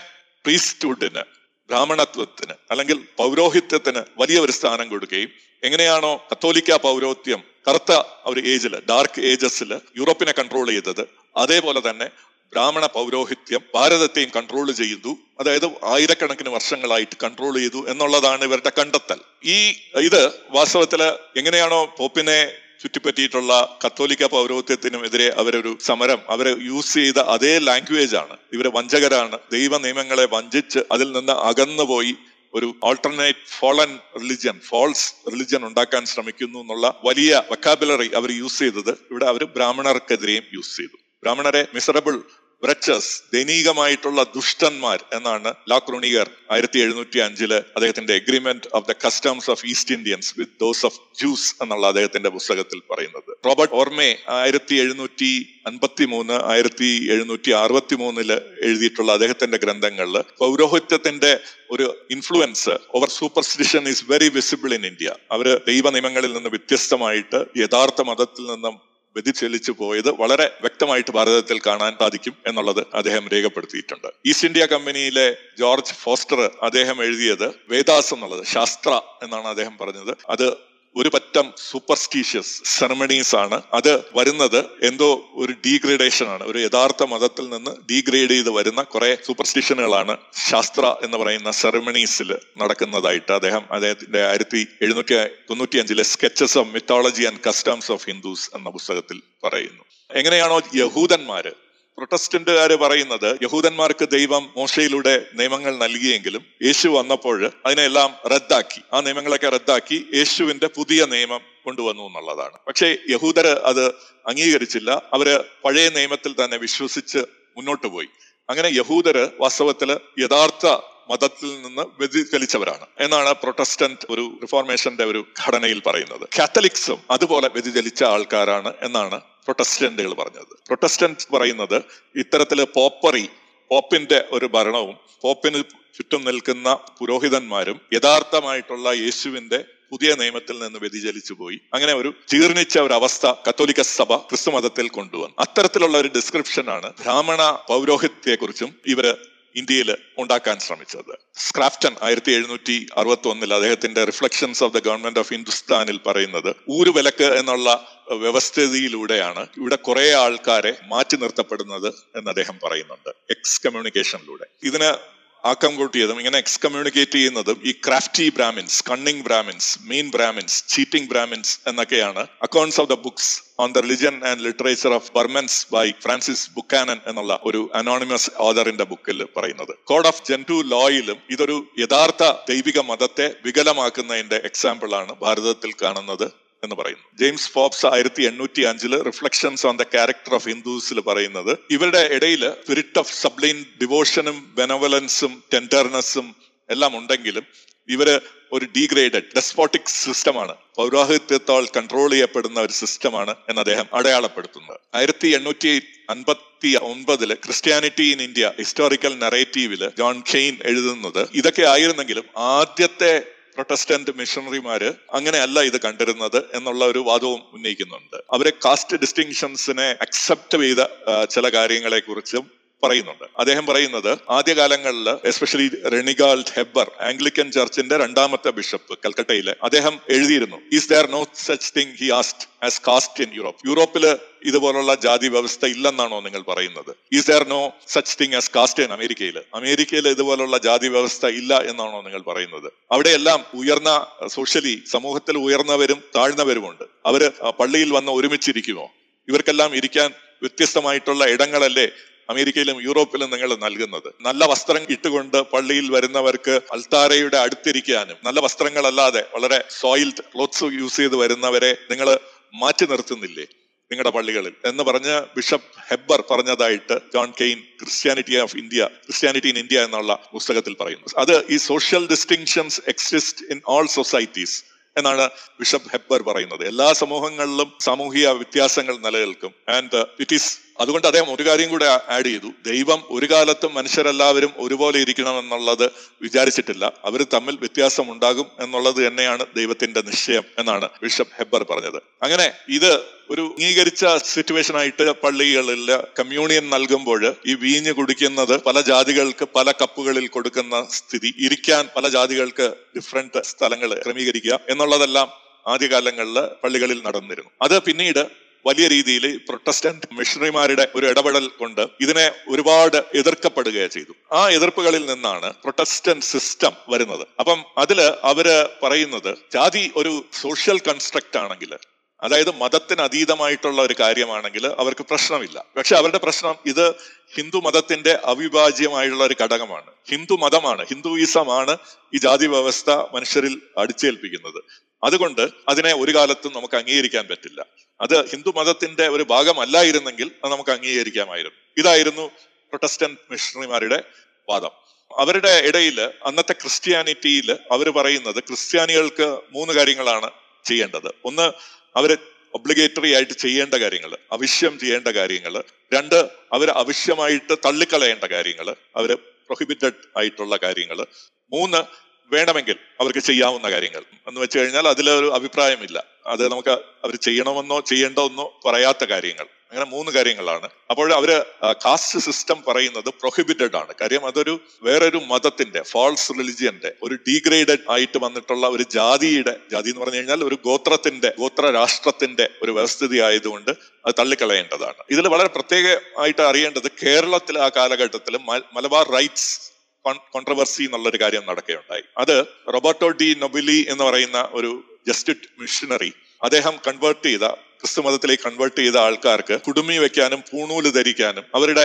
[SPEAKER 4] പ്രീസ്റ്റ്ഹുഡിന് ബ്രാഹ്മണത്വത്തിന് അല്ലെങ്കിൽ പൗരോഹിത്യത്തിന് വലിയ ഒരു സ്ഥാനം കൊടുക്കുകയും എങ്ങനെയാണോ കത്തോലിക്ക പൗരോഹിത്യം കറുത്ത ഒരു ഏജിൽ ഡാർക്ക് ഏജസിൽ യൂറോപ്പിനെ കൺട്രോൾ ചെയ്തത് അതേപോലെ തന്നെ ബ്രാഹ്മണ പൗരോഹിത്യം ഭാരതത്തെയും കൺട്രോൾ ചെയ്തു. അതായത് ആയിരക്കണക്കിന് വർഷങ്ങളായിട്ട് കൺട്രോൾ ചെയ്തു എന്നുള്ളതാണ് ഇവരുടെ കണ്ടെത്തൽ. ഈ ഇത് വാസ്തവത്തിൽ എങ്ങനെയാണോ പോപ്പിനെ ചുറ്റിപ്പറ്റിയിട്ടുള്ള കത്തോലിക്ക പൗരോഹിത്യത്തിനും എതിരെ അവരൊരു സമരം അവരെ യൂസ് ചെയ്ത അതേ ലാംഗ്വേജ് ആണ്. ഇവരെ വഞ്ചകരാണ്. ദൈവ നിയമങ്ങളെ വഞ്ചിച്ച് അതിൽ നിന്ന് അകന്നുപോയി ഒരു alternate fallen religion false religion ഉണ്ടാക്കാൻ ശ്രമിക്കുന്നു എന്നുള്ള വലിയ വക്കാബുലറി അവർ യൂസ് ചെയ്തത്. ഇവിടെ അവർ ബ്രാഹ്മണർക്കെതിരെയും യൂസ് ചെയ്തു. ബ്രാഹ്മണരെ മിസറബിൾ ബ്രച്ചസ് ദൈനീകമായിട്ടുള്ള ദുഷ്ടന്മാർ എന്നാണ് ലാ ക്രോണിയർ ആയിരത്തി എഴുന്നൂറ്റി അഞ്ചിൽ അദ്ദേഹത്തിന്റെ agreement of the customs of East Indians with those of Jews എന്നുള്ള അദ്ദേഹത്തിന്റെ പുസ്തകത്തിൽ പറയുന്നത്. റോബർട്ട് ഓർമെ ആയിരത്തി എഴുന്നൂറ്റി അൻപത്തി മൂന്ന് ആയിരത്തി എഴുന്നൂറ്റി അറുപത്തി മൂന്നിൽ എഴുതിയിട്ടുള്ള അദ്ദേഹത്തിന്റെ ഗ്രന്ഥങ്ങളിൽ പൗരോഹിത്യത്തിന്റെ ഒരു influence over superstition is very visible in India അവർ ദൈവ നിയമങ്ങളിൽ നിന്ന് വ്യത്യസ്തമായിട്ട് യഥാർത്ഥ മതത്തിൽ നിന്നും വ്യതിചലിച്ചു പോയത് വളരെ വ്യക്തമായിട്ട് ഭാരതത്തിൽ കാണാൻ സാധിക്കും എന്നുള്ളത് അദ്ദേഹം രേഖപ്പെടുത്തിയിട്ടുണ്ട്. ഈസ്റ്റ് ഇന്ത്യ കമ്പനിയിലെ ജോർജ് ഫോസ്റ്റർ അദ്ദേഹം എഴുതിയത് വേദാസ് എന്നുള്ളത് ശാസ്ത്ര എന്നാണ് അദ്ദേഹം പറഞ്ഞത്. അത് ഒരു പറ്റം സൂപ്പർസ്റ്റീഷ്യസ് സെറമണീസ് ആണ്. അത് വരുന്നത് എന്തോ ഒരു ഡീഗ്രേഡേഷൻ ആണ്. ഒരു യഥാർത്ഥ മതത്തിൽ നിന്ന് ഡീഗ്രേഡ് ചെയ്ത് വരുന്ന കുറെ സൂപ്പർസ്റ്റിഷനുകളാണ് ശാസ്ത്ര എന്ന് പറയുന്ന സെറമണീസിൽ നടക്കുന്നതായിട്ട് അദ്ദേഹം അദ്ദേഹത്തിന്റെ ആയിരത്തി എഴുന്നൂറ്റി തൊണ്ണൂറ്റി അഞ്ചിലെ sketches of mythology and customs of Hindus എന്ന പുസ്തകത്തിൽ പറയുന്നു. എങ്ങനെയാണോ യഹൂദന്മാര് പ്രൊട്ടസ്റ്റന്റുകാര് പറയുന്നത് യഹൂദന്മാർക്ക് ദൈവം മോശയിലൂടെ നിയമങ്ങൾ നൽകിയെങ്കിലും യേശു വന്നപ്പോൾ അതിനെല്ലാം റദ്ദാക്കി. ആ നിയമങ്ങളൊക്കെ റദ്ദാക്കി യേശുവിന്റെ പുതിയ നിയമം കൊണ്ടുവന്നു എന്നുള്ളതാണ്. പക്ഷേ യഹൂദര് അത് അംഗീകരിച്ചില്ല. അവർ പഴയ നിയമത്തിൽ തന്നെ വിശ്വസിച്ച് മുന്നോട്ട് പോയി. അങ്ങനെ യഹൂദര് വാസ്തവത്തിൽ യഥാർത്ഥ മതത്തിൽ നിന്ന് വ്യതിചലിച്ചവരാണ് എന്നാണ് പ്രൊട്ടസ്റ്റന്റ് ഒരു റിഫോർമേഷന്റെ ഒരു ഘടനയിൽ പറയുന്നത്. കാത്തലിക്സും അതുപോലെ വ്യതിചലിച്ച ആൾക്കാരാണ് എന്നാണ് പ്രൊട്ടസ്റ്റന്റുകൾ പറഞ്ഞത്. പ്രൊട്ടസ്റ്റന്റ് പറയുന്നത് ഇത്തരത്തിൽ പോപ്പറി പോപ്പിന്റെ ഒരു ഭരണവും പോപ്പിന് ചുറ്റും നിൽക്കുന്ന പുരോഹിതന്മാരും യഥാർത്ഥമായിട്ടുള്ള യേശുവിന്റെ പുതിയ നിയമത്തിൽ നിന്ന് വ്യതിചലിച്ചു പോയി. അങ്ങനെ ഒരു ജീർണിച്ച ഒരു അവസ്ഥ കത്തോലിക്ക സഭ ക്രിസ്തുമതത്തിൽ കൊണ്ടുവന്നു. അത്തരത്തിലുള്ള ഒരു ഡിസ്ക്രിപ്ഷനാണ് ബ്രാഹ്മണ പൗരോഹിത്യത്തെക്കുറിച്ചും ഇവർ ഇന്ത്യയിൽ ഉണ്ടാക്കാൻ ശ്രമിച്ചത്. സ്ക്രാഫ്റ്റൺ ആയിരത്തി എഴുന്നൂറ്റി അറുപത്തി ഒന്നിൽ അദ്ദേഹത്തിന്റെ reflections of the government of ഹിന്ദുസ്ഥാനിൽ പറയുന്നത് ഊരുവിലക്ക് എന്നുള്ള വ്യവസ്ഥിതിയിലൂടെയാണ് ഇവിടെ കുറെ ആൾക്കാരെ മാറ്റി നിർത്തപ്പെടുന്നത് എന്ന് അദ്ദേഹം പറയുന്നുണ്ട് എക്സ് കമ്മ്യൂണിക്കേഷനിലൂടെ ഇതിന് ആക്കം കൂട്ടിയതും ഇങ്ങനെ എക്സ് കമ്മ്യൂണിക്കേറ്റ് ചെയ്യുന്നതും ഈ crafty Brahmins cunning Brahmins mean Brahmins cheating Brahmins എന്നൊക്കെയാണ് accounts of the books on the religion and literature of Burmans by Francis Buchanan എന്നുള്ള ഒരു അനോണിമസ് ഓദറിന്റെ ബുക്കിൽ പറയുന്നത്. കോഡ് ഓഫ് ജെന്റു ലോയിലും ഇതൊരു യഥാർത്ഥ ദൈവിക മതത്തെ വികലമാക്കുന്നതിന്റെ എക്സാമ്പിൾ ആണ് ഭാരതത്തിൽ കാണുന്നത്. എന്ന് പറയുന്നു. ജെയിംസ് ഫോബ്സ് ആയിരത്തി എണ്ണൂറ്റി അഞ്ചിൽ reflections on the character of ഹിന്ദുസിൽ പറയുന്നത് ഇവരുടെ ഇടയിൽ സ്പിരിറ്റ് ഓഫ് സബ്ലൈൻ ഡിവോഷനും ബെനവലൻസും ടെൻഡർനെസ്സും എല്ലാം ഉണ്ടെങ്കിലും ഇവർ ഒരു ഡീഗ്രേഡഡ് ഡെസ്പോട്ടിക് സിസ്റ്റമാണ് പൗരോഹിത്യത്താൽ കൺട്രോൾ ചെയ്യപ്പെടുന്ന ഒരു സിസ്റ്റമാണ് എന്ന് അദ്ദേഹം അടയാളപ്പെടുത്തുന്നത് ആയിരത്തി എണ്ണൂറ്റി അൻപത്തി ഒൻപതിൽ ക്രിസ്ത്യാനിറ്റി ഇൻ ഇന്ത്യ ഹിസ്റ്റോറിക്കൽ നറേറ്റീവിൽ ജോൺ കെയ്ൻ എഴുതുന്നത് ഇതൊക്കെ ആയിരുന്നെങ്കിലും ആദ്യത്തെ പ്രൊട്ടസ്റ്റന്റ് മിഷണറിമാര് അങ്ങനെയല്ല ഇത് കണ്ടിരുന്നത് എന്നുള്ള ഒരു വാദവും ഉന്നയിക്കുന്നുണ്ട്. അവരെ കാസ്റ്റ് ഡിസ്റ്റിങ്ഷൻസിനെ അക്സെപ്റ്റ് ചെയ്ത ചില കാര്യങ്ങളെ കുറിച്ചും പറയുന്നുണ്ട്. അദ്ദേഹം പറയുന്നത് ആദ്യകാലങ്ങളിൽ എസ്പെഷ്യലി റെണിഗാൾ ഹെബർ ആംഗ്ലിക്കൻ ചർച്ചിന്റെ രണ്ടാമത്തെ ബിഷപ്പ് കൽക്കട്ടയിലെ അദ്ദേഹം എഴുതിയിരുന്നു is there no such thing he asked as caste in Europe യൂറോപ്പിൽ ഇതുപോലുള്ള ജാതി വ്യവസ്ഥ ഇല്ലെന്നാണോ നിങ്ങൾ പറയുന്നത്? Is there no such thing as caste in അമേരിക്കയിൽ? അമേരിക്കയിൽ ഇതുപോലുള്ള ജാതി വ്യവസ്ഥ ഇല്ല എന്നാണോ നിങ്ങൾ പറയുന്നത്? അവിടെയെല്ലാം ഉയർന്ന സോഷ്യലി സമൂഹത്തിൽ ഉയർന്നവരും താഴ്ന്നവരുമുണ്ട്. അവർ പള്ളിയിൽ വന്ന് ഒരുമിച്ചിരിക്കുമോ? ഇവർക്കെല്ലാം ഇരിക്കാൻ വ്യത്യസ്തമായിട്ടുള്ള ഇടങ്ങളല്ലേ അമേരിക്കയിലും യൂറോപ്പിലും നിങ്ങൾ നൽകുന്നത്. നല്ല വസ്ത്രം ഇട്ടുകൊണ്ട് പള്ളിയിൽ വരുന്നവർക്ക് അൽത്താരയുടെ അടുത്തിരിക്കാനും നല്ല വസ്ത്രങ്ങളല്ലാതെ വളരെ സോയിൽഡ് ക്ലോത്ത്സ് യൂസ് ചെയ്ത് വരുന്നവരെ നിങ്ങൾ മാറ്റി നിർത്തുന്നില്ലേ നിങ്ങളുടെ പള്ളികളിൽ? എന്ന് പറഞ്ഞ് ബിഷപ്പ് ഹെബ്ബർ പറഞ്ഞതായിട്ട് John Kaye Christianity of India Christianity in India എന്നുള്ള പുസ്തകത്തിൽ പറയുന്നു. അത് ഈ social distinctions exist in all societies എന്നാണ് ബിഷപ്പ് ഹെബ്ബർ പറയുന്നത്. എല്ലാ സമൂഹങ്ങളിലും സാമൂഹിക വ്യത്യാസങ്ങൾ നിലനിൽക്കും. ആൻഡ് ഇറ്റ് ഈസ് അതുകൊണ്ട് അദ്ദേഹം ഒരു കാര്യം കൂടെ ആഡ് ചെയ്തു. ദൈവം ഒരു കാലത്തും മനുഷ്യരെല്ലാവരും ഒരുപോലെ ഇരിക്കണം എന്നുള്ളത് വിചാരിച്ചിട്ടില്ല. അവർ തമ്മിൽ വ്യത്യാസം ഉണ്ടാകും എന്നുള്ളത് തന്നെയാണ് ദൈവത്തിന്റെ നിശ്ചയം എന്നാണ് ബിഷപ്പ് ഹെബ്ബർ പറഞ്ഞത്. അങ്ങനെ ഇത് ഒരു അംഗീകരിച്ച സിറ്റുവേഷൻ ആയിട്ട് പള്ളികളിൽ കമ്മ്യൂണിയൻ നൽകുമ്പോൾ ഈ വീഞ്ഞ് കുടിക്കുന്നത് പല ജാതികൾക്ക് പല കപ്പുകളിൽ കൊടുക്കുന്ന സ്ഥിതി ഇരിക്കാൻ പല ജാതികൾക്ക് ഡിഫറെന്റ് സ്ഥലങ്ങൾ ക്രമീകരിക്കുക എന്നുള്ളതെല്ലാം ആദ്യകാലങ്ങളിൽ പള്ളികളിൽ നടന്നിരുന്നു. അത് പിന്നീട് വലിയ രീതിയിൽ പ്രൊട്ടസ്റ്റന്റ് മിഷണറിമാരുടെ ഒരു ഇടപെടൽ കൊണ്ട് ഇതിനെ ഒരുപാട് എതിർക്കപ്പെടുകയാണ് ചെയ്തു. ആ എതിർപ്പുകളിൽ നിന്നാണ് പ്രൊട്ടസ്റ്റന്റ് സിസ്റ്റം വരുന്നത്. അപ്പം അതിൽ അവർ പറയുന്നത് ജാതി ഒരു സോഷ്യൽ കൺസ്ട്രക്റ്റ് ആണെങ്കിൽ അതായത് മതത്തിന് അതീതമായിട്ടുള്ള ഒരു കാര്യമാണെങ്കിൽ അവർക്ക് പ്രശ്നമില്ല. പക്ഷെ അവരുടെ പ്രശ്നം ഇത് ഹിന്ദു മതത്തിന്റെ അവിഭാജ്യമായുള്ള ഒരു ഘടകമാണ്. ഹിന്ദു മതമാണ് ഹിന്ദുയിസമാണ് ഈ ജാതി വ്യവസ്ഥ മനുഷ്യരിൽ അടിച്ചേൽപ്പിക്കുന്നത്. അതുകൊണ്ട് അതിനെ ഒരു കാലത്തും നമുക്ക് അംഗീകരിക്കാൻ പറ്റില്ല. അത് ഹിന്ദു മതത്തിന്റെ ഒരു ഭാഗമല്ലായിരുന്നെങ്കിൽ അത് നമുക്ക് അംഗീകരിക്കാമായിരുന്നു. ഇതായിരുന്നു പ്രൊട്ടസ്റ്റന്റ് മിഷണറിമാരുടെ വാദം. അവരുടെ ഇടയിൽ അന്നത്തെ ക്രിസ്ത്യാനിറ്റിയിൽ അവർ പറയുന്നത് ക്രിസ്ത്യാനികൾക്ക് മൂന്ന് കാര്യങ്ങളാണ് ചെയ്യേണ്ടത്. ഒന്ന് അവർ ഒബ്ലിഗേറ്ററി ആയിട്ട് ചെയ്യേണ്ട കാര്യങ്ങൾ അവശ്യം ചെയ്യേണ്ട കാര്യങ്ങൾ രണ്ട് അവർ അവശ്യമായിട്ട് തള്ളിക്കളയേണ്ട കാര്യങ്ങൾ അവർ പ്രൊഹിബിറ്റഡ് ആയിട്ടുള്ള കാര്യങ്ങൾ മൂന്ന് വേണമെങ്കിൽ അവർക്ക് ചെയ്യാവുന്ന കാര്യങ്ങൾ. എന്ന് വെച്ച് കഴിഞ്ഞാൽ അതിലൊരു അഭിപ്രായമില്ല. അത് നമുക്ക് അവർ ചെയ്യണമെന്നോ ചെയ്യേണ്ടതെന്നോ പറയാത്ത കാര്യങ്ങൾ. അങ്ങനെ മൂന്ന് കാര്യങ്ങളാണ്. അപ്പോൾ അവർ കാസ്റ്റ് സിസ്റ്റം പറയുന്നത് പ്രൊഹിബിറ്റഡ് ആണ്. കാര്യം അതൊരു വേറൊരു മതത്തിന്റെ ഫാൾസ് റിലിജിയന്റെ ഒരു ഡീഗ്രേഡഡ് ആയിട്ട് വന്നിട്ടുള്ള ഒരു ജാതിയുടെ ജാതി എന്ന് പറഞ്ഞു കഴിഞ്ഞാൽ ഒരു ഗോത്രത്തിന്റെ ഗോത്ര രാഷ്ട്രത്തിന്റെ ഒരു വ്യവസ്ഥിതി ആയതുകൊണ്ട് അത് തള്ളിക്കളയേണ്ടതാണ്. ഇതിൽ വളരെ പ്രത്യേകമായിട്ട് അറിയേണ്ടത് കേരളത്തിലെ ആ കാലഘട്ടത്തിൽ മലബാർ റൈറ്റ്സ് കോൺട്രവേഴ്സി എന്നുള്ളൊരു കാര്യം നടക്കുകയുണ്ടായി. അത് റോബർട്ടോ ഡി നൊബിലി എന്ന് പറയുന്ന ഒരു ജസ്റ്റിറ്റ് മിഷനറി അദ്ദേഹം കൺവേർട്ട് ചെയ്ത ക്രിസ്തു മതത്തിലേക്ക് കൺവേർട്ട് ചെയ്ത ആൾക്കാർക്ക് കുടുമി വെക്കാനും പൂണൂൽ ധരിക്കാനും അവരുടെ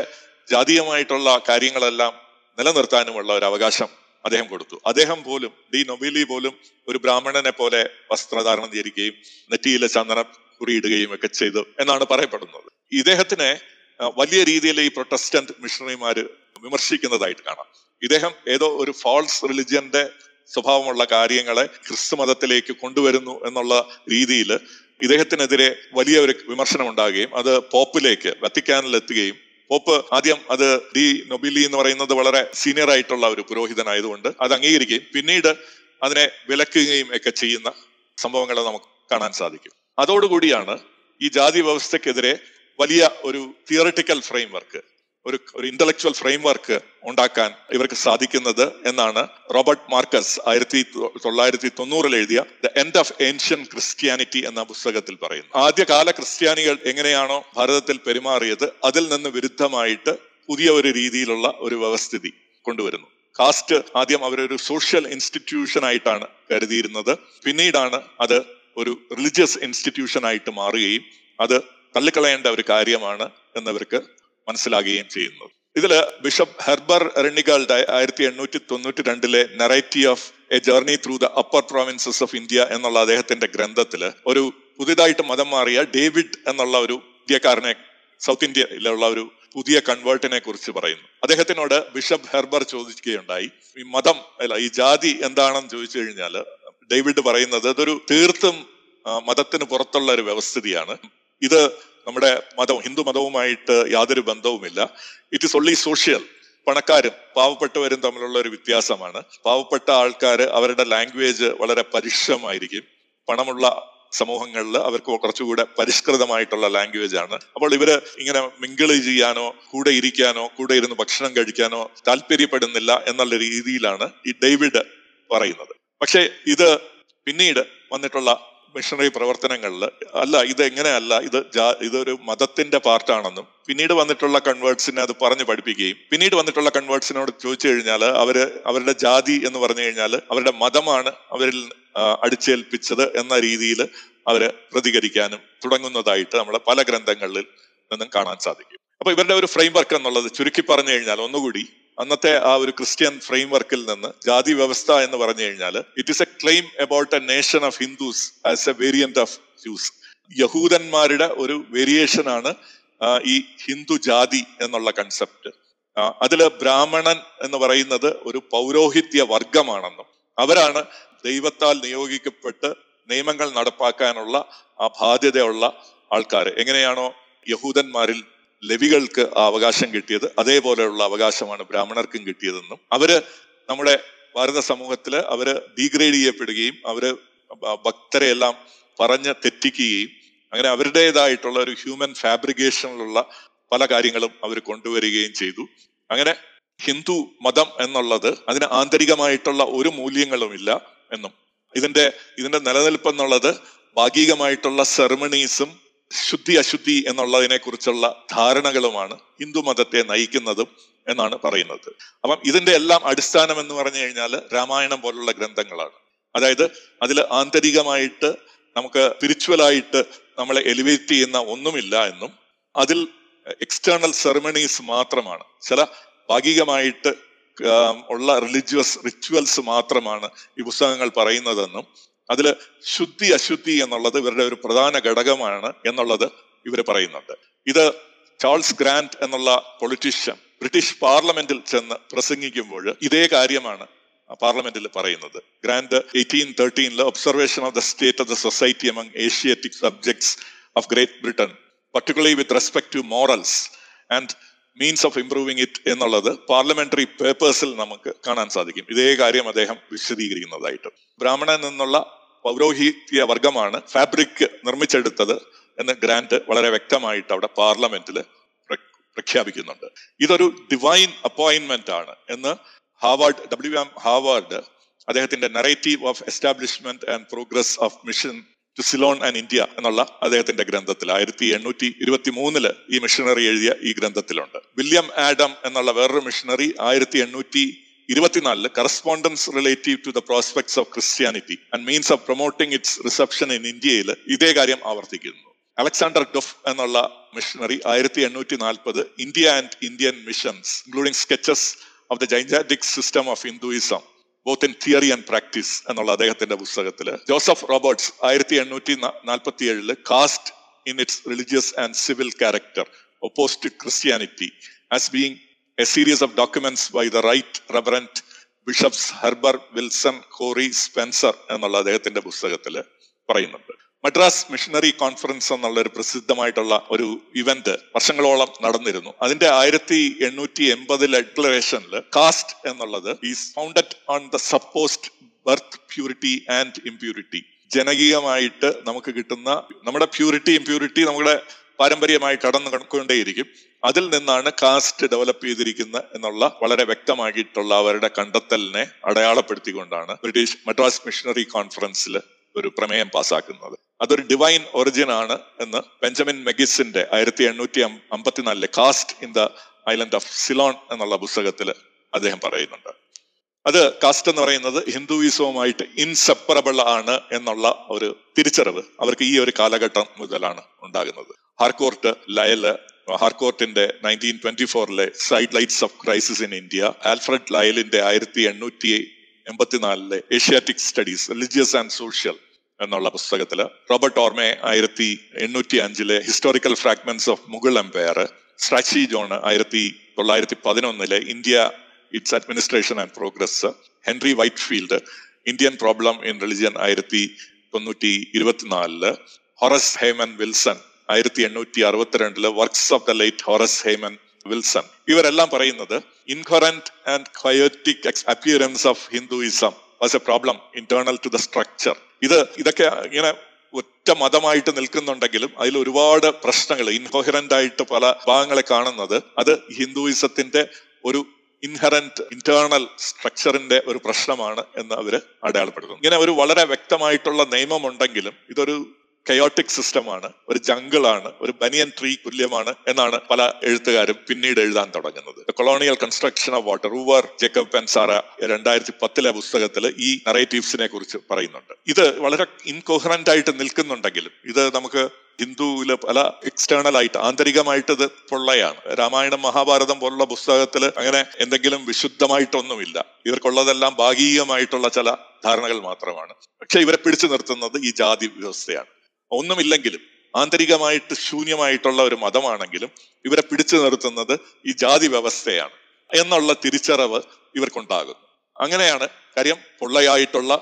[SPEAKER 4] ജാതീയമായിട്ടുള്ള കാര്യങ്ങളെല്ലാം നിലനിർത്താനുമുള്ള ഒരു അവകാശം അദ്ദേഹം കൊടുത്തു. അദ്ദേഹം പോലും ഡി നൊബിലി പോലും ഒരു ബ്രാഹ്മണനെ പോലെ വസ്ത്രധാരണം ധരിക്കുകയും നെറ്റിയിലെ ചന്ദന കുറിയിടുകയും ഒക്കെ ചെയ്തു എന്നാണ് പറയപ്പെടുന്നത്. ഇദ്ദേഹത്തിനെ വലിയ രീതിയിൽ ഈ പ്രൊട്ടസ്റ്റന്റ് മിഷണറിമാര് വിമർശിക്കുന്നതായിട്ട് കാണാം. ഇദ്ദേഹം ഏതോ ഒരു ഫാൾസ് റിലിജിയന്റെ സ്വഭാവമുള്ള കാര്യങ്ങളെ ക്രിസ്തു മതത്തിലേക്ക് കൊണ്ടുവരുന്നു എന്നുള്ള രീതിയിൽ ഇദ്ദേഹത്തിനെതിരെ വലിയ ഒരു വിമർശനം ഉണ്ടാകുകയും അത് പോപ്പിലേക്ക് വത്തിക്കാനിൽ എത്തുകയും പോപ്പ് ആദ്യം അത് ഡി നൊബിലി എന്ന് പറയുന്നത് വളരെ സീനിയർ ആയിട്ടുള്ള ഒരു പുരോഹിതനായതുകൊണ്ട് അത് അംഗീകരിക്കുകയും പിന്നീട് അതിനെ വിലക്കുകയും ഒക്കെ ചെയ്യുന്ന സംഭവങ്ങൾ നമുക്ക് കാണാൻ സാധിക്കും. അതോടുകൂടിയാണ് ഈ ജാതി വ്യവസ്ഥക്കെതിരെ വലിയ ഒരു തിയറിറ്റിക്കൽ ഫ്രെയിം വർക്ക് ഒരു ഒരു ഇന്റലക്ച്വൽ ഫ്രെയിം വർക്ക് ഉണ്ടാക്കാൻ ഇവർക്ക് സാധിക്കുന്നത് എന്നാണ് റോബർട്ട് മാർക്കസ് ആയിരത്തി തൊള്ളായിരത്തി തൊണ്ണൂറിൽ എഴുതിയ the end of ancient Christianity എന്ന പുസ്തകത്തിൽ പറയുന്നു. ആദ്യകാല ക്രിസ്ത്യാനികൾ എങ്ങനെയാണോ ഭാരതത്തിൽ പെരുമാറിയത് അതിൽ നിന്ന് വിരുദ്ധമായിട്ട് പുതിയ ഒരു രീതിയിലുള്ള ഒരു വ്യവസ്ഥിതി കൊണ്ടുവരുന്നു. കാസ്റ്റ് ആദ്യം അവരൊരു സോഷ്യൽ ഇൻസ്റ്റിറ്റ്യൂഷൻ ആയിട്ടാണ് കരുതിയിരുന്നത്. പിന്നീടാണ് അത് ഒരു റിലിജിയസ് ഇൻസ്റ്റിറ്റ്യൂഷൻ ആയിട്ട് മാറുകയും അത് തള്ളിക്കളയേണ്ട ഒരു കാര്യമാണ് എന്നവർക്ക് മനസ്സിലാകുകയും ചെയ്യുന്നത് ഇതിൽ ബിഷപ്പ് ഹെർബർ എറണികളുടെ ആയിരത്തി എണ്ണൂറ്റി തൊണ്ണൂറ്റി രണ്ടിലെ narrative of a journey through the upper provinces of India എന്നുള്ള അദ്ദേഹത്തിന്റെ ഗ്രന്ഥത്തിൽ ഒരു പുതിയതായിട്ട് മതം മാറിയ ഡേവിഡ് എന്നുള്ള ഒരു ഇന്ത്യക്കാരനെ സൗത്ത് ഇന്ത്യയിലുള്ള ഒരു പുതിയ കൺവേർട്ടിനെ കുറിച്ച് പറയുന്നു. അദ്ദേഹത്തിനോട് ബിഷപ്പ് ഹെർബർ ചോദിക്കുകയുണ്ടായി ഈ മതം അല്ല ഈ ജാതി എന്താണെന്ന് ചോദിച്ചു കഴിഞ്ഞാൽ ഡേവിഡ് പറയുന്നത് അതൊരു തീർത്തും മതത്തിന് പുറത്തുള്ള ഒരു വ്യവസ്ഥിതിയാണ്. ഇത് നമ്മുടെ മതം ഹിന്ദു മതവുമായിട്ട് യാതൊരു ബന്ധവുമില്ല. ഇറ്റ് ഇസ് ഓൺലി സോഷ്യൽ പണക്കാരും പാവപ്പെട്ടവരും തമ്മിലുള്ള ഒരു വ്യത്യാസമാണ്. പാവപ്പെട്ട ആൾക്കാർ അവരുടെ ലാംഗ്വേജ് വളരെ പരുഷമായിരിക്കും പണമുള്ള സമൂഹങ്ങളിൽ അവർക്ക് കുറച്ചുകൂടെ പരിഷ്കൃതമായിട്ടുള്ള ലാംഗ്വേജ് ആണ്. അപ്പോൾ ഇവർ ഇങ്ങനെ മിങ്കിൾ ചെയ്യാനോ കൂടെ ഇരിക്കാനോ കൂടെ ഇരുന്ന് ഭക്ഷണം കഴിക്കാനോ താല്പര്യപ്പെടുന്നില്ല എന്നുള്ള രീതിയിലാണ് ഈ ഡേവിഡ് പറയുന്നത്. പക്ഷേ ഇത് പിന്നീട് വന്നിട്ടുള്ള മിഷണറി പ്രവർത്തനങ്ങളിൽ അല്ല ഇത് എങ്ങനെയല്ല ഇത് ഇതൊരു മതത്തിന്റെ പാർട്ടാണെന്നും പിന്നീട് വന്നിട്ടുള്ള കൺവേർട്സിനെ അത് പറഞ്ഞു പഠിപ്പിക്കുകയും പിന്നീട് വന്നിട്ടുള്ള കൺവേർട്സിനോട് ചോദിച്ചു കഴിഞ്ഞാൽ അവർ അവരുടെ ജാതി എന്ന് പറഞ്ഞു കഴിഞ്ഞാൽ അവരുടെ മതമാണ് അവരിൽ അടിച്ചേൽപ്പിച്ചത് എന്ന രീതിയിൽ അവരെ പ്രതികരിക്കാനും തുടങ്ങുന്നതായിട്ട് നമ്മൾ പല ഗ്രന്ഥങ്ങളിൽ നിന്നും കാണാൻ സാധിക്കും. അപ്പൊ ഇവരുടെ ഒരു ഫ്രെയിം വർക്ക് എന്നുള്ളത് ചുരുക്കി പറഞ്ഞു കഴിഞ്ഞാൽ ഒന്നുകൂടി അന്നത്തെ ആ ഒരു ക്രിസ്ത്യൻ ഫ്രെയിംവർക്കിൽ നിന്ന് ജാതി വ്യവസ്ഥ എന്ന് പറഞ്ഞു കഴിഞ്ഞാൽ it is a claim about a nation of Hindus as a variant of Jews യഹൂദന്മാരുടെ ഒരു വേരിയേഷൻ ആണ് ഈ ഹിന്ദു ജാതി എന്നുള്ള കൺസെപ്റ്റ് അതിൽ ബ്രാഹ്മണൻ എന്ന് പറയുന്നത് ഒരു പൗരോഹിത്യ വർഗമാണെന്നും അവരാണ് ദൈവത്താൽ നിയോഗിക്കപ്പെട്ട് നിയമങ്ങൾ നടപ്പാക്കാനുള്ള ആ ബാധ്യതയുള്ള ആൾക്കാർ എങ്ങനെയാണോ യഹൂദന്മാരിൽ ലവികൾക്ക് ആ അവകാശം കിട്ടിയത് അതേപോലെയുള്ള അവകാശമാണ് ബ്രാഹ്മണർക്കും കിട്ടിയതെന്നും അവർ നമ്മുടെ ഭാരത സമൂഹത്തിൽ അവർ ഡീഗ്രേഡ് ചെയ്യപ്പെടുകയും അവർ ഭക്തരെ എല്ലാം പറഞ്ഞ് തെറ്റിക്കുകയും അങ്ങനെ അവരുടേതായിട്ടുള്ള ഒരു ഹ്യൂമൻ ഫാബ്രിക്കേഷനിലുള്ള പല കാര്യങ്ങളും അവർ കൊണ്ടുവരികയും ചെയ്തു. അങ്ങനെ ഹിന്ദു മതം എന്നുള്ളത് അതിന് ആന്തരികമായിട്ടുള്ള ഒരു മൂല്യങ്ങളുമില്ല എന്നും. ഇതിന്റെ ഇതിന്റെ നിലനിൽപ്പെന്നുള്ളത് ഭാഗികമായിട്ടുള്ള സെറമണീസും ശുദ്ധി അശുദ്ധി എന്നുള്ളതിനെ കുറിച്ചുള്ള ധാരണകളുമാണ് ഹിന്ദു മതത്തെ നയിക്കുന്നതും എന്നാണ് പറയുന്നത്. അപ്പം ഇതിന്റെ എല്ലാം അടിസ്ഥാനം എന്ന് പറഞ്ഞു കഴിഞ്ഞാൽ രാമായണം പോലുള്ള ഗ്രന്ഥങ്ങളാണ്. അതായത് അതിൽ ആന്തരികമായിട്ട് നമുക്ക് സ്പിരിച്വലായിട്ട് നമ്മളെ എലിവേറ്റ് ചെയ്യുന്ന ഒന്നുമില്ല എന്നും അതിൽ എക്സ്റ്റേണൽ സെറമണീസ് മാത്രമാണ്. ചില ഭാഗികമായിട്ട് ഉള്ള റിലിജിയസ് റിച്വൽസ് മാത്രമാണ് ഈ പുസ്തകങ്ങൾ പറയുന്നതെന്നും അതിൽ ശുദ്ധി അശുദ്ധി എന്നുള്ളത് ഇവരുടെ ഒരു പ്രധാന ഘടകമാണ് എന്നുള്ളത് ഇവർ പറയുന്നുണ്ട്. ഇത് ചാൾസ് ഗ്രാൻഡ് എന്നുള്ള പൊളിറ്റീഷ്യൻ ബ്രിട്ടീഷ് പാർലമെന്റിൽ ചെന്ന് പ്രസംഗിക്കുമ്പോൾ ഇതേ കാര്യമാണ് പാർലമെന്റിൽ പറയുന്നത്. Grant eighteen തേർട്ടീനിൽ observation of the state of the society among Asiatic subjects of Great Britain particularly with respect to morals and means of improving it എന്നുള്ളത് പാർലമെന്ററി പേപ്പേഴ്സിൽ നമുക്ക് കാണാൻ സാധിക്കും. ഇതേ കാര്യം അദ്ദേഹം വിശദീകരിക്കുന്നതായിട്ട്. ബ്രാഹ്മണൻ നിന്നുള്ള പൗരോഹിത്യ വർഗമാണ് ഫാബ്രിക് നിർമ്മിച്ചെടുത്തത് എന്ന് ഗ്രാന്റ് വളരെ വ്യക്തമായിട്ട് അവിടെ പാർലമെന്റിൽ പ്രഖ്യാപിക്കുന്നുണ്ട്. ഇതൊരു ഡിവൈൻ അപ്പോയിന്റ്മെന്റ് ആണ് എന്ന് ഹാവാർഡ് ഡബ്ല്യു എം ഹാവാർഡ് അദ്ദേഹത്തിന്റെ narrative of establishment and progress of mission to Ceylon and India എന്നുള്ള അദ്ദേഹത്തിന്റെ ഗ്രന്ഥത്തിൽ ആയിരത്തി എണ്ണൂറ്റി ഇരുപത്തി മൂന്നിൽ ഈ മിഷണറി എഴുതിയ ഈ ഗ്രന്ഥത്തിലുണ്ട്. വില്യം ആഡം എന്നുള്ള വേറൊരു മിഷണറി ആയിരത്തി എണ്ണൂറ്റി ഇരുപത്തിനാലിൽ correspondence relative to the prospects of Christianity and means of promoting its reception in ഇന്ത്യയിൽ ഇതേ കാര്യം ആവർത്തിക്കുന്നു. അലക്സാണ്ടർ ഡൊഫ് എന്നുള്ള മിഷണറി ആയിരത്തി എണ്ണൂറ്റി നാൽപ്പത് India and Indian missions including sketches of the gigantic system of Hinduism both in theory and practice എന്നുള്ള അദ്ദേഹത്തിന്റെ പുസ്തകത്തിൽ ജോസഫ് റോബർട്ട്സ് ആയിരത്തി എണ്ണൂറ്റി നാൽപ്പത്തി ഏഴിൽ caste in its religious and civil character opposed Christianity as being a series of documents by the right reverend bishops Heber Wilson Corrie Spencer എന്നുള്ള അദ്ദേഹത്തിന്റെ പുസ്തകത്തിൽ പറയുന്നുണ്ട്. മദ്രാസ് മിഷണറി കോൺഫറൻസ് എന്നുള്ള ഒരു പ്രസിദ്ധമായിട്ടുള്ള ഒരു ഇവന്റ് വർഷങ്ങളോളം നടന്നിരുന്നു. അതിന്റെ ആയിരത്തി എണ്ണൂറ്റി എൺപതിലെ ഡിക്ലറേഷനിൽ കാസ്റ്റ് എന്നുള്ളത് is founded on the supposed birth purity and impurity ജനകീയമായിട്ട് നമുക്ക് കിട്ടുന്ന നമ്മുടെ പ്യൂരിറ്റി ഇംപ്യൂരിറ്റി നമ്മുടെ പാരമ്പര്യമായി കടന്നു കടക്കൊണ്ടേയിരിക്കും അതിൽ നിന്നാണ് കാസ്റ്റ് ഡെവലപ്പ് ചെയ്തിരിക്കുന്ന എന്നുള്ള വളരെ വ്യക്തമാക്കിയിട്ടുള്ള അവരുടെ കണ്ടെത്തലിനെ അടയാളപ്പെടുത്തിക്കൊണ്ടാണ് ബ്രിട്ടീഷ് മദ്രാസ് മിഷണറി കോൺഫറൻസിൽ ഒരു പ്രമേയം പാസാക്കുന്നത്. അതൊരു ഡിവൈൻ ഒറിജിൻ ആണ് എന്ന് ബെഞ്ചമിൻ മെഗിസിന്റെ ആയിരത്തി എണ്ണൂറ്റി അമ്പത്തിനാലിലെ caste in the island of Ceylon എന്നുള്ള പുസ്തകത്തിൽ അദ്ദേഹം പറയുന്നുണ്ട്. അത് കാസ്റ്റ് എന്ന് പറയുന്നത് ഹിന്ദുയിസവുമായിട്ട് ഇൻസെപ്പറബിൾ ആണ് എന്നുള്ള ഒരു തിരിച്ചറിവ് അവർക്ക് ഈ ഒരു കാലഘട്ടം മുതലാണ് ഉണ്ടാകുന്നത്. ഹാർക്കോർട്ട് ലയൽ ഹാർക്കോർട്ടിന്റെ nineteen twenty ഫോറിലെ side lights of crisis in India Alfred ലയലിന്റെ ആയിരത്തി എണ്ണൂറ്റി എൺപത്തിനാലിലെ Asiatic studies religious and social എന്നുള്ള പുസ്തകത്തിൽ റോബർട്ട് ഓർമേ ആയിരത്തി എണ്ണൂറ്റി അഞ്ചിലെ historical fragments of Mughal empire Strachey John ആയിരത്തി തൊള്ളായിരത്തി പതിനൊന്നിലെ India its administration and progress Henry Whitefield Indian problem in religion ആയിരത്തി തൊണ്ണൂറ്റി ഇരുപത്തിനാലിൽ ഹൊറസ് ഹേമൻ വിൽസൺ ആയിരത്തി എണ്ണൂറ്റി അറുപത്തിരണ്ടിൽ works of the late Horace Hayman Wilson. ഇവരെല്ലാം പറയുന്നത് inherent and chaotic appearance of Hinduism was a problem internal to the structure. ഇത് ഇതൊക്കെ ഇങ്ങനെ ഒറ്റ മതമായിട്ട് നിൽക്കുന്നുണ്ടെങ്കിലും അതിൽ ഒരുപാട് പ്രശ്നങ്ങൾ ഇൻഹോഹറന്റ് ആയിട്ട് പല ഭാഗങ്ങളെ കാണുന്നത് അത് ഹിന്ദുയിസത്തിന്റെ ഒരു ഇൻഹറന്റ് ഇന്റേണൽ സ്ട്രക്ചറിന്റെ ഒരു പ്രശ്നമാണ് എന്ന് അവർ അടയാളപ്പെടുത്തുന്നു. ഇങ്ങനെ ഒരു വളരെ വ്യക്തമായിട്ടുള്ള നിയമമുണ്ടെങ്കിലും ഇതൊരു കയോട്ടിക് സിസ്റ്റമാണ് ഒരു ജംഗിളാണ് ഒരു ബനിയൻ ട്രീ തുല്യമാണ് എന്നാണ് പല എഴുത്തുകാരും പിന്നീട് എഴുതാൻ തുടങ്ങുന്നത്. Colonial construction of what Roover Jacob പെൻസാറ രണ്ടായിരത്തി പത്തിലെ പുസ്തകത്തിൽ ഈ നറേറ്റീവ്സിനെ കുറിച്ച് പറയുന്നുണ്ട്. ഇത് വളരെ ഇൻകോഹറന്റ് ആയിട്ട് നിൽക്കുന്നുണ്ടെങ്കിലും ഇത് നമുക്ക് ഹിന്ദുവിൽ പല എക്സ്റ്റേണൽ ആയിട്ട് ആന്തരികമായിട്ട് ഇത് പൊള്ളയാണ്. രാമായണം മഹാഭാരതം പോലുള്ള പുസ്തകത്തിൽ അങ്ങനെ എന്തെങ്കിലും വിശുദ്ധമായിട്ടൊന്നുമില്ല. ഇവർക്കുള്ളതെല്ലാം ഭാഗികമായിട്ടുള്ള ചില ധാരണകൾ മാത്രമാണ്. പക്ഷെ ഇവരെ പിടിച്ചു നിർത്തുന്നത് ഈ ജാതി വ്യവസ്ഥയാണ്. ഒന്നുമില്ലെങ്കിലും ആന്തരികമായിട്ട് ശൂന്യമായിട്ടുള്ള ഒരു മതമാണെങ്കിലും ഇവരെ പിടിച്ചു നിർത്തുന്നത് ഈ ജാതി വ്യവസ്ഥയാണ് എന്നുള്ള തിരിച്ചറിവ് ഇവർക്കുണ്ടാകുന്നു. അങ്ങനെയാണ് കാര്യം പൊള്ളയായിട്ടുള്ള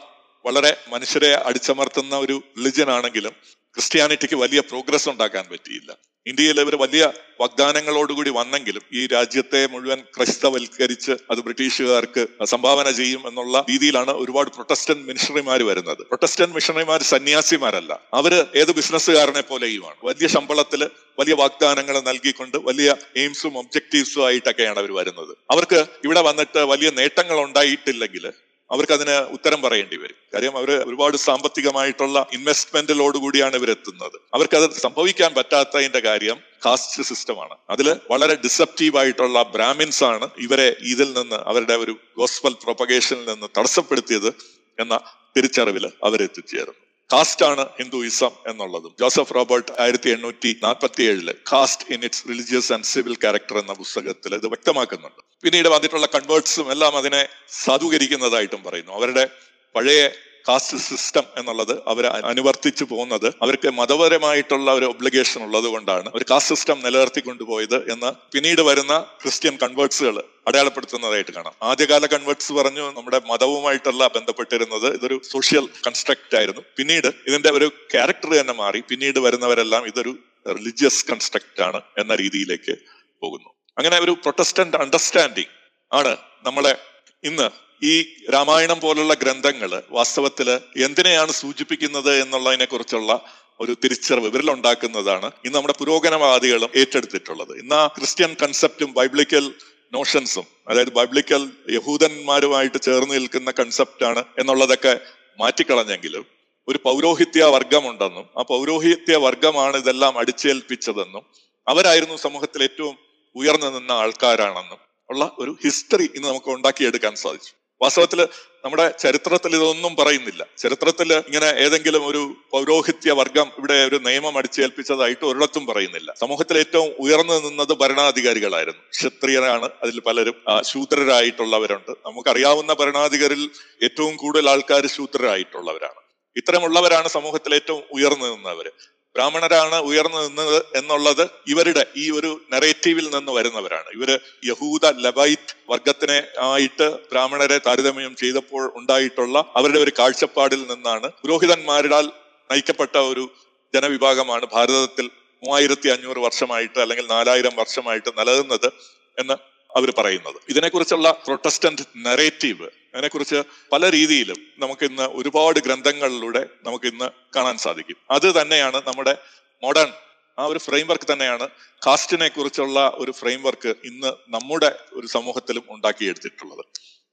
[SPEAKER 4] വളരെ മനുഷ്യരെ അടിച്ചമർത്തുന്ന ഒരു റിലിജൻ ആണെങ്കിലും ക്രിസ്ത്യാനിറ്റിക്ക് വലിയ പ്രോഗ്രസ് ഉണ്ടാക്കാൻ പറ്റിയില്ല. ഇന്ത്യയിൽ ഇവർ വലിയ വാഗ്ദാനങ്ങളോടുകൂടി വന്നെങ്കിലും ഈ രാജ്യത്തെ മുഴുവൻ ക്രൈസ്തവൽക്കരിച്ച് അത് ബ്രിട്ടീഷുകാർക്ക് സംഭാവന ചെയ്യും എന്നുള്ള രീതിയിലാണ് ഒരുപാട് പ്രൊട്ടസ്റ്റന്റ് മിഷണറിമാർ വരുന്നത്. പ്രൊട്ടസ്റ്റന്റ് മിഷണറിമാർ സന്യാസിമാരല്ല. അവർ ഏത് ബിസിനസ്സുകാരനെ പോലെയുമാണ്. വലിയ ശമ്പളത്തിൽ വലിയ വാഗ്ദാനങ്ങൾ നൽകിക്കൊണ്ട് വലിയ എയിംസും ഒബ്ജക്റ്റീവ്സും ആയിട്ടൊക്കെയാണ് അവർ വരുന്നത്. അവർക്ക് ഇവിടെ വന്നിട്ട് വലിയ നേട്ടങ്ങൾ ഉണ്ടായിട്ടില്ലെങ്കിൽ അവർക്ക് അതിന് ഉത്തരം പറയേണ്ടി വരും. കാര്യം അവർ ഒരുപാട് സാമ്പത്തികമായിട്ടുള്ള ഇൻവെസ്റ്റ്മെന്റിലോട് കൂടിയാണ് ഇവരെത്തുന്നത്. അവർക്ക് അത് സംഭവിക്കാൻ പറ്റാത്തതിന്റെ കാര്യം കാസ്റ്റ് സിസ്റ്റമാണ് അതിൽ വളരെ ഡിസപ്റ്റീവ് ആയിട്ടുള്ള ബ്രാഹ്മിൻസ് ആണ് ഇവരെ ഇതിൽ നിന്ന് അവരുടെ ഒരു ഗോസ്പൽ പ്രൊപ്പഗേഷനിൽ നിന്ന് തടസ്സപ്പെടുത്തിയത് എന്ന തിരിച്ചറിവിൽ അവരെത്തിച്ചേർന്നു. കാസ്റ്റ് ആണ് ഹിന്ദുയിസം എന്നുള്ളതും. ജോസഫ് റോബർട്ട് ആയിരത്തി എണ്ണൂറ്റി നാൽപ്പത്തി ഏഴിൽ caste in its religious and civil character എന്ന പുസ്തകത്തിൽ ഇത് വ്യക്തമാക്കുന്നുണ്ട്. പിന്നീട് വന്നിട്ടുള്ള കൺവേർട്സും എല്ലാം അതിനെ സാധൂകരിക്കുന്നതായിട്ടും പറയുന്നു. അവരുടെ പഴയ കാസ്റ്റ് സിസ്റ്റം എന്നുള്ളത് അവർ അനുവർത്തിച്ചു പോകുന്നത്. അവർക്ക് മതപരമായിട്ടുള്ള ഒരു ഒബ്ലിഗേഷൻ ഉള്ളത് കൊണ്ടാണ് ഒരു കാസ്റ്റ് സിസ്റ്റം നിലനിർത്തി കൊണ്ടുപോയത് എന്ന് പിന്നീട് വരുന്ന ക്രിസ്ത്യൻ കൺവേർട്സുകൾ അടയാളപ്പെടുത്തുന്നതായിട്ട് കാണാം. ആദ്യകാല കൺവേർട്സ് പറഞ്ഞു നമ്മുടെ മതവുമായിട്ടല്ല ബന്ധപ്പെട്ടിരുന്നത് ഇതൊരു സോഷ്യൽ കൺസ്ട്രക്റ്റ് ആയിരുന്നു. പിന്നീട് ഇതിന്റെ ഒരു ക്യാരക്ടർ തന്നെ മാറി. പിന്നീട് വരുന്നവരെല്ലാം ഇതൊരു റിലിജിയസ് കൺസ്ട്രക്റ്റ് ആണ് എന്ന രീതിയിലേക്ക് പോകുന്നു. അങ്ങനെ ഒരു പ്രൊട്ടസ്റ്റന്റ് അണ്ടർസ്റ്റാൻഡിങ് ആണ് നമ്മളെ ഇന്ന് ഈ രാമായണം പോലുള്ള ഗ്രന്ഥങ്ങൾ വാസ്തവത്തിൽ എന്തിനെയാണ് സൂചിപ്പിക്കുന്നത് എന്നുള്ളതിനെ കുറിച്ചുള്ള ഒരു തിരിച്ചറിവ് ഇവരിലുണ്ടാക്കുന്നതാണ് ഇന്ന് നമ്മുടെ പുരോഗമനവാദികളും ഏറ്റെടുത്തിട്ടുള്ളത്. ഇന്ന് ആ ക്രിസ്ത്യൻ കൺസെപ്റ്റും ബൈബ്ലിക്കൽ നോഷൻസും അതായത് ബൈബ്ലിക്കൽ യഹൂദന്മാരുമായിട്ട് ചേർന്ന് നിൽക്കുന്ന കൺസെപ്റ്റാണ് എന്നുള്ളതൊക്കെ മാറ്റിക്കളഞ്ഞെങ്കിലും ഒരു പൗരോഹിത്യ വർഗമുണ്ടെന്നും ആ പൗരോഹിത്യ വർഗമാണ് ഇതെല്ലാം അടിച്ചേൽപ്പിച്ചതെന്നും അവരായിരുന്നു സമൂഹത്തിൽ ഏറ്റവും ഉയർന്നു നിന്ന ആൾക്കാരാണെന്നും ഉള്ള ഒരു ഹിസ്റ്ററി ഇന്ന് നമുക്ക് ഉണ്ടാക്കിയെടുക്കാൻ സാധിച്ചു. വാസ്തവത്തിൽ നമ്മുടെ ചരിത്രത്തിൽ ഇതൊന്നും പറയുന്നില്ല. ചരിത്രത്തിൽ ഇങ്ങനെ ഏതെങ്കിലും ഒരു പൗരോഹിത്യ വർഗം ഇവിടെ ഒരു നിയമം അടിച്ചേൽപ്പിച്ചതായിട്ട് ഒരിടത്തും പറയുന്നില്ല. സമൂഹത്തിൽ ഏറ്റവും ഉയർന്നു നിന്നത് ഭരണാധികാരികളായിരുന്നു. ക്ഷത്രിയരാണ് അതിൽ പലരും. ശൂദ്രരായിട്ടുള്ളവരുണ്ട്. നമുക്കറിയാവുന്ന ഭരണാധികാരിൽ ഏറ്റവും കൂടുതൽ ആൾക്കാർ ശൂദ്രരായിട്ടുള്ളവരാണ്. ഇത്തരമുള്ളവരാണ് സമൂഹത്തിൽ ഏറ്റവും ഉയർന്നു നിന്നവര്. ബ്രാഹ്മണരാണ് ഉയർന്നു നിന്നത് എന്നുള്ളത് ഇവരുടെ ഈ ഒരു നെറേറ്റീവിൽ നിന്ന് വരുന്നവരാണ്. ഇവർ യഹൂദ ലബൈറ്റ് വർഗത്തിനെ ആയിട്ട് ബ്രാഹ്മണരെ താരതമ്യം ചെയ്തപ്പോൾ ഉണ്ടായിട്ടുള്ള അവരുടെ ഒരു കാഴ്ചപ്പാടിൽ നിന്നാണ് പുരോഹിതന്മാരിടാൽ നയിക്കപ്പെട്ട ഒരു ജനവിഭാഗമാണ് ഭാരതത്തിൽ മൂവായിരത്തി അഞ്ഞൂറ് വർഷമായിട്ട് അല്ലെങ്കിൽ നാലായിരം വർഷമായിട്ട് നിലനിന്നത് എന്ന് അവർ പറയുന്നത്. ഇതിനെക്കുറിച്ചുള്ള പ്രൊട്ടസ്റ്റന്റ് നെറേറ്റീവ് അതിനെക്കുറിച്ച് പല രീതിയിലും നമുക്കിന്ന് ഒരുപാട് ഗ്രന്ഥങ്ങളിലൂടെ നമുക്കിന്ന് കാണാൻ സാധിക്കും. അത് തന്നെയാണ് നമ്മുടെ മോഡേൺ ആ ഒരു ഫ്രെയിം വർക്ക് തന്നെയാണ് കാസ്റ്റിനെ കുറിച്ചുള്ള ഒരു ഫ്രെയിം വർക്ക് ഇന്ന് നമ്മുടെ ഒരു സമൂഹത്തിലും ഉണ്ടാക്കിയെടുത്തിട്ടുള്ളത്.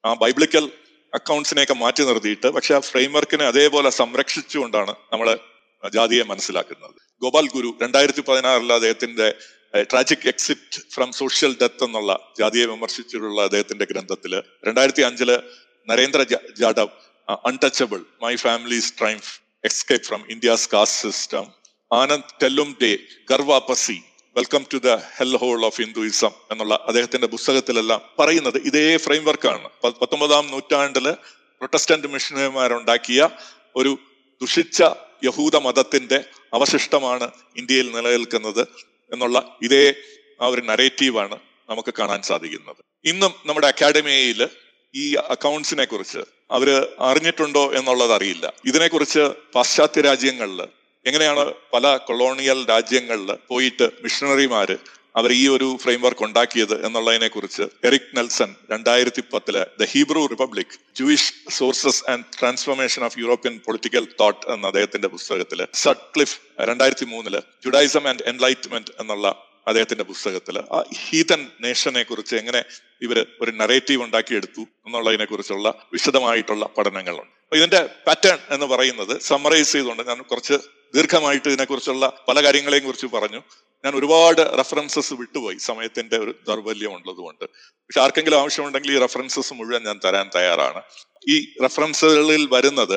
[SPEAKER 4] ആ ബൈബിളിക്കൽ അക്കൗണ്ട്സിനെയൊക്കെ മാറ്റി നിർത്തിയിട്ട് പക്ഷെ ആ ഫ്രെയിം വർക്കിനെ അതേപോലെ സംരക്ഷിച്ചുകൊണ്ടാണ് നമ്മൾ ജാതിയെ മനസ്സിലാക്കുന്നത്. ഗോപാൽ ഗുരു രണ്ടായിരത്തി പതിനാറിൽ അദ്ദേഹത്തിന്റെ tragic exit from social death എന്നുള്ള ജാതിയെ വിമർശിച്ചിട്ടുള്ള അദ്ദേഹത്തിന്റെ ഗ്രന്ഥത്തിൽ രണ്ടായിരത്തി അഞ്ചിൽ Narendra Jadhav untouchable my family's triumph escape from India's caste system Anand Teltumbde Ghar Wapsi welcome to the hell hole of Hinduism എന്നുള്ള അദ്ദേഹത്തിന്റെ പുസ്തകത്തിലെല്ലാം പറയുന്നത് ഇതേ ഫ്രെയിം വർക്കാണ് പത്തൊമ്പതാം നൂറ്റാണ്ടിൽ പ്രൊട്ടസ്റ്റന്റ് മിഷണറിമാരുണ്ടാക്കിയ ഒരു ദുഷിച്ച യഹൂദ മതത്തിന്റെ അവശിഷ്ടമാണ് ഇന്ത്യയിൽ നിലനിൽക്കുന്നത്. എന്നുള്ള ഇതേ ആ ഒരു നരേറ്റീവാണ് നമുക്ക് കാണാൻ സാധിക്കുന്നത്. ഇന്നും നമ്മുടെ അക്കാഡമിയിൽ ഈ അക്കൗണ്ട്സിനെ കുറിച്ച് അവർ അറിഞ്ഞിട്ടുണ്ടോ എന്നുള്ളത് അറിയില്ല. ഇതിനെക്കുറിച്ച് പാശ്ചാത്യ രാജ്യങ്ങളിൽ എങ്ങനെയാണ് പല കൊളോണിയൽ രാജ്യങ്ങളിൽ പോയിട്ട് മിഷണറിമാര് അവർ ഈ ഒരു ഫ്രെയിം വർക്ക് ഉണ്ടാക്കിയത് എന്നുള്ളതിനെ കുറിച്ച് എറിക് നെൽസൺ രണ്ടായിരത്തി പത്തിൽ the Hebrew republic Jewish sources and transformation of European political thought എന്ന അദ്ദേഹത്തിന്റെ പുസ്തകത്തിൽ സട്ക്ലിഫ് രണ്ടായിരത്തി മൂന്നിൽ ജുഡൈസം ആൻഡ് എൻലൈറ്റ്മെന്റ് എന്നുള്ള അദ്ദേഹത്തിന്റെ പുസ്തകത്തിൽ ആ ഹീതൻ നേഷനെ കുറിച്ച് എങ്ങനെ ഇവർ ഒരു നറേറ്റീവ് ഉണ്ടാക്കിയെടുത്തു എന്നുള്ളതിനെ കുറിച്ചുള്ള വിശദമായിട്ടുള്ള പഠനങ്ങളുണ്ട്. അപ്പൊ ഇതിന്റെ പാറ്റേൺ എന്ന് പറയുന്നത് സമ്മറൈസ് ചെയ്തുകൊണ്ട് ഞാൻ കുറച്ച് ദീർഘമായിട്ട് ഇതിനെക്കുറിച്ചുള്ള പല കാര്യങ്ങളെയും കുറിച്ച് പറഞ്ഞു. ഞാൻ ഒരുപാട് റെഫറൻസസ് വിട്ടുപോയി. സമയത്തിന്റെ ഒരു ദൗർബല്യം ഉള്ളതുകൊണ്ട്. പക്ഷെ ആർക്കെങ്കിലും ആവശ്യമുണ്ടെങ്കിൽ ഈ റെഫറൻസസ് മുഴുവൻ ഞാൻ തരാൻ തയ്യാറാണ്. ഈ റെഫറൻസുകളിൽ വരുന്നത്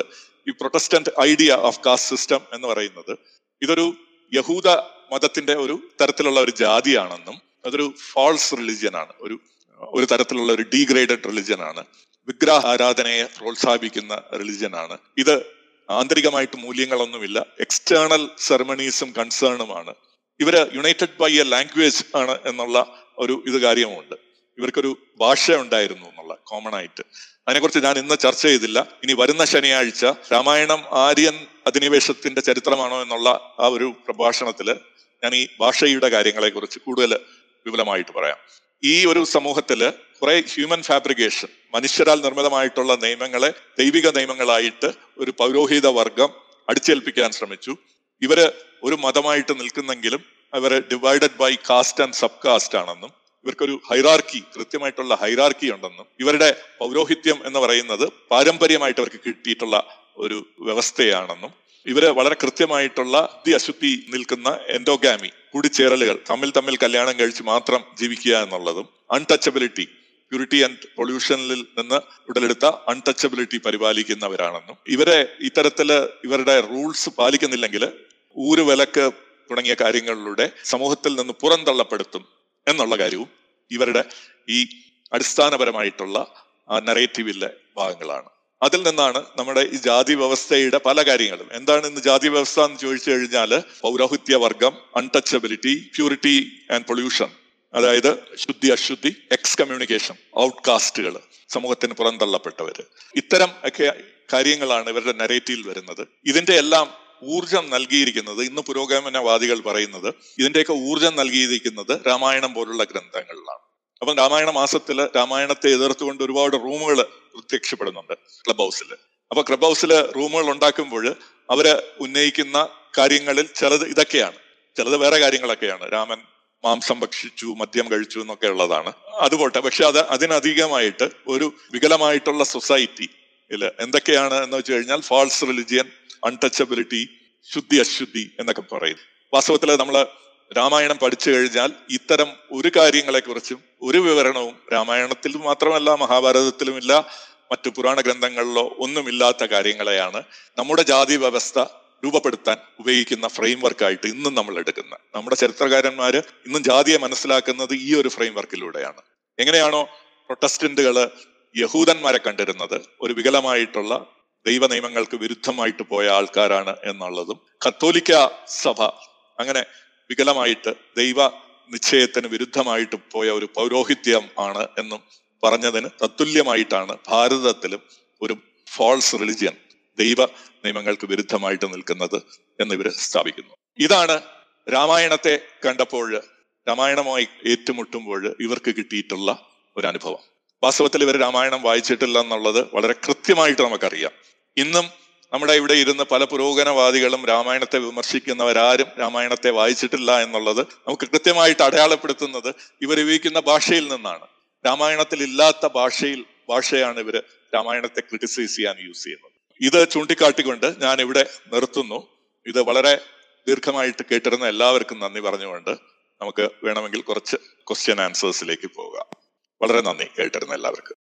[SPEAKER 4] ഈ Protestant idea of caste system എന്ന് പറയുന്നത് ഇതൊരു യഹൂദ മതത്തിന്റെ ഒരു തരത്തിലുള്ള ഒരു ജാതിയാണെന്നും അതൊരു ഫാൾസ് റിലിജ്യൻ ആണ്. ഒരു ഒരു തരത്തിലുള്ള ഒരു ഡീഗ്രേഡഡ് റിലിജ്യൻ ആണ്. വിഗ്രഹ ആരാധനയെ പ്രോത്സാഹിപ്പിക്കുന്ന റിലിജ്യൻ ആണ്. ഇത് ആന്തരികമായിട്ട് മൂല്യങ്ങളൊന്നുമില്ല. എക്സ്റ്റേണൽ സെറമണീസും കൺസേണുമാണ് ഇവർ യുണൈറ്റഡ് ബൈ എ ലാംഗ്വേജ് ആണ് എന്നുള്ള ഒരു ഇത് കാര്യമുണ്ട് ഇവർക്കൊരു ഭാഷ ഉണ്ടായിരുന്നു എന്നുള്ള കോമൺ ആയിട്ട്. അതിനെക്കുറിച്ച് ഞാൻ ഇന്ന് ചർച്ച ചെയ്തില്ല. ഇനി വരുന്ന ശനിയാഴ്ച രാമായണം ആര്യൻ അധിനിവേശത്തിന്റെ ചരിത്രമാണോ എന്നുള്ള ആ ഒരു പ്രഭാഷണത്തിൽ ഞാൻ ഈ ഭാഷയുടെ കാര്യങ്ങളെക്കുറിച്ച് കൂടുതൽ വിപുലമായിട്ട് പറയാം. ഈ ഒരു സമൂഹത്തിൽ കുറെ ഹ്യൂമൻ ഫാബ്രിക്കേഷൻ മനുഷ്യരാൽ നിർമ്മിതമായിട്ടുള്ള നിയമങ്ങളെ ദൈവിക നിയമങ്ങളായിട്ട് ഒരു പൗരോഹിത വർഗം അടിച്ചേൽപ്പിക്കാൻ ശ്രമിച്ചു. ഇവർ ഒരു മതമായിട്ട് നിൽക്കുന്നെങ്കിലും അവർ divided by caste and sub caste ആണെന്നും ഇവർക്കൊരു ഹൈറാർക്കി കൃത്യമായിട്ടുള്ള ഹൈറാർക്കി ഉണ്ടെന്നും ഇവരുടെ പൗരോഹിത്യം എന്ന് പറയുന്നത് പാരമ്പര്യമായിട്ട് അവർക്ക് കിട്ടിയിട്ടുള്ള ഒരു വ്യവസ്ഥയാണെന്നും ഇവർ വളരെ കൃത്യമായിട്ടുള്ള അതി അശുദ്ധി നിൽക്കുന്ന എൻഡോഗാമി കൂടിച്ചേരലുകൾ തമ്മിൽ തമ്മിൽ കല്യാണം കഴിച്ച് മാത്രം ജീവിക്കുക എന്നുള്ളതും അൺടച്ചബിലിറ്റി പ്യൂരിറ്റി ആൻഡ് പൊല്യൂഷനിൽ നിന്ന് ഉടലെടുത്ത അൺടച്ചബിലിറ്റി പരിപാലിക്കുന്നവരാണെന്നും ഇവരെ ഇത്തരത്തിൽ ഇവരുടെ റൂൾസ് പാലിക്കുന്നില്ലെങ്കിൽ ഊര് വിലക്ക് തുടങ്ങിയ കാര്യങ്ങളിലൂടെ സമൂഹത്തിൽ നിന്ന് പുറന്തള്ളപ്പെടുത്തും എന്നുള്ള കാര്യവും ഇവരുടെ ഈ അടിസ്ഥാനപരമായിട്ടുള്ള നറേറ്റീവിലെ ഭാഗങ്ങളാണ്. അതിൽ നിന്നാണ് നമ്മുടെ ഈ ജാതി വ്യവസ്ഥയുടെ പല കാര്യങ്ങളും. എന്താണ് ഇന്ന് ജാതി വ്യവസ്ഥ എന്ന് ചോദിച്ചു കഴിഞ്ഞാൽ പൗരോഹിത്യ വർഗം അൺടച്ചബിലിറ്റി പ്യൂരിറ്റി ആൻഡ് പൊല്യൂഷൻ അതായത് ശുദ്ധി അശുദ്ധി എക്സ് കമ്മ്യൂണിക്കേഷൻ ഔട്ട്കാസ്റ്റുകൾ സമൂഹത്തിന് പുറന്തള്ളപ്പെട്ടവര്. ഇത്തരം ഒക്കെ കാര്യങ്ങളാണ് ഇവരുടെ നരേറ്റീവിൽ വരുന്നത്. ഇതിന്റെ എല്ലാം ഊർജം നൽകിയിരിക്കുന്നത് ഇന്ന് പുരോഗമനവാദികൾ പറയുന്നത് ഇതിന്റെയൊക്കെ ഊർജം നൽകിയിരിക്കുന്നത് രാമായണം പോലുള്ള ഗ്രന്ഥങ്ങളിലാണ്. അപ്പം രാമായണ മാസത്തിൽ രാമായണത്തെ എതിർത്തുകൊണ്ട് ഒരുപാട് റൂമുകൾ പ്രത്യക്ഷപ്പെടുന്നുണ്ട് ക്ലബ് ഹൗസിൽ അപ്പൊ ക്ലബ് ഹൗസിൽ റൂമുകൾ ഉണ്ടാക്കുമ്പോൾ അവർ ഉന്നയിക്കുന്ന കാര്യങ്ങളിൽ ചിലത് ഇതൊക്കെയാണ്. ചിലത് വേറെ കാര്യങ്ങളൊക്കെയാണ്. രാമൻ മാംസം ഭക്ഷിച്ചു മദ്യം കഴിച്ചു എന്നൊക്കെ ഉള്ളതാണ്. അതുപോട്ടെ. പക്ഷെ അത് അതിനധികമായിട്ട് ഒരു വികലമായിട്ടുള്ള സൊസൈറ്റി ഇല്ല എന്തൊക്കെയാണ് എന്ന് വെച്ച് കഴിഞ്ഞാൽ ഫാൾസ് റിലിജിയൻ അൺടച്ചബിലിറ്റി ശുദ്ധി അശുദ്ധി എന്നൊക്കെ പറയും വാസ്തവത്തിൽ നമ്മൾ രാമായണം പഠിച്ചു കഴിഞ്ഞാൽ ഇത്തരം ഒരു കാര്യങ്ങളെക്കുറിച്ചും ഒരു വിവരണവും രാമായണത്തിൽ മാത്രമല്ല മഹാഭാരതത്തിലുമില്ല മറ്റു പുരാണ ഗ്രന്ഥങ്ങളിലോ ഒന്നുമില്ലാത്ത കാര്യങ്ങളെയാണ്. നമ്മുടെ ജാതി വ്യവസ്ഥ രൂപപ്പെടുത്താൻ ഉപയോഗിക്കുന്ന ഫ്രെയിം വർക്കായിട്ട് ഇന്നും നമ്മൾ എടുക്കുന്ന. നമ്മുടെ ചരിത്രകാരന്മാര് ഇന്നും ജാതിയെ മനസ്സിലാക്കുന്നത് ഈ ഒരു ഫ്രെയിം വർക്കിലൂടെയാണ് എങ്ങനെയാണോ പ്രൊട്ടസ്റ്റന്റുകൾ യഹൂദന്മാരെ കണ്ടിരുന്നത്? ഒരു വികലമായിട്ടുള്ള ദൈവ നിയമങ്ങൾക്ക് വിരുദ്ധമായിട്ട് പോയ ആൾക്കാരാണ് എന്നുള്ളതും കത്തോലിക്ക സഭ അങ്ങനെ വികലമായിട്ട് ദൈവ നിശ്ചയത്തിന് വിരുദ്ധമായിട്ട് പോയ ഒരു പൗരോഹിത്യം ആണ് എന്നും പറഞ്ഞതിന് തത്തുല്യമായിട്ടാണ് ഭാരതത്തിലും ഒരു ഫോൾസ് റിലിജിയൻ ദൈവ നിയമങ്ങൾക്ക് വിരുദ്ധമായിട്ട് നിൽക്കുന്നത് എന്ന് ഇവർ സ്ഥാപിക്കുന്നു. ഇതാണ് രാമായണത്തെ കണ്ടപ്പോൾ രാമായണമായി ഏറ്റുമുട്ടുമ്പോൾ ഇവർക്ക് കിട്ടിയിട്ടുള്ള ഒരു അനുഭവം വാസ്തവത്തിൽ ഇവർ രാമായണം വായിച്ചിട്ടില്ല എന്നുള്ളത് വളരെ കൃത്യമായിട്ട് നമുക്കറിയാം. ഇന്നും നമ്മുടെ ഇവിടെ ഇരുന്ന് പല പുരോഗമനവാദികളും രാമായണത്തെ വിമർശിക്കുന്നവരാരും രാമായണത്തെ വായിച്ചിട്ടില്ല എന്നുള്ളത് നമുക്ക് കൃത്യമായിട്ട് അടയാളപ്പെടുത്തുന്നത് ഇവർ ഉപയോഗിക്കുന്ന ഭാഷയിൽ നിന്നാണ്. രാമായണത്തിൽ ഇല്ലാത്ത ഭാഷയിൽ ഭാഷയാണ് ഇവർ രാമായണത്തെ ക്രിട്ടിസൈസ് ചെയ്യാൻ യൂസ് ചെയ്യുന്നത്. ഇത് ചൂണ്ടിക്കാട്ടിക്കൊണ്ട് ഞാൻ ഇവിടെ നിർത്തുന്നു. ഇത് വളരെ ദീർഘമായിട്ട് കേട്ടിരുന്ന എല്ലാവർക്കും നന്ദി പറഞ്ഞുകൊണ്ട് നമുക്ക് വേണമെങ്കിൽ കുറച്ച് ക്വസ്റ്റ്യൻ ആൻസേഴ്സിലേക്ക് പോകാം. വളരെ നന്ദി കേട്ടിരുന്ന എല്ലാവർക്കും.